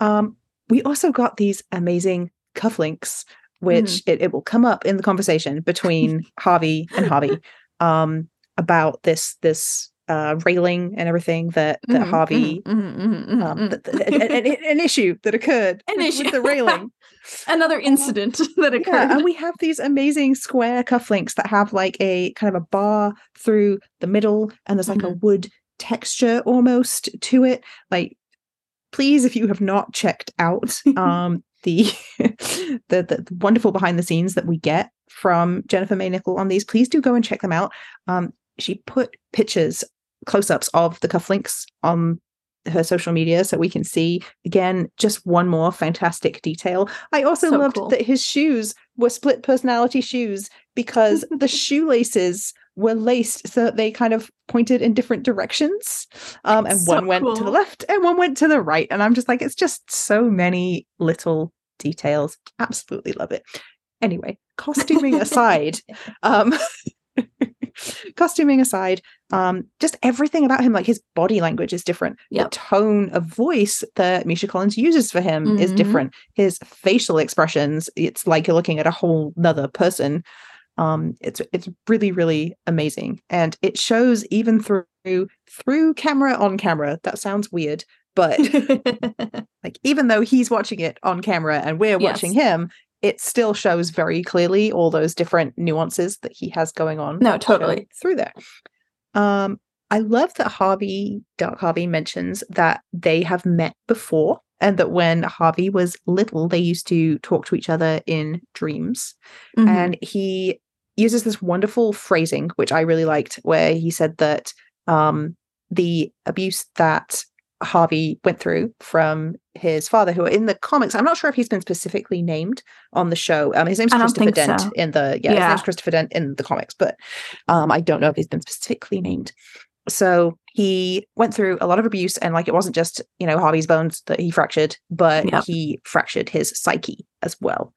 Um, we also got these amazing cufflinks, which mm-hmm. it, it will come up in the conversation between Harvey and Harvey um, about this this uh, railing and everything that that mm-hmm, Harvey mm-hmm, mm-hmm, mm-hmm um, mm-hmm. an, an, issue that occurred an with, issue. with the railing. Another incident that occurred. Yeah, and we have these amazing square cufflinks that have like a kind of a bar through the middle, and there's like a wood texture almost to it. Like, please, if you have not checked out um, the, the the wonderful behind the scenes that we get from Jennifer May Nickel on these, please do go and check them out. Um, she put pictures close-ups of the cufflinks on her social media so we can see again just one more fantastic detail i also so loved cool. that his shoes were split personality shoes because the shoelaces were laced so that they kind of pointed in different directions um, and so one went cool. to the left and one went to the right and i'm just like it's just so many little details absolutely love it anyway costuming aside um costuming aside, um, just everything about him, like his body language is different. Yep. The tone of voice that Misha Collins uses for him mm-hmm. is different. His facial expressions, it's like you're looking at a whole nother person. Um, it's it's really really amazing, and it shows even through through camera on camera. That sounds weird, but like even though he's watching it on camera and we're yes. watching him, it still shows very clearly all those different nuances that he has going on. No, totally through there. Um, I love that Harvey Dark Harvey mentions that they have met before and that when Harvey was little, they used to talk to each other in dreams. Mm-hmm. And he uses this wonderful phrasing, which I really liked, where he said that um, the abuse that Harvey went through from his father, who are in the comics, I'm not sure if he's been specifically named on the show. Um, his name's Christopher Dent so. in the yeah, yeah, his name's Christopher Dent in the comics, but um, I don't know if he's been specifically named. So he went through a lot of abuse, and like it wasn't just you know Harvey's bones that he fractured, but yep. he fractured his psyche as well.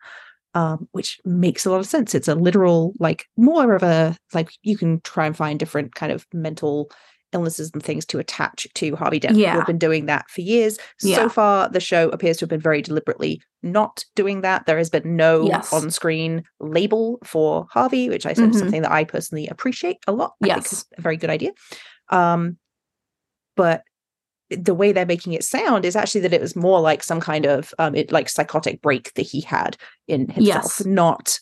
Um, which makes a lot of sense. It's a literal, like more of a like you can try and find different kind of mental illnesses and things to attach to Harvey Dent. Yeah. We've been doing that for years. Yeah. So far, the show appears to have been very deliberately not doing that. There has been no yes. on screen label for Harvey, which I said mm-hmm. is something that I personally appreciate a lot. I yes. a very good idea. Um, but the way they're making it sound is actually that it was more like some kind of um it like psychotic break that he had in himself yes. not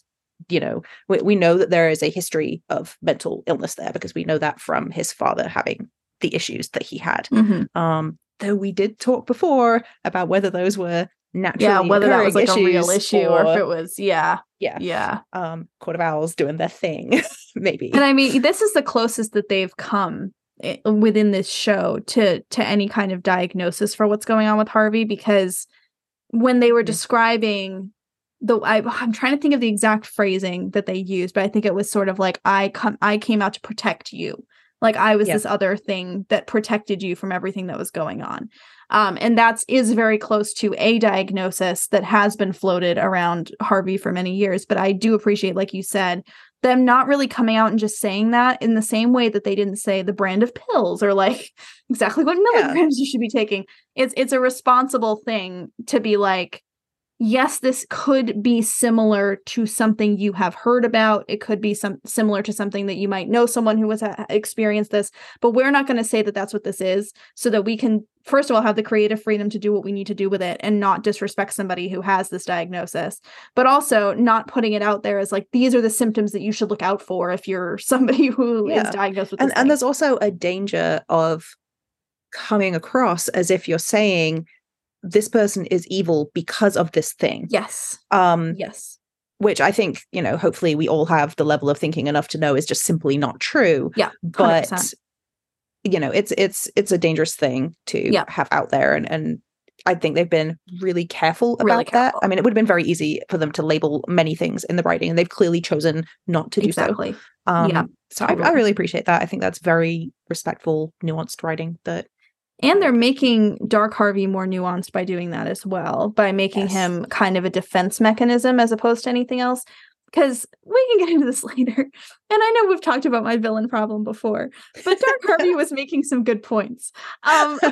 you know we, we know that there is a history of mental illness there because we know that from his father having the issues that he had. Mm-hmm. um though we did talk before about whether those were naturally yeah whether that was like a real issue or, or if it was yeah. Yeah. Yeah. Um court of owls doing their thing maybe. And i mean this is the closest that they've come eh, within this show to to any kind of diagnosis for what's going on with harvey because when they were mm-hmm. describing the I, I'm trying to think of the exact phrasing that they used, but I think it was sort of like I come I came out to protect you. Like I was this other thing that protected you from everything that was going on. Um, and that's is very close to a diagnosis that has been floated around Harvey for many years. But I do appreciate, like you said, them not really coming out and just saying that in the same way that they didn't say the brand of pills or like exactly what milligrams yeah. you should be taking. It's it's a responsible thing to be like, yes, this could be similar to something you have heard about. It could be some similar to something that you might know someone who has uh, experienced this, but we're not going to say that that's what this is so that we can first of all have the creative freedom to do what we need to do with it and not disrespect somebody who has this diagnosis, but also not putting it out there as like these are the symptoms that you should look out for if you're somebody who yeah. is diagnosed with and, and there's also a danger of coming across as if you're saying this person is evil because of this thing. Yes. Um yes. Which I think, you know, hopefully we all have the level of thinking enough to know is just simply not true. Yeah. 100%. But you know, it's it's it's a dangerous thing to yeah. have out there and and I think they've been really careful about really careful. that. I mean, it would have been very easy for them to label many things in the writing, and they've clearly chosen not to do exactly. so. Um, yeah, so. I, I, really appreciate that. I think that's very respectful, nuanced writing that And they're making Dark Harvey more nuanced by doing that as well, by making yes. him kind of a defense mechanism as opposed to anything else. Because we can get into this later. And I know we've talked about my villain problem before, but Dark Harvey was making some good points. Um,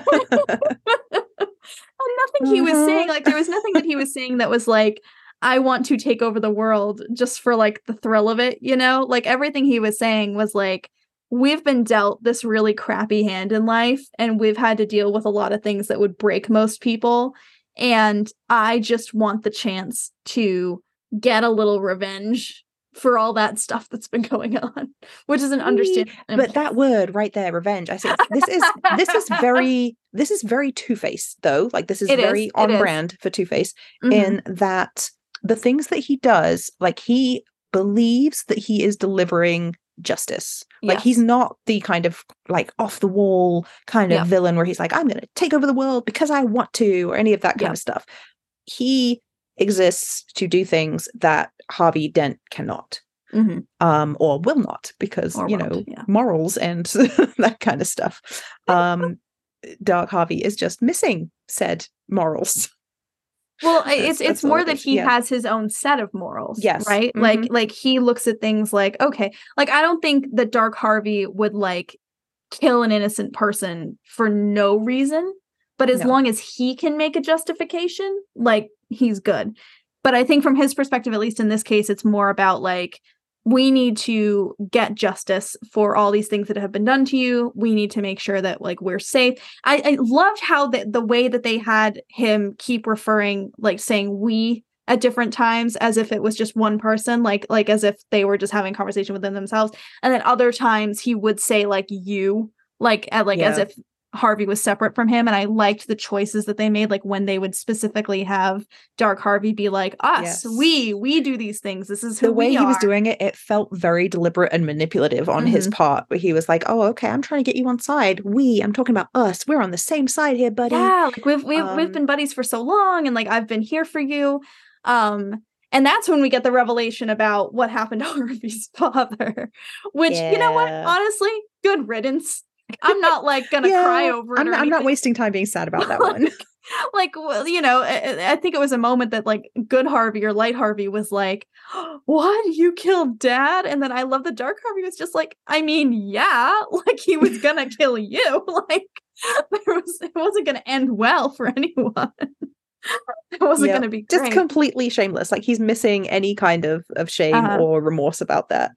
nothing he was saying, uh-huh. like, there was nothing that he was saying that was like, I want to take over the world just for like the thrill of it, you know? Like everything he was saying was like, we've been dealt this really crappy hand in life and we've had to deal with a lot of things that would break most people. And I just want the chance to get a little revenge for all that stuff that's been going on, which is an understanding. But that word right there, revenge. I say this is this is very this is very Two Face though. Like this is it very is, on brand for Two Face mm-hmm. in that the things that he does, like he believes that he is delivering justice. Like he's not the kind of like off the wall kind of villain where he's like, I'm going to take over the world because I want to, or any of that kind of stuff. He exists to do things that Harvey Dent cannot. Mm-hmm. Um, or will not because or you know yeah. morals and that kind of stuff. Um, Dark Harvey is just missing said morals. Well, it's it's more that he yeah. has his own set of morals. Yes. Right? Mm-hmm. Like like he looks at things like, okay, like I don't think that Dark Harvey would like kill an innocent person for no reason, but as no. long as he can make a justification, like he's good. But I think from his perspective, at least in this case, it's more about like we need to get justice for all these things that have been done to you. We need to make sure that like we're safe. I, I loved how the, the way that they had him keep referring, like saying we at different times as if it was just one person, like like as if they were just having conversation within themselves. And then other times he would say like you, like at like yeah. as if Harvey was separate from him. And I liked the choices that they made, like when they would specifically have Dark Harvey be like, us, yes. we, we do these things. This is the way he was doing it. It felt very deliberate and manipulative on mm-hmm. his part, where he was like, oh, okay, I'm trying to get you on side. We, I'm talking about us. We're on the same side here, buddy. Yeah, like we've we've um, we've been buddies for so long, and like I've been here for you. Um, and that's when we get the revelation about what happened to Harvey's father, which, yeah. you know what, honestly, good riddance. I'm not like gonna yeah, cry over it. I'm, I'm, not wasting time being sad about that one. like, well, you know, I, I, think it was a moment that like good Harvey or light Harvey was like, "What? You killed dad?" And then I love the dark Harvey was just like, "I mean, yeah, like he was gonna kill you. Like there was, it wasn't gonna end well for anyone." it wasn't to be great. just completely shameless. Like he's missing any kind of of shame uh-huh. or remorse about that.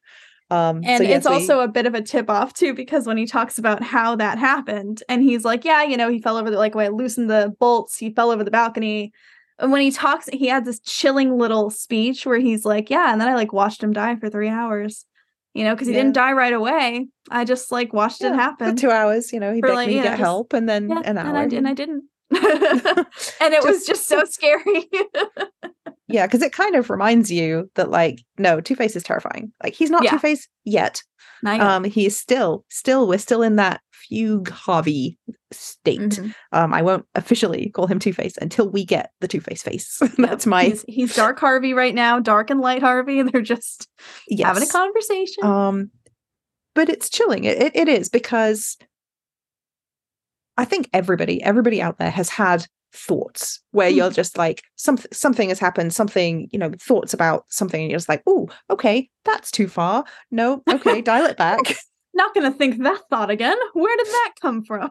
Um, and so yes, it's we... also a bit of a tip off too, because when he talks about how that happened, and he's like, "Yeah, you know, he fell over the like when I loosened the bolts, he fell over the balcony." And when he talks, he had this chilling little speech where he's like, "Yeah," and then I like watched him die for three hours, you know, because he yeah. didn't die right away. I just like watched yeah, it happen. two hours, you know, he begged like, me to get just, help, and then yeah, an hour, and I, and I didn't. and it just, was just so scary. yeah, because it kind of reminds you that, like, no, Two Face is terrifying. Like, he's not yeah. Two Face yet. yet. Um, he's still, still, we're still in that fugue Harvey state. Mm-hmm. Um, I won't officially call him Two Face until we get the Two Face face. That's my. He's, he's, dark Harvey right now, dark and light Harvey. They're just yes. having a conversation. Um, but it's chilling. It, it, it is because I think everybody, everybody out there has had thoughts where mm. you're just like something something has happened something you know thoughts about something and you're just like oh okay that's too far no okay dial it back not gonna think that thought again where did that come from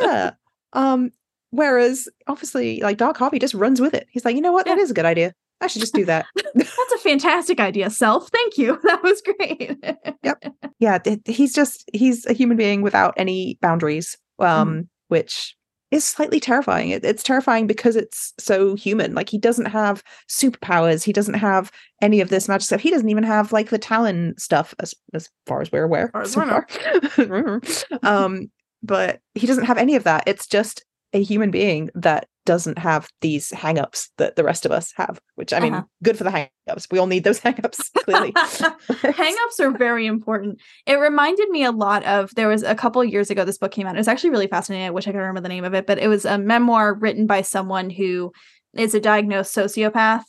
yeah um whereas obviously like dark harvey just runs with it he's like you know what yeah. that is a good idea I should just do that. That's a fantastic idea, self. Thank you. That was great. yep. Yeah, he's just he's a human being without any boundaries. Um mm which is slightly terrifying. It, it's terrifying because it's so human. Like he doesn't have superpowers. He doesn't have any of this magic stuff. He doesn't even have like the Talon stuff, as as far as we're aware. As so far. um, but he doesn't have any of that. It's just a human being that doesn't have these hangups that the rest of us have, which I mean, uh-huh. good for the hangups. We all need those hangups, clearly. hangups are very important. It reminded me a lot of there was a couple years ago this book came out. It was actually really fascinating. I wish I could remember the name of it, but it was a memoir written by someone who is a diagnosed sociopath.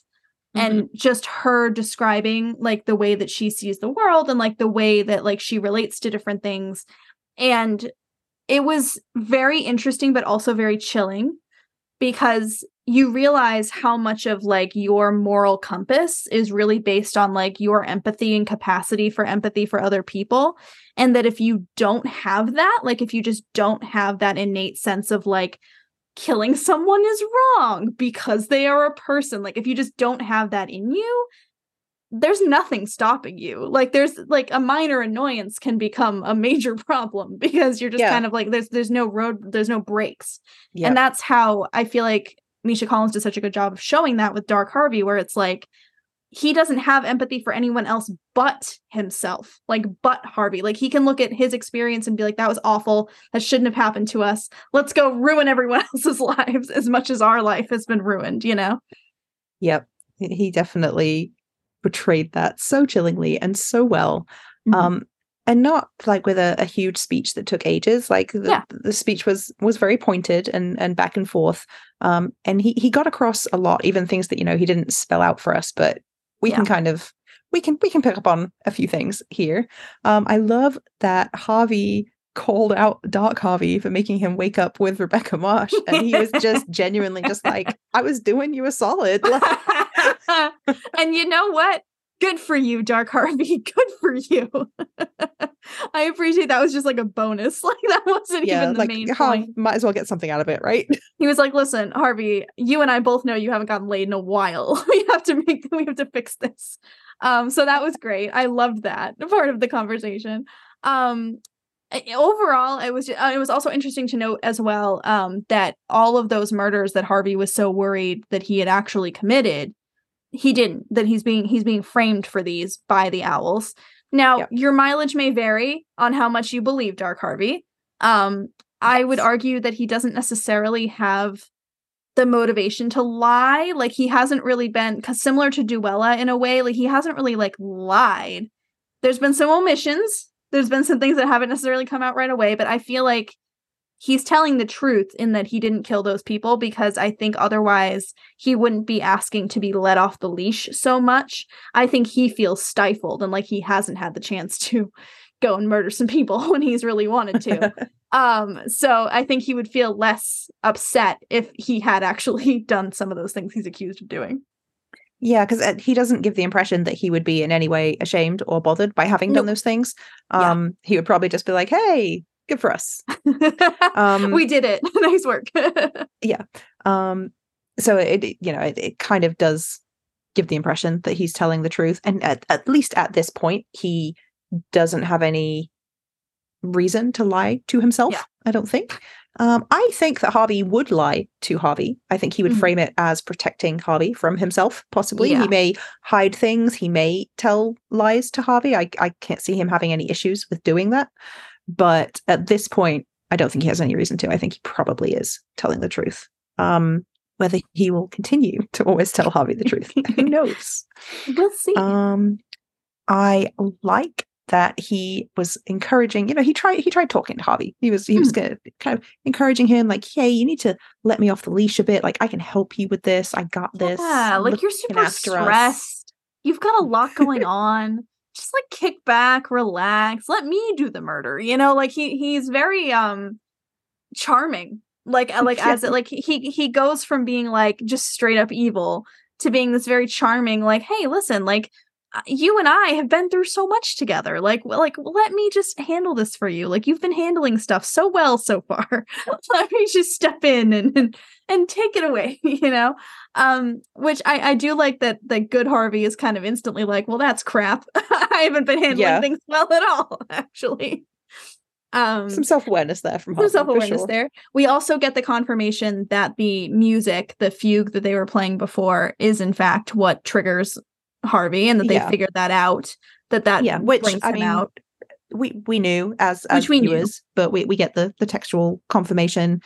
Mm-hmm. And just her describing like the way that she sees the world and like the way that like she relates to different things. And it was very interesting, but also very chilling because you realize how much of like your moral compass is really based on like your empathy and capacity for empathy for other people and that if you don't have that like if you just don't have that innate sense of like killing someone is wrong because they are a person like if you just don't have that in you there's nothing stopping you. Like there's like a minor annoyance can become a major problem because you're just yeah. kind of like there's there's no road there's no brakes. Yeah. and that's how i feel like misha collins did such a good job of showing that with dark harvey where it's like he doesn't have empathy for anyone else but himself like but harvey. Like he can look at his experience and be like that was awful. That shouldn't have happened to us. Let's go ruin everyone else's lives as much as our life has been ruined you know? Yep. He definitely portrayed that so chillingly and so well. Mm-hmm. Um, and not like with a, a, huge speech that took ages. Like the, yeah. the speech was was very pointed and and back and forth. Um, and he he got across a lot, even things that you know he didn't spell out for us, but we yeah. can kind of we can we can pick up on a few things here. Um, I love that Harvey called out Dark Harvey for making him wake up with Rebecca Marsh, and he was just genuinely just like, "I was doing you a solid." and you know what? Good for you, Dark Harvey. Good for you. I appreciate that was just like a bonus. Like that wasn't yeah, even the like, main point. Might as well get something out of it, right? He was like, "Listen, Harvey, you and I both know you haven't gotten laid in a while. we have to make we have to fix this." Um, so that was great. I loved that part of the conversation. Um, overall it was uh, it was also interesting to note as well um, that all of those murders that Harvey was so worried that he had actually committed he didn't that he's being he's being framed for these by the owls. Now yep. your mileage may vary on how much you believe dark harvey. Um i would argue that he doesn't necessarily have the motivation to lie like he hasn't really been because similar to Duela in a way like he hasn't really like lied. There's been some omissions there's been some things that haven't necessarily come out right away but i feel like he's telling the truth in that he didn't kill those people because I think otherwise he wouldn't be asking to be let off the leash so much. I think he feels stifled and like he hasn't had the chance to go and murder some people when he's really wanted to. um so I think he would feel less upset if he had actually done some of those things he's accused of doing. Yeah, because uh, he doesn't give the impression that he would be in any way ashamed or bothered by having nope. done those things. Um, yeah. He would probably just be like, "Hey, good for us. um, we did it. nice work. yeah. Um, so it, you know, it, it kind of does give the impression that he's telling the truth. And at, at least at this point, he doesn't have any reason to lie to himself, yeah. I don't think. Um, I think that Harvey would lie to Harvey. I think he would mm-hmm. frame it as protecting Harvey from himself, possibly. Yeah. He may hide things, he may tell lies to Harvey. I, I can't see him having any issues with doing that. But at this point, I don't think he has any reason to. I think he probably is telling the truth. Um, whether he will continue to always tell Harvey the truth, who knows? We'll see. Um, I like that he was encouraging. You know, he tried he tried talking to Harvey. He was he was hmm. kind of encouraging him, like, "Hey, you need to let me off the leash a bit. Like, I can help you with this. I got this. Yeah, like you're super stressed. Us. You've got a lot going on just like kick back, relax, let me do the murder. You know, like he he's very um charming. Like uh, like yeah. as it like he he goes from being like just straight up evil to being this very charming like hey listen like you and I have been through so much together. Like, like, let me just handle this for you. Like, you've been handling stuff so well so far. let me just step in and, and and take it away. You know, um, which I I do like that. That good Harvey is kind of instantly like, well, that's crap. I haven't been handling yeah. things well at all, actually. Um, some self awareness there from Harvey, some self awareness sure. there. We also get the confirmation that the music, the fugue that they were playing before, is in fact what triggers Harvey, and that they yeah. figured that out. That that yeah, which I mean, out. we we knew as as which we viewers, knew. but we we get the the textual confirmation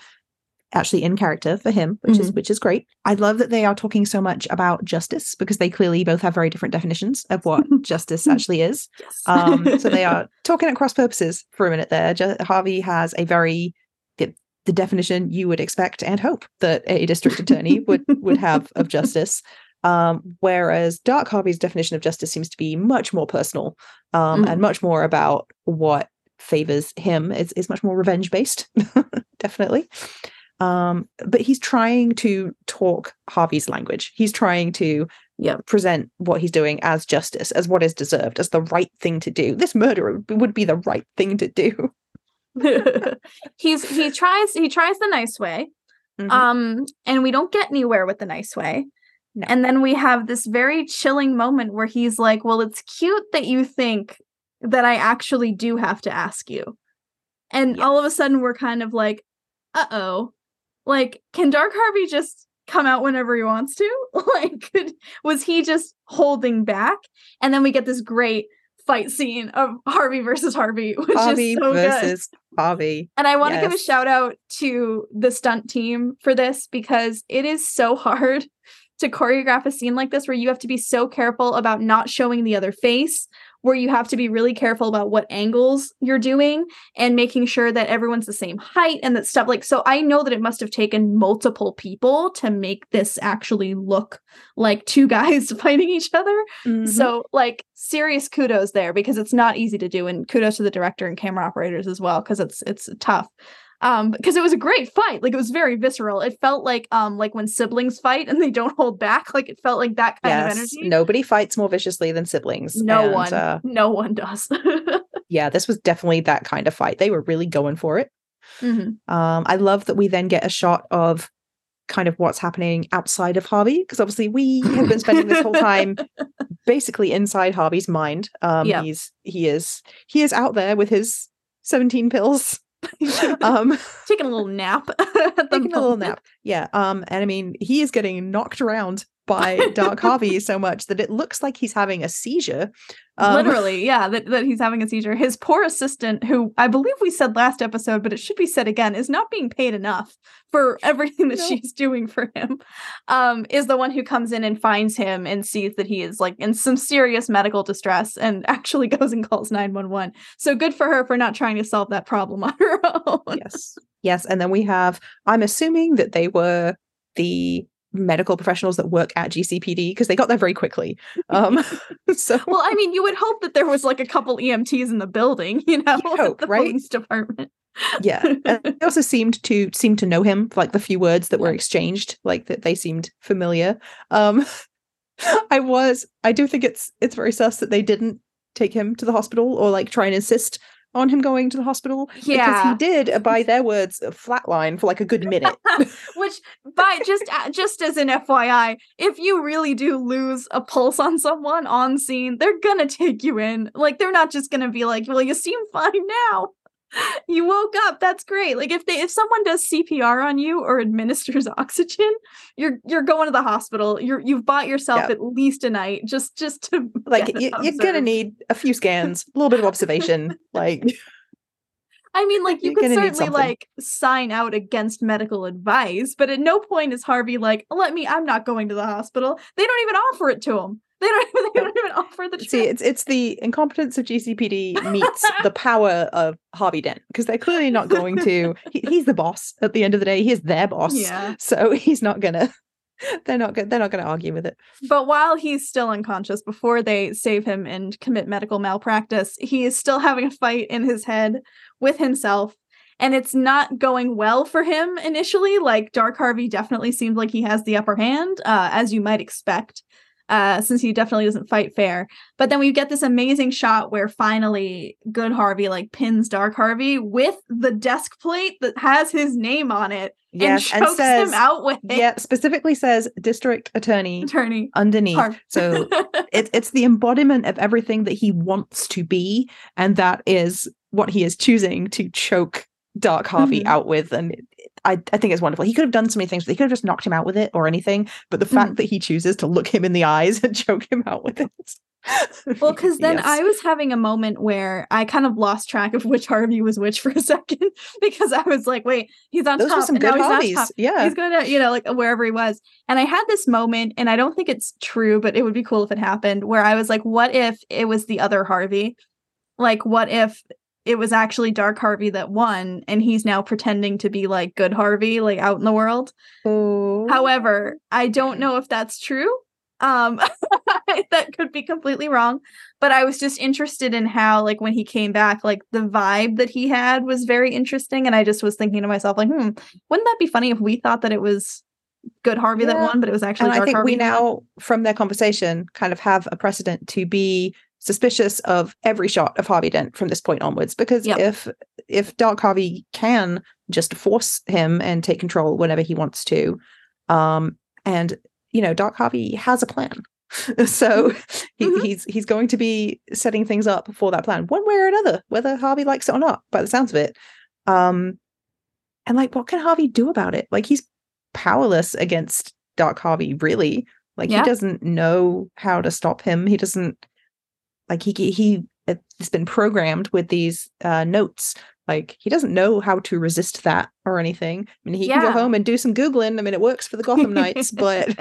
actually in character for him, which mm-hmm. is which is great. I love that they are talking so much about justice because they clearly both have very different definitions of what justice actually is. Yes. Um, so they are talking at cross purposes for a minute there. Je- Harvey has a very the definition you would expect and hope that a district attorney would would have of justice. Um, whereas Dark Harvey's definition of justice seems to be much more personal um, mm. and much more about what favors him. It's, it's much more revenge based, definitely. Um, but he's trying to talk Harvey's language. He's trying to yeah. present what he's doing as justice, as what is deserved, as the right thing to do. This murder would be the right thing to do. he's he tries he tries the nice way. Mm-hmm. Um, and we don't get anywhere with the nice way. No. And then we have this very chilling moment where he's like, Well, it's cute that you think that I actually do have to ask you. And yes. all of a sudden, we're kind of like, Uh oh. Like, can Dark Harvey just come out whenever he wants to? like, could, was he just holding back? And then we get this great fight scene of Harvey versus Harvey, which Harvey is so versus good. Harvey. And I want to yes. give a shout out to the stunt team for this because it is so hard to choreograph a scene like this where you have to be so careful about not showing the other face, where you have to be really careful about what angles you're doing and making sure that everyone's the same height and that stuff like so I know that it must have taken multiple people to make this actually look like two guys fighting each other. Mm-hmm. So like serious kudos there because it's not easy to do and kudos to the director and camera operators as well because it's it's tough um because it was a great fight. Like it was very visceral. It felt like um like when siblings fight and they don't hold back. Like it felt like that kind yes, of energy. Nobody fights more viciously than siblings no and, one. uh, no one does. Yeah this was definitely that kind of fight. They were really going for it. Mm-hmm. um i love that we then get a shot of kind of what's happening outside of harvey because obviously we have been spending this whole time basically inside harvey's mind. Um yep. he's he is he is out there with his 17 pills um taking a little nap taking a little nap yeah um and i mean he is getting knocked around by dark harvey so much that it looks like he's having a seizure um, Literally, yeah, that, that he's having a seizure. His poor assistant, who I believe we said last episode, but it should be said again, is not being paid enough for everything that no. she's doing for him, um, is the one who comes in and finds him and sees that he is like in some serious medical distress and actually goes and calls 911. So good for her for not trying to solve that problem on her own. Yes. Yes. And then we have, I'm assuming that they were the medical professionals that work at GCPD because they got there very quickly. Um, so, well, I mean, you would hope that there was like a couple EMTs in the building, you know, you hope, the right? police department. yeah, and they also seemed to seem to know him, like the few words that were exchanged, like that they seemed familiar. Um, I was, I do think it's it's very sus that they didn't take him to the hospital or like try and insist on him going to the hospital. Yeah. Because he did, by their words, flatline for like a good minute. Which, by just uh, just as an FYI, if you really do lose a pulse on someone on scene, they're gonna take you in. Like they're not just gonna be like, "Well, you seem fine now." you woke up that's great like if they if someone does cpr on you or administers oxygen you're you're going to the hospital you're you've bought yourself yeah. at least a night just just to like you, are gonna need a few scans a little bit of observation like I mean, like you You're could certainly like sign out against medical advice, but at no point is Harvey like, "Let me. I'm not going to the hospital." They don't even offer it to him. They don't even, they don't even offer the. Trip. See, it's it's the incompetence of GCPD meets the power of Harvey Dent because they're clearly not going to. He, he's the boss at the end of the day. He's their boss. Yeah. So he's not gonna. They're not good. They're not going to argue with it. But while he's still unconscious, before they save him and commit medical malpractice, he is still having a fight in his head with himself and it's not going well for him initially like dark harvey definitely seems like he has the upper hand uh, as you might expect uh, since he definitely doesn't fight fair. But then we get this amazing shot where finally Good Harvey like pins Dark Harvey with the desk plate that has his name on it. Yes, and, and says, him out with it. Yeah, specifically says district attorney, attorney underneath. So it's it's the embodiment of everything that he wants to be, and that is what he is choosing to choke Dark Harvey mm-hmm. out with, and I, I think it's wonderful. He could have done so many things, but he could have just knocked him out with it or anything. But the fact mm. that he chooses to look him in the eyes and choke him out with it. well, because then yes. I was having a moment where I kind of lost track of which Harvey was which for a second because I was like, wait, he's on Those top. Were some good Harveys. Yeah. He's going to, you know, like wherever he was. And I had this moment, and I don't think it's true, but it would be cool if it happened, where I was like, what if it was the other Harvey? Like, what if it was actually Dark Harvey that won, and he's now pretending to be like good Harvey, like out in the world. Ooh. However, I don't know if that's true. Um, that could be completely wrong. But I was just interested in how, like, when he came back, like the vibe that he had was very interesting. And I just was thinking to myself, like, hmm, wouldn't that be funny if we thought that it was good Harvey yeah. that won, but it was actually and I think Harvey we now, from their conversation, kind of have a precedent to be suspicious of every shot of Harvey Dent from this point onwards. Because yep. if if Dark Harvey can just force him and take control whenever he wants to, um, and you know, Dark Harvey has a plan. so he, mm-hmm. he's he's going to be setting things up for that plan one way or another whether harvey likes it or not by the sounds of it um and like what can harvey do about it like he's powerless against dark harvey really like yeah. he doesn't know how to stop him he doesn't like he he has been programmed with these uh, notes like he doesn't know how to resist that or anything. I mean, he yeah. can go home and do some googling. I mean, it works for the Gotham Knights, but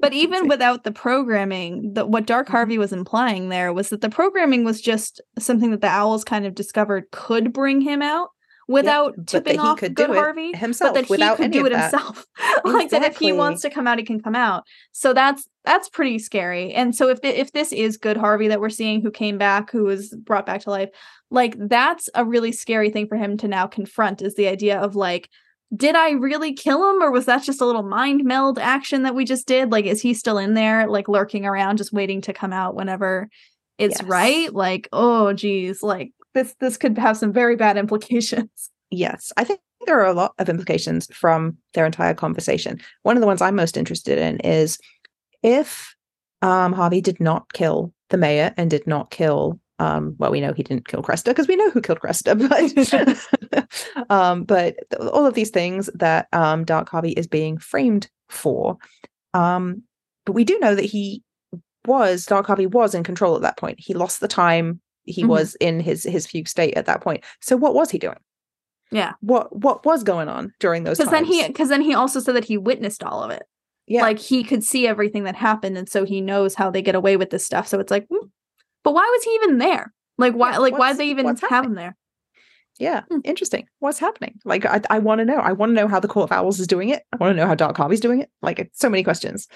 but even without the programming, that what Dark mm-hmm. Harvey was implying there was that the programming was just something that the owls kind of discovered could bring him out without yeah, tipping off good Harvey himself, but that he could do it that. himself. like that, if he wants to come out, he can come out. So that's that's pretty scary. And so if if this is good Harvey that we're seeing, who came back, who was brought back to life, like that's a really scary thing for him to now confront. Is the idea of like. Did I really kill him, or was that just a little mind meld action that we just did? Like, is he still in there, like lurking around, just waiting to come out whenever it's yes. right? Like, oh, geez, like this this could have some very bad implications. Yes, I think there are a lot of implications from their entire conversation. One of the ones I'm most interested in is if um, Harvey did not kill the mayor and did not kill um, well, we know he didn't kill Cresta because we know who killed Cresta, but um, but all of these things that um, Dark Harvey is being framed for. Um, but we do know that he was Dark Harvey was in control at that point. He lost the time he mm-hmm. was in his his fugue state at that point. So what was he doing? Yeah. What what was going on during those? Because then he because then he also said that he witnessed all of it. Yeah. Like he could see everything that happened, and so he knows how they get away with this stuff. So it's like, hmm. but why was he even there? Like why? Yeah, like why did they even have happening? him there? Yeah, hmm. interesting. What's happening? Like, I, I want to know. I want to know how the Court of Owls is doing it. I want to know how Dark Harvey's doing it. Like, so many questions.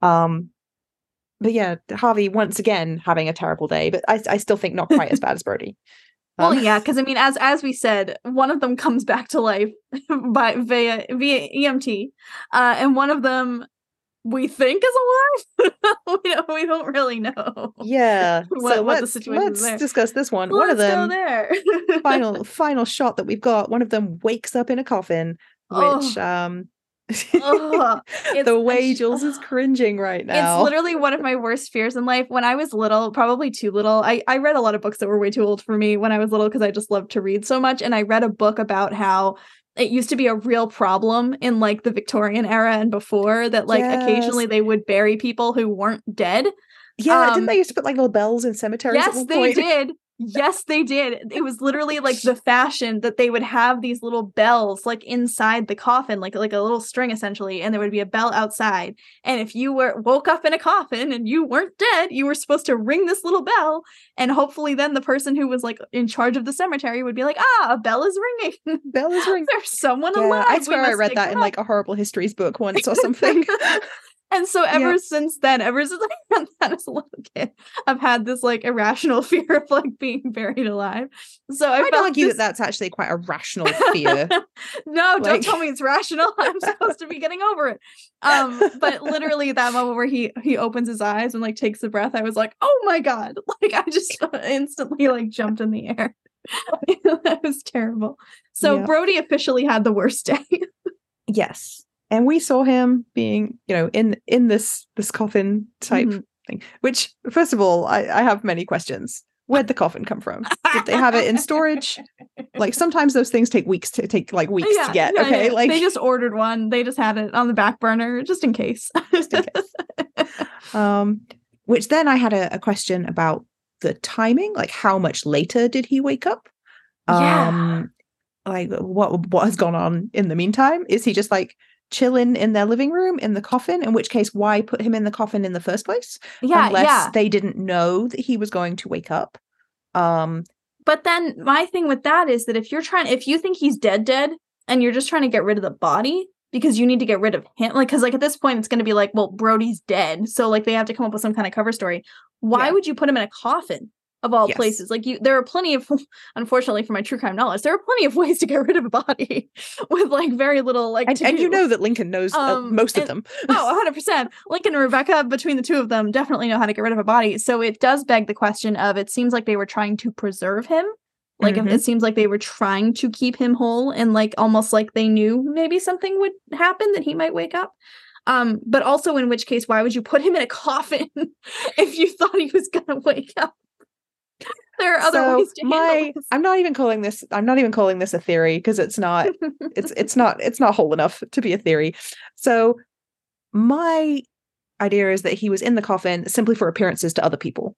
Um, but yeah, Harvey once again having a terrible day, but I, I still think not quite as bad as Brody. Um, well, yeah, because I mean, as as we said, one of them comes back to life by via via EMT, uh, and one of them we think is alive. we don't we don't really know. Yeah. what, so what let's, the situation let's there. discuss this one. Let's one of them there. final final shot that we've got. One of them wakes up in a coffin, which oh. um oh, the way Jules is cringing right now. It's literally one of my worst fears in life. When I was little, probably too little, I, I read a lot of books that were way too old for me when I was little because I just loved to read so much. And I read a book about how it used to be a real problem in like the Victorian era and before that like yes. occasionally they would bury people who weren't dead. Yeah, um, didn't they used to put like little bells in cemeteries? Yes, they did. Yes, they did. It was literally like the fashion that they would have these little bells like inside the coffin, like like a little string essentially, and there would be a bell outside. And if you were woke up in a coffin and you weren't dead, you were supposed to ring this little bell, and hopefully then the person who was like in charge of the cemetery would be like, "Ah, a bell is ringing. Bell is ringing. There's someone yeah, alive." I swear I read that in like a horrible histories book once or something. And so ever yeah. since then, ever since I read that as a little kid, I've had this like irrational fear of like being buried alive. So I I'd argue this... that that's actually quite a rational fear. no, like... don't tell me it's rational. I'm supposed to be getting over it. Um, but literally that moment where he he opens his eyes and like takes a breath, I was like, oh my god! Like I just instantly like jumped in the air. that was terrible. So yeah. Brody officially had the worst day. yes and we saw him being you know in in this this coffin type mm-hmm. thing which first of all I, I have many questions. Where'd the coffin come from? Did they have it in storage? Like sometimes those things take weeks to take like weeks yeah, to get yeah, okay? yeah. like they just ordered one. They just had it on the back burner just in case. Just in case. Um which then i had a, a question about the timing like how much later did he wake up? Yeah. um like what what has gone on in the meantime? Is he just like chilling in their living room in the coffin in which case why put him in the coffin in the first place yeah unless yeah. they didn't know that he was going to wake up um but then my thing with that is that if you're trying if you think he's dead dead and you're just trying to get rid of the body because you need to get rid of him. Like, because like at this point, it's going to be like, well, Brody's dead, so like they have to come up with some kind of cover story. Why yeah. would you put him in a coffin? Of all yes. places. Like you there are plenty of unfortunately for my true crime knowledge, there are plenty of ways to get rid of a body with like very little like And, and you know that Lincoln knows uh, um, uh, most and, of them. oh, 100%. Lincoln and Rebecca between the two of them definitely know how to get rid of a body. So it does beg the question of it seems like they were trying to preserve him. Like mm-hmm. it seems like they were trying to keep him whole and like almost like they knew maybe something would happen that he might wake up. Um, but also in which case, why would you put him in a coffin if you thought he was gonna wake up? There are other so ways to my i'm not even calling this i'm not even calling this a theory because it's not it's it's not it's not whole enough to be a theory. So my idea is that he was in the coffin simply for appearances to other people.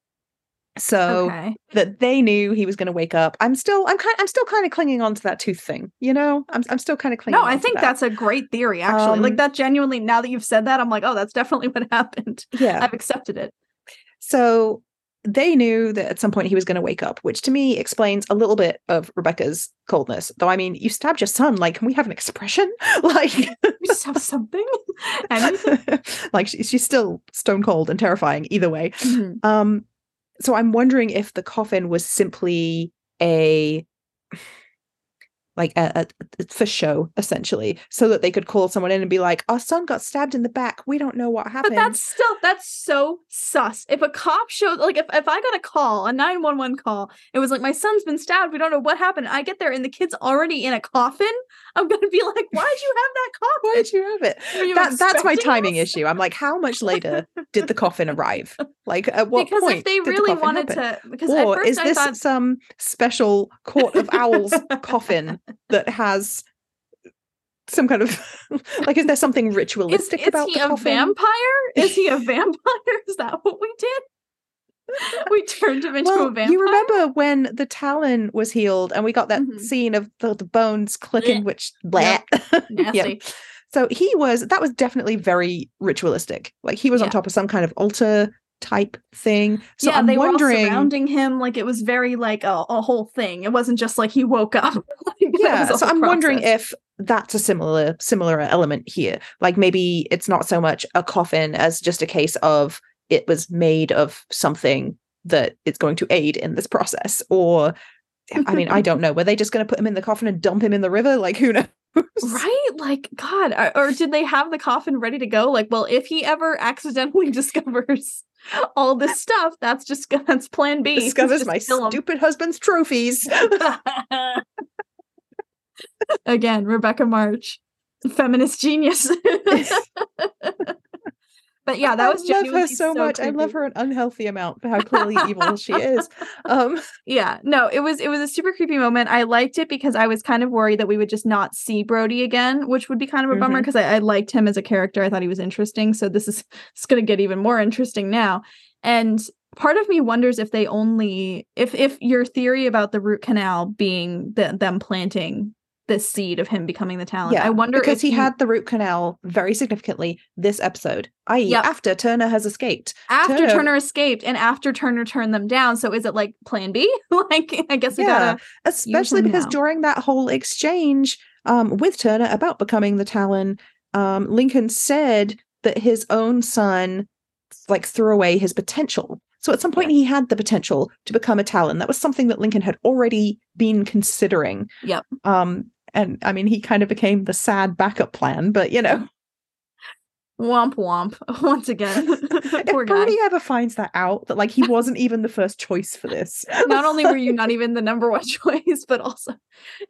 So okay. that they knew he was going to wake up. I'm still i'm kind i'm still kind of clinging on to that tooth thing you know? I'm, I'm still kind of clinging no i think that. that's a great theory actually. Um, like that genuinely now that you've said that i'm like oh that's definitely what happened. Yeah. I've accepted it. So they knew that at some point he was going to wake up, which to me explains a little bit of Rebecca's coldness. Though, I mean, you stabbed your son. Like, can we have an expression? like, we just have something. And like, she, she's still stone cold and terrifying either way. Mm-hmm. Um, so I'm wondering if the coffin was simply a like a, a, for show essentially so that they could call someone in and be like our son got stabbed in the back. We don't know what happened but that's still that's so sus. If a cop showed like if, if i got a call a 911 call it was like my son's been stabbed. We don't know what happened. I get there and the kid's already in a coffin i'm gonna be like why'd you have that coffin why'd you have it? that, that's my timing issue. I'm like how much later did the coffin arrive? Like at what because point if they really the wanted happen? to because or is this thought... some special court of owls coffin that has some kind of like is there something ritualistic is, is about he a coffin? vampire? Is he a vampire? Is that what we did we turned him into well, a vampire you remember when the talon was healed and we got that mm-hmm. scene of the, the bones clicking Blech. which bleh. Yep. nasty yeah. so he was that was definitely very ritualistic like he was yeah. on top of some kind of altar type thing. So yeah, I'm they wondering, were surrounding him like it was very like a, a whole thing. It wasn't just like he woke up. like, yeah, so I'm process. wondering if that's a similar similar element here. Like maybe it's not so much a coffin as just a case of it was made of something that it's going to aid in this process or I mean, I mm-hmm. don't know. Were they just going to put him in the coffin and dump him in the river? Like, who knows? right? Like, God, or did they have the coffin ready to go? Like, well, if he ever accidentally discovers all this stuff, that's just that's plan B. Discovers my stupid husband's trophies. Again, Rebecca Marsh, feminist genius. But yeah, that was I love her so, so much. Creepy. I love her an unhealthy amount for how clearly evil she is. Um yeah, no, it was it was a super creepy moment. I liked it because I was kind of worried that we would just not see Brody again, which would be kind of a bummer because mm-hmm. I, I liked him as a character. I thought he was interesting. So this is it's gonna get even more interesting now. And part of me wonders if they only if if your theory about the root canal being the, them planting this seed of him becoming the talon. Yeah, I wonder because he, he, had the root canal very significantly this episode, i.e., yep. after Turner has escaped. After Turner... Turner... escaped, and after Turner turned them down. So is it like Plan B? like I guess we yeah, gotta especially because now. during that whole exchange um, with Turner about becoming the Talon, um, Lincoln said that his own son like threw away his potential. So at some point yeah. he had the potential to become a Talon. That was something that Lincoln had already been considering. Yep. Um, and I mean, he kind of became the sad backup plan, but you know. Womp womp once again. if Brody ever finds that out, that like he wasn't even the first choice for this. not only were you not even the number one choice, but also,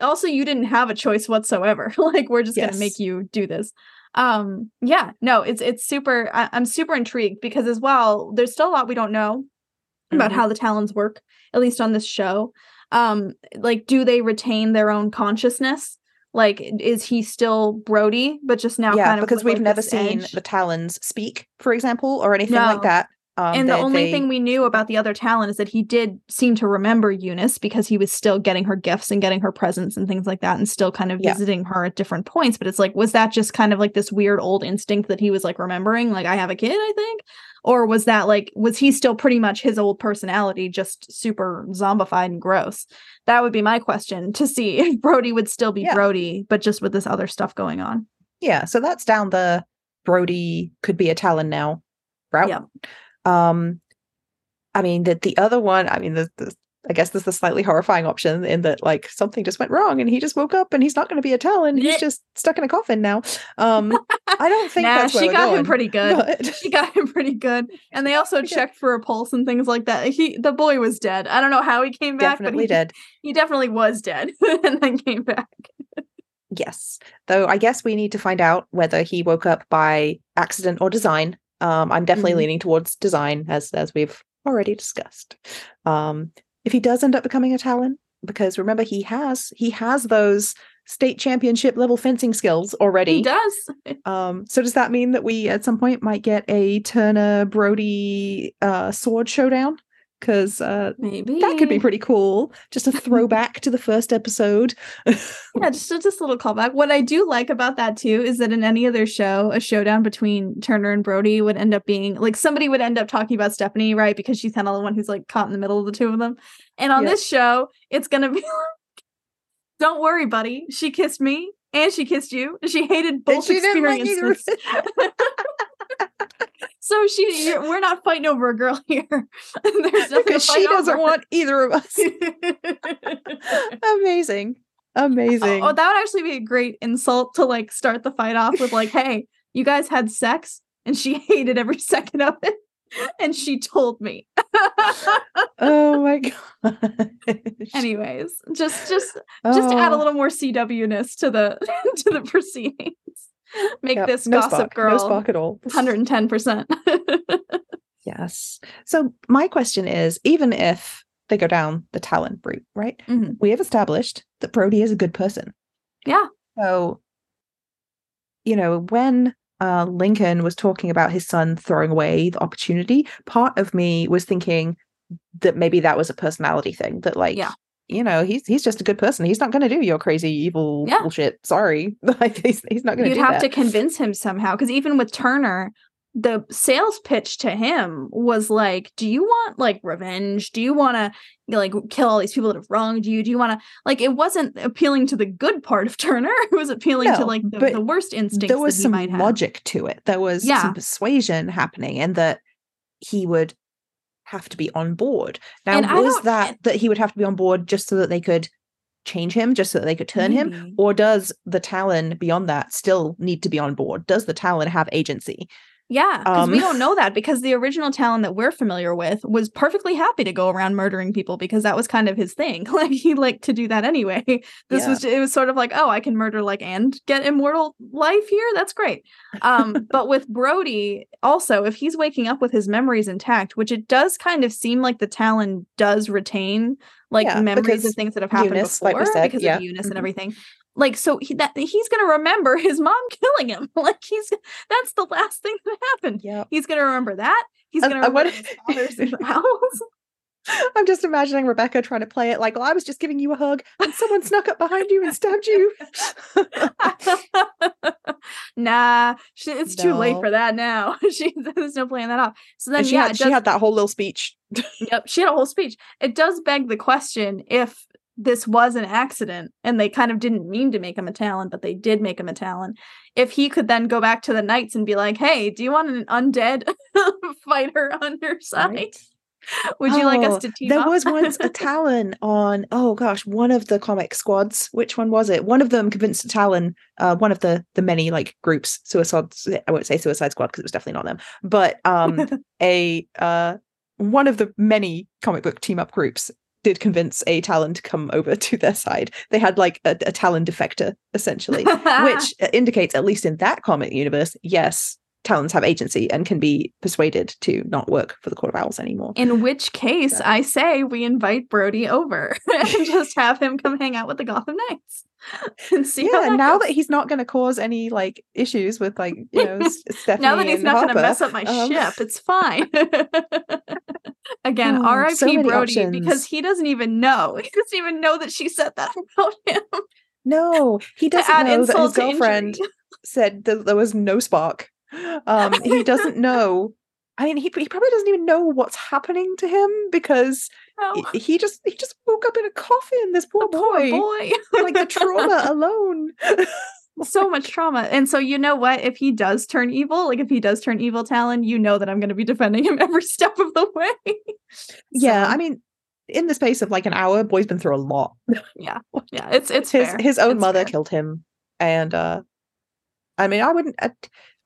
also you didn't have a choice whatsoever. like we're just yes. gonna make you do this. Um, yeah, no, it's it's super. I, am super intrigued because as well, there's still a lot we don't know mm-hmm. about how the Talons work, at least on this show um like do they retain their own consciousness like is he still brody but just now yeah kind of because we've like never seen edge? the talons speak for example or anything no. like that um, and the only they... thing we knew about the other Talon is that he did seem to remember Eunice because he was still getting her gifts and getting her presents and things like that, and still kind of yeah. visiting her at different points. But it's like, was that just kind of like this weird old instinct that he was like remembering, like I have a kid, I think, or was that like was he still pretty much his old personality, just super zombified and gross? That would be my question to see if Brody would still be yeah. Brody, but just with this other stuff going on. Yeah, so that's down the Brody could be a Talon now route. Yeah. Um, I mean, the the other one, I mean, the, the I guess there's the slightly horrifying option in that like something just went wrong and he just woke up and he's not going to be a Talon. He's just stuck in a coffin now. Um, I don't think nah, she got going, him pretty good. but- She got him pretty good, and they also checked for a pulse and things like that. He, the boy, was dead. I don't know how he came back, definitely but he, dead. he definitely was dead, and then came back. Yes. Though I guess we need to find out whether he woke up by accident or design. Um, I'm definitely Mhm. leaning towards design, as as we've already discussed. Um, if he does end up becoming a Talon, because remember he has he has those state championship level fencing skills already. He does. Um, so does that mean that we at some point might get a Turner Brody uh, sword showdown? Because uh, Maybe that could be pretty cool. Just a throwback to the first episode. Yeah, just just a little callback. What I do like about that too is that in any other show, a showdown between Turner and Brody would end up being like somebody would end up talking about Stephanie, right? Because she's kind of the one who's like caught in the middle of the two of them. And on Yeah. this show, it's gonna be like, "Don't worry, buddy. She kissed me and she kissed you. She hated both she didn't like experiences." So she, you're, we're not fighting over a girl here. There's nothing to because she doesn't over. want either of us. Amazing. Amazing. Oh, that would actually be a great insult to like start the fight off with like, "Hey, you guys had sex and she hated every second of it." And she told me. Oh my god. Anyways, just just just to add a Oh, little more CW-ness to the to the proceedings. Make yep, this no gossip spark, girl No spark at all. 110%. Yes. So my question is, even if they go down the Talon route, right? Mhm. We have established that Brody is a good person. Yeah. So, you know, when uh, Lincoln was talking about his son throwing away the opportunity, part of me was thinking that maybe that was a personality thing. That like, Yeah. You know, he's he's just a good person. He's not going to do your crazy evil Yeah. bullshit. Sorry, like he's he's not going to You'd have that. to convince him somehow because even with Turner, the sales pitch to him was like, "Do you want like revenge? Do you want to like kill all these people that have wronged you? Do you want to like?" It wasn't appealing to the good part of Turner. It was appealing to like the, the worst instincts. there was some logic to it. There was Yeah. some persuasion happening, and that he would have to be on board. Now, And was that that he would have to be on board just so that they could change him, just so that they could turn him, or does the Talon beyond that still need to be on board? Does the Talon have agency? Yeah, because we Um, don't know that because the original Talon that we're familiar with was perfectly happy to go around murdering people because that was kind of his thing. Like he liked to do that anyway. This Yeah. was it was sort of like, oh, I can murder like and get immortal life here. That's great. Um, but with Brody, also, if he's waking up with his memories intact, which it does kind of seem like the Talon does retain like Yeah, memories of things that have happened Eunice, before like said, because yeah. of Eunice Mhm. and everything like so he, that he's gonna remember his mom killing him. Like he's that's the last thing that happened. Yeah. he's gonna remember that. He's gonna I remember want- his father's in the house I'm just imagining Rebecca trying to play it like, well, I was just giving you a hug and someone snuck up behind you and stabbed you. nah she, it's too late for that now. She there's no playing that off. So then and she, yeah had, it she had that whole little speech. yep she had a whole speech. It does beg the question if this was an accident and they kind of didn't mean to make him a talon but they did make him a talon if he could then go back to the knights and be like hey do you want an undead fighter on your side Right. would you like Oh, us to team There up? was once a Talon on, oh gosh, one of the comic squads. Which one was it? One of them convinced a Talon, uh, one of the the many like groups, Suicide. I won't say Suicide Squad because it was definitely not them, but um, a uh, one of the many comic book team up groups did convince a Talon to come over to their side. They had like a, a Talon defector essentially, which uh, indicates at least in that comic universe, yes, Talons have agency and can be persuaded to not work for the Court of Owls anymore. In which case, Yeah. I say we invite Brody over and just have him come hang out with the Gotham Knights and see. yeah, that now that he's not going to cause any like issues with like you know Stephanie now that he's and not going to mess up my um, ship, it's fine. Again, Oh, R.I.P. so Brody, because he doesn't even know. He doesn't even know that she said that about him. No, he doesn't know that his girlfriend said that there was no spark. Um, he doesn't know. I mean, he he probably doesn't even know what's happening to him because No, he- he just he just woke up in a coffin. This poor boy, boy. like the trauma alone. so much trauma. And so you know what? If he does turn evil, like if he does turn evil Talon, you know that I'm gonna be defending him every step of the way. yeah, I mean, in the space of like an hour, boy's been through a lot. yeah. Yeah. It's it's his fair. his own It's mother fair. killed him. And uh I mean I wouldn't I,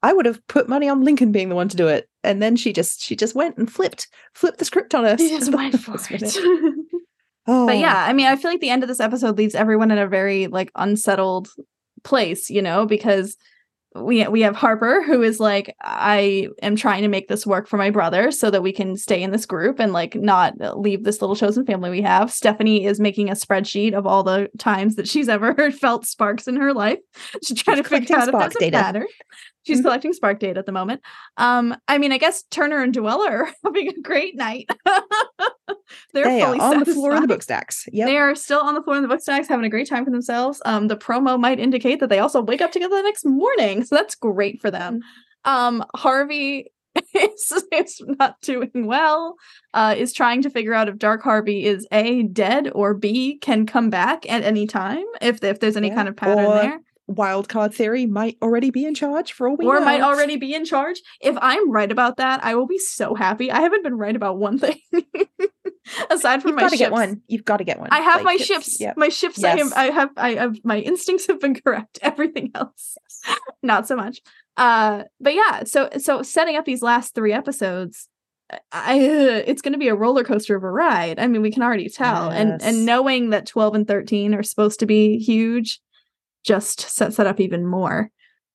I would have put money on Lincoln being the one to do it. And then she just she just went and flipped flipped the script on us. Just went for it. Oh, but yeah, I mean, I feel like the end of this episode leaves everyone in a very like unsettled place, you know, because we we have Harper who is like, I am trying to make this work for my brother so that we can stay in this group and like not leave this little chosen family we have. Stephanie is making a spreadsheet of all the times that she's ever felt sparks in her life. She's trying She's to figure out if spark there's a data. pattern. She's Mhm. collecting spark data at the moment. Um, I mean, I guess Turner and Duela are having a great night. They're they are fully on the floor of the book stacks. Yep. They are still on the floor in the book stacks having a great time for themselves. Um, the promo might indicate that they also wake up together the next morning, so that's great for them. Um, Harvey is, is not doing well. Uh, is trying to figure out if Dark Harvey is a dead or b can come back at any time if if there's any Yeah, kind of pattern or there, Wild card theory might already be in charge for all we or know. might already be in charge. If I'm right about that, I will be so happy. I haven't been right about one thing aside from You've my got to get one. You've got to get one. I have Like, my ships. Yep. My ships. I, have, Yes. I have. I have. My instincts have been correct. Everything else, not so much. Uh, but yeah. So so setting up these last three episodes, I uh, it's going to be a roller coaster of a ride. I mean, we can already tell, and and knowing that twelve and thirteen are supposed to be huge, just sets that up even more.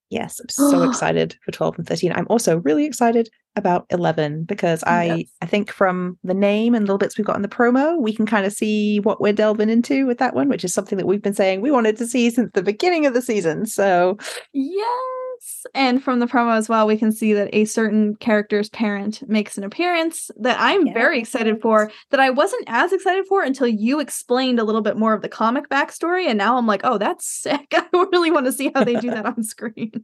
Yes, I'm so excited for 12 and 13. I'm also really excited about 11 because I Yes. I think from the name and little bits we've got in the promo, we can kind of see what we're delving into with that one, which is something that we've been saying we wanted to see since the beginning of the season. So, Yes. And from the promo as well, we can see that a certain character's parent makes an appearance that I'm very excited for, that I wasn't as excited for until you explained a little bit more of the comic backstory. And now I'm like, oh, that's sick. I really want to see how they do that on screen.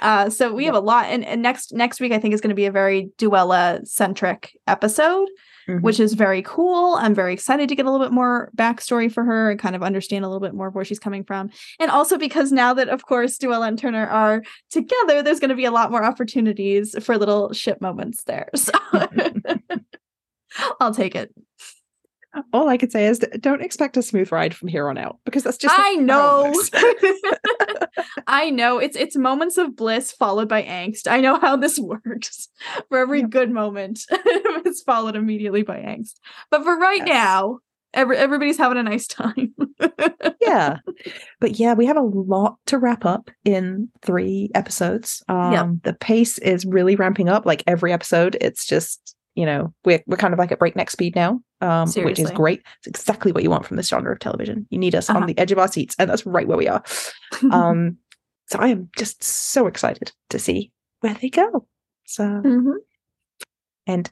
Uh, so we have a lot. And, and next next week, I think is going to be a very Duela centric episode which mm-hmm. is very cool. I'm very excited to get a little bit more backstory for her and kind of understand a little bit more of where she's coming from. And also because now that, of course, Duela and Turner are together, there's going to be a lot more opportunities for little ship moments there. So I'll take it. All I could say is don't expect a smooth ride from here on out because that's just I not how it know. I know it's it's moments of bliss followed by angst. I know how this works. For every Yep. good moment, it's followed immediately by angst. But for right Yes. now, every, everybody's having a nice time. yeah but yeah we have a lot to wrap up in three episodes um Yep. the pace is really ramping up like every episode it's just you know we're, we're kind of like at breakneck speed now um which is great. It's exactly what you want from this genre of television. You need us Uh-huh. on the edge of our seats and that's right where we are. Um so i am just so excited to see where they go. So Mhm. and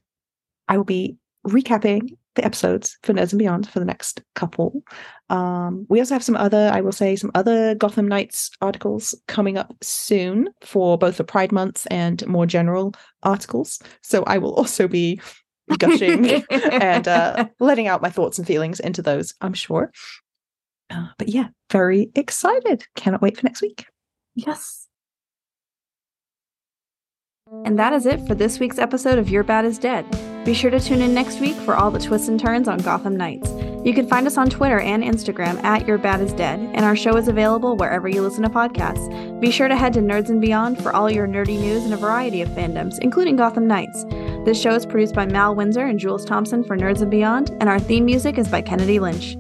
I will be recapping the episodes for Nerds and Beyond for the next couple. Um, we also have some other, I will say, some other Gotham Knights articles coming up soon for both the Pride Month and more general articles. So I will also be gushing and uh, letting out my thoughts and feelings into those, I'm sure. Uh, but yeah, very excited. Cannot wait for next week. Yes. And that is it for this week's episode of Your Bat is Dead. Be sure to tune in next week for all the twists and turns on Gotham Knights. You can find us on Twitter and Instagram at Your Bat is Dead, and our show is available wherever you listen to podcasts. Be sure to head to Nerds and Beyond for all your nerdy news and a variety of fandoms, including Gotham Knights. This show is produced by Mal Windsor and Jules Thompson for Nerds and Beyond, and our theme music is by Kenedi Lynch.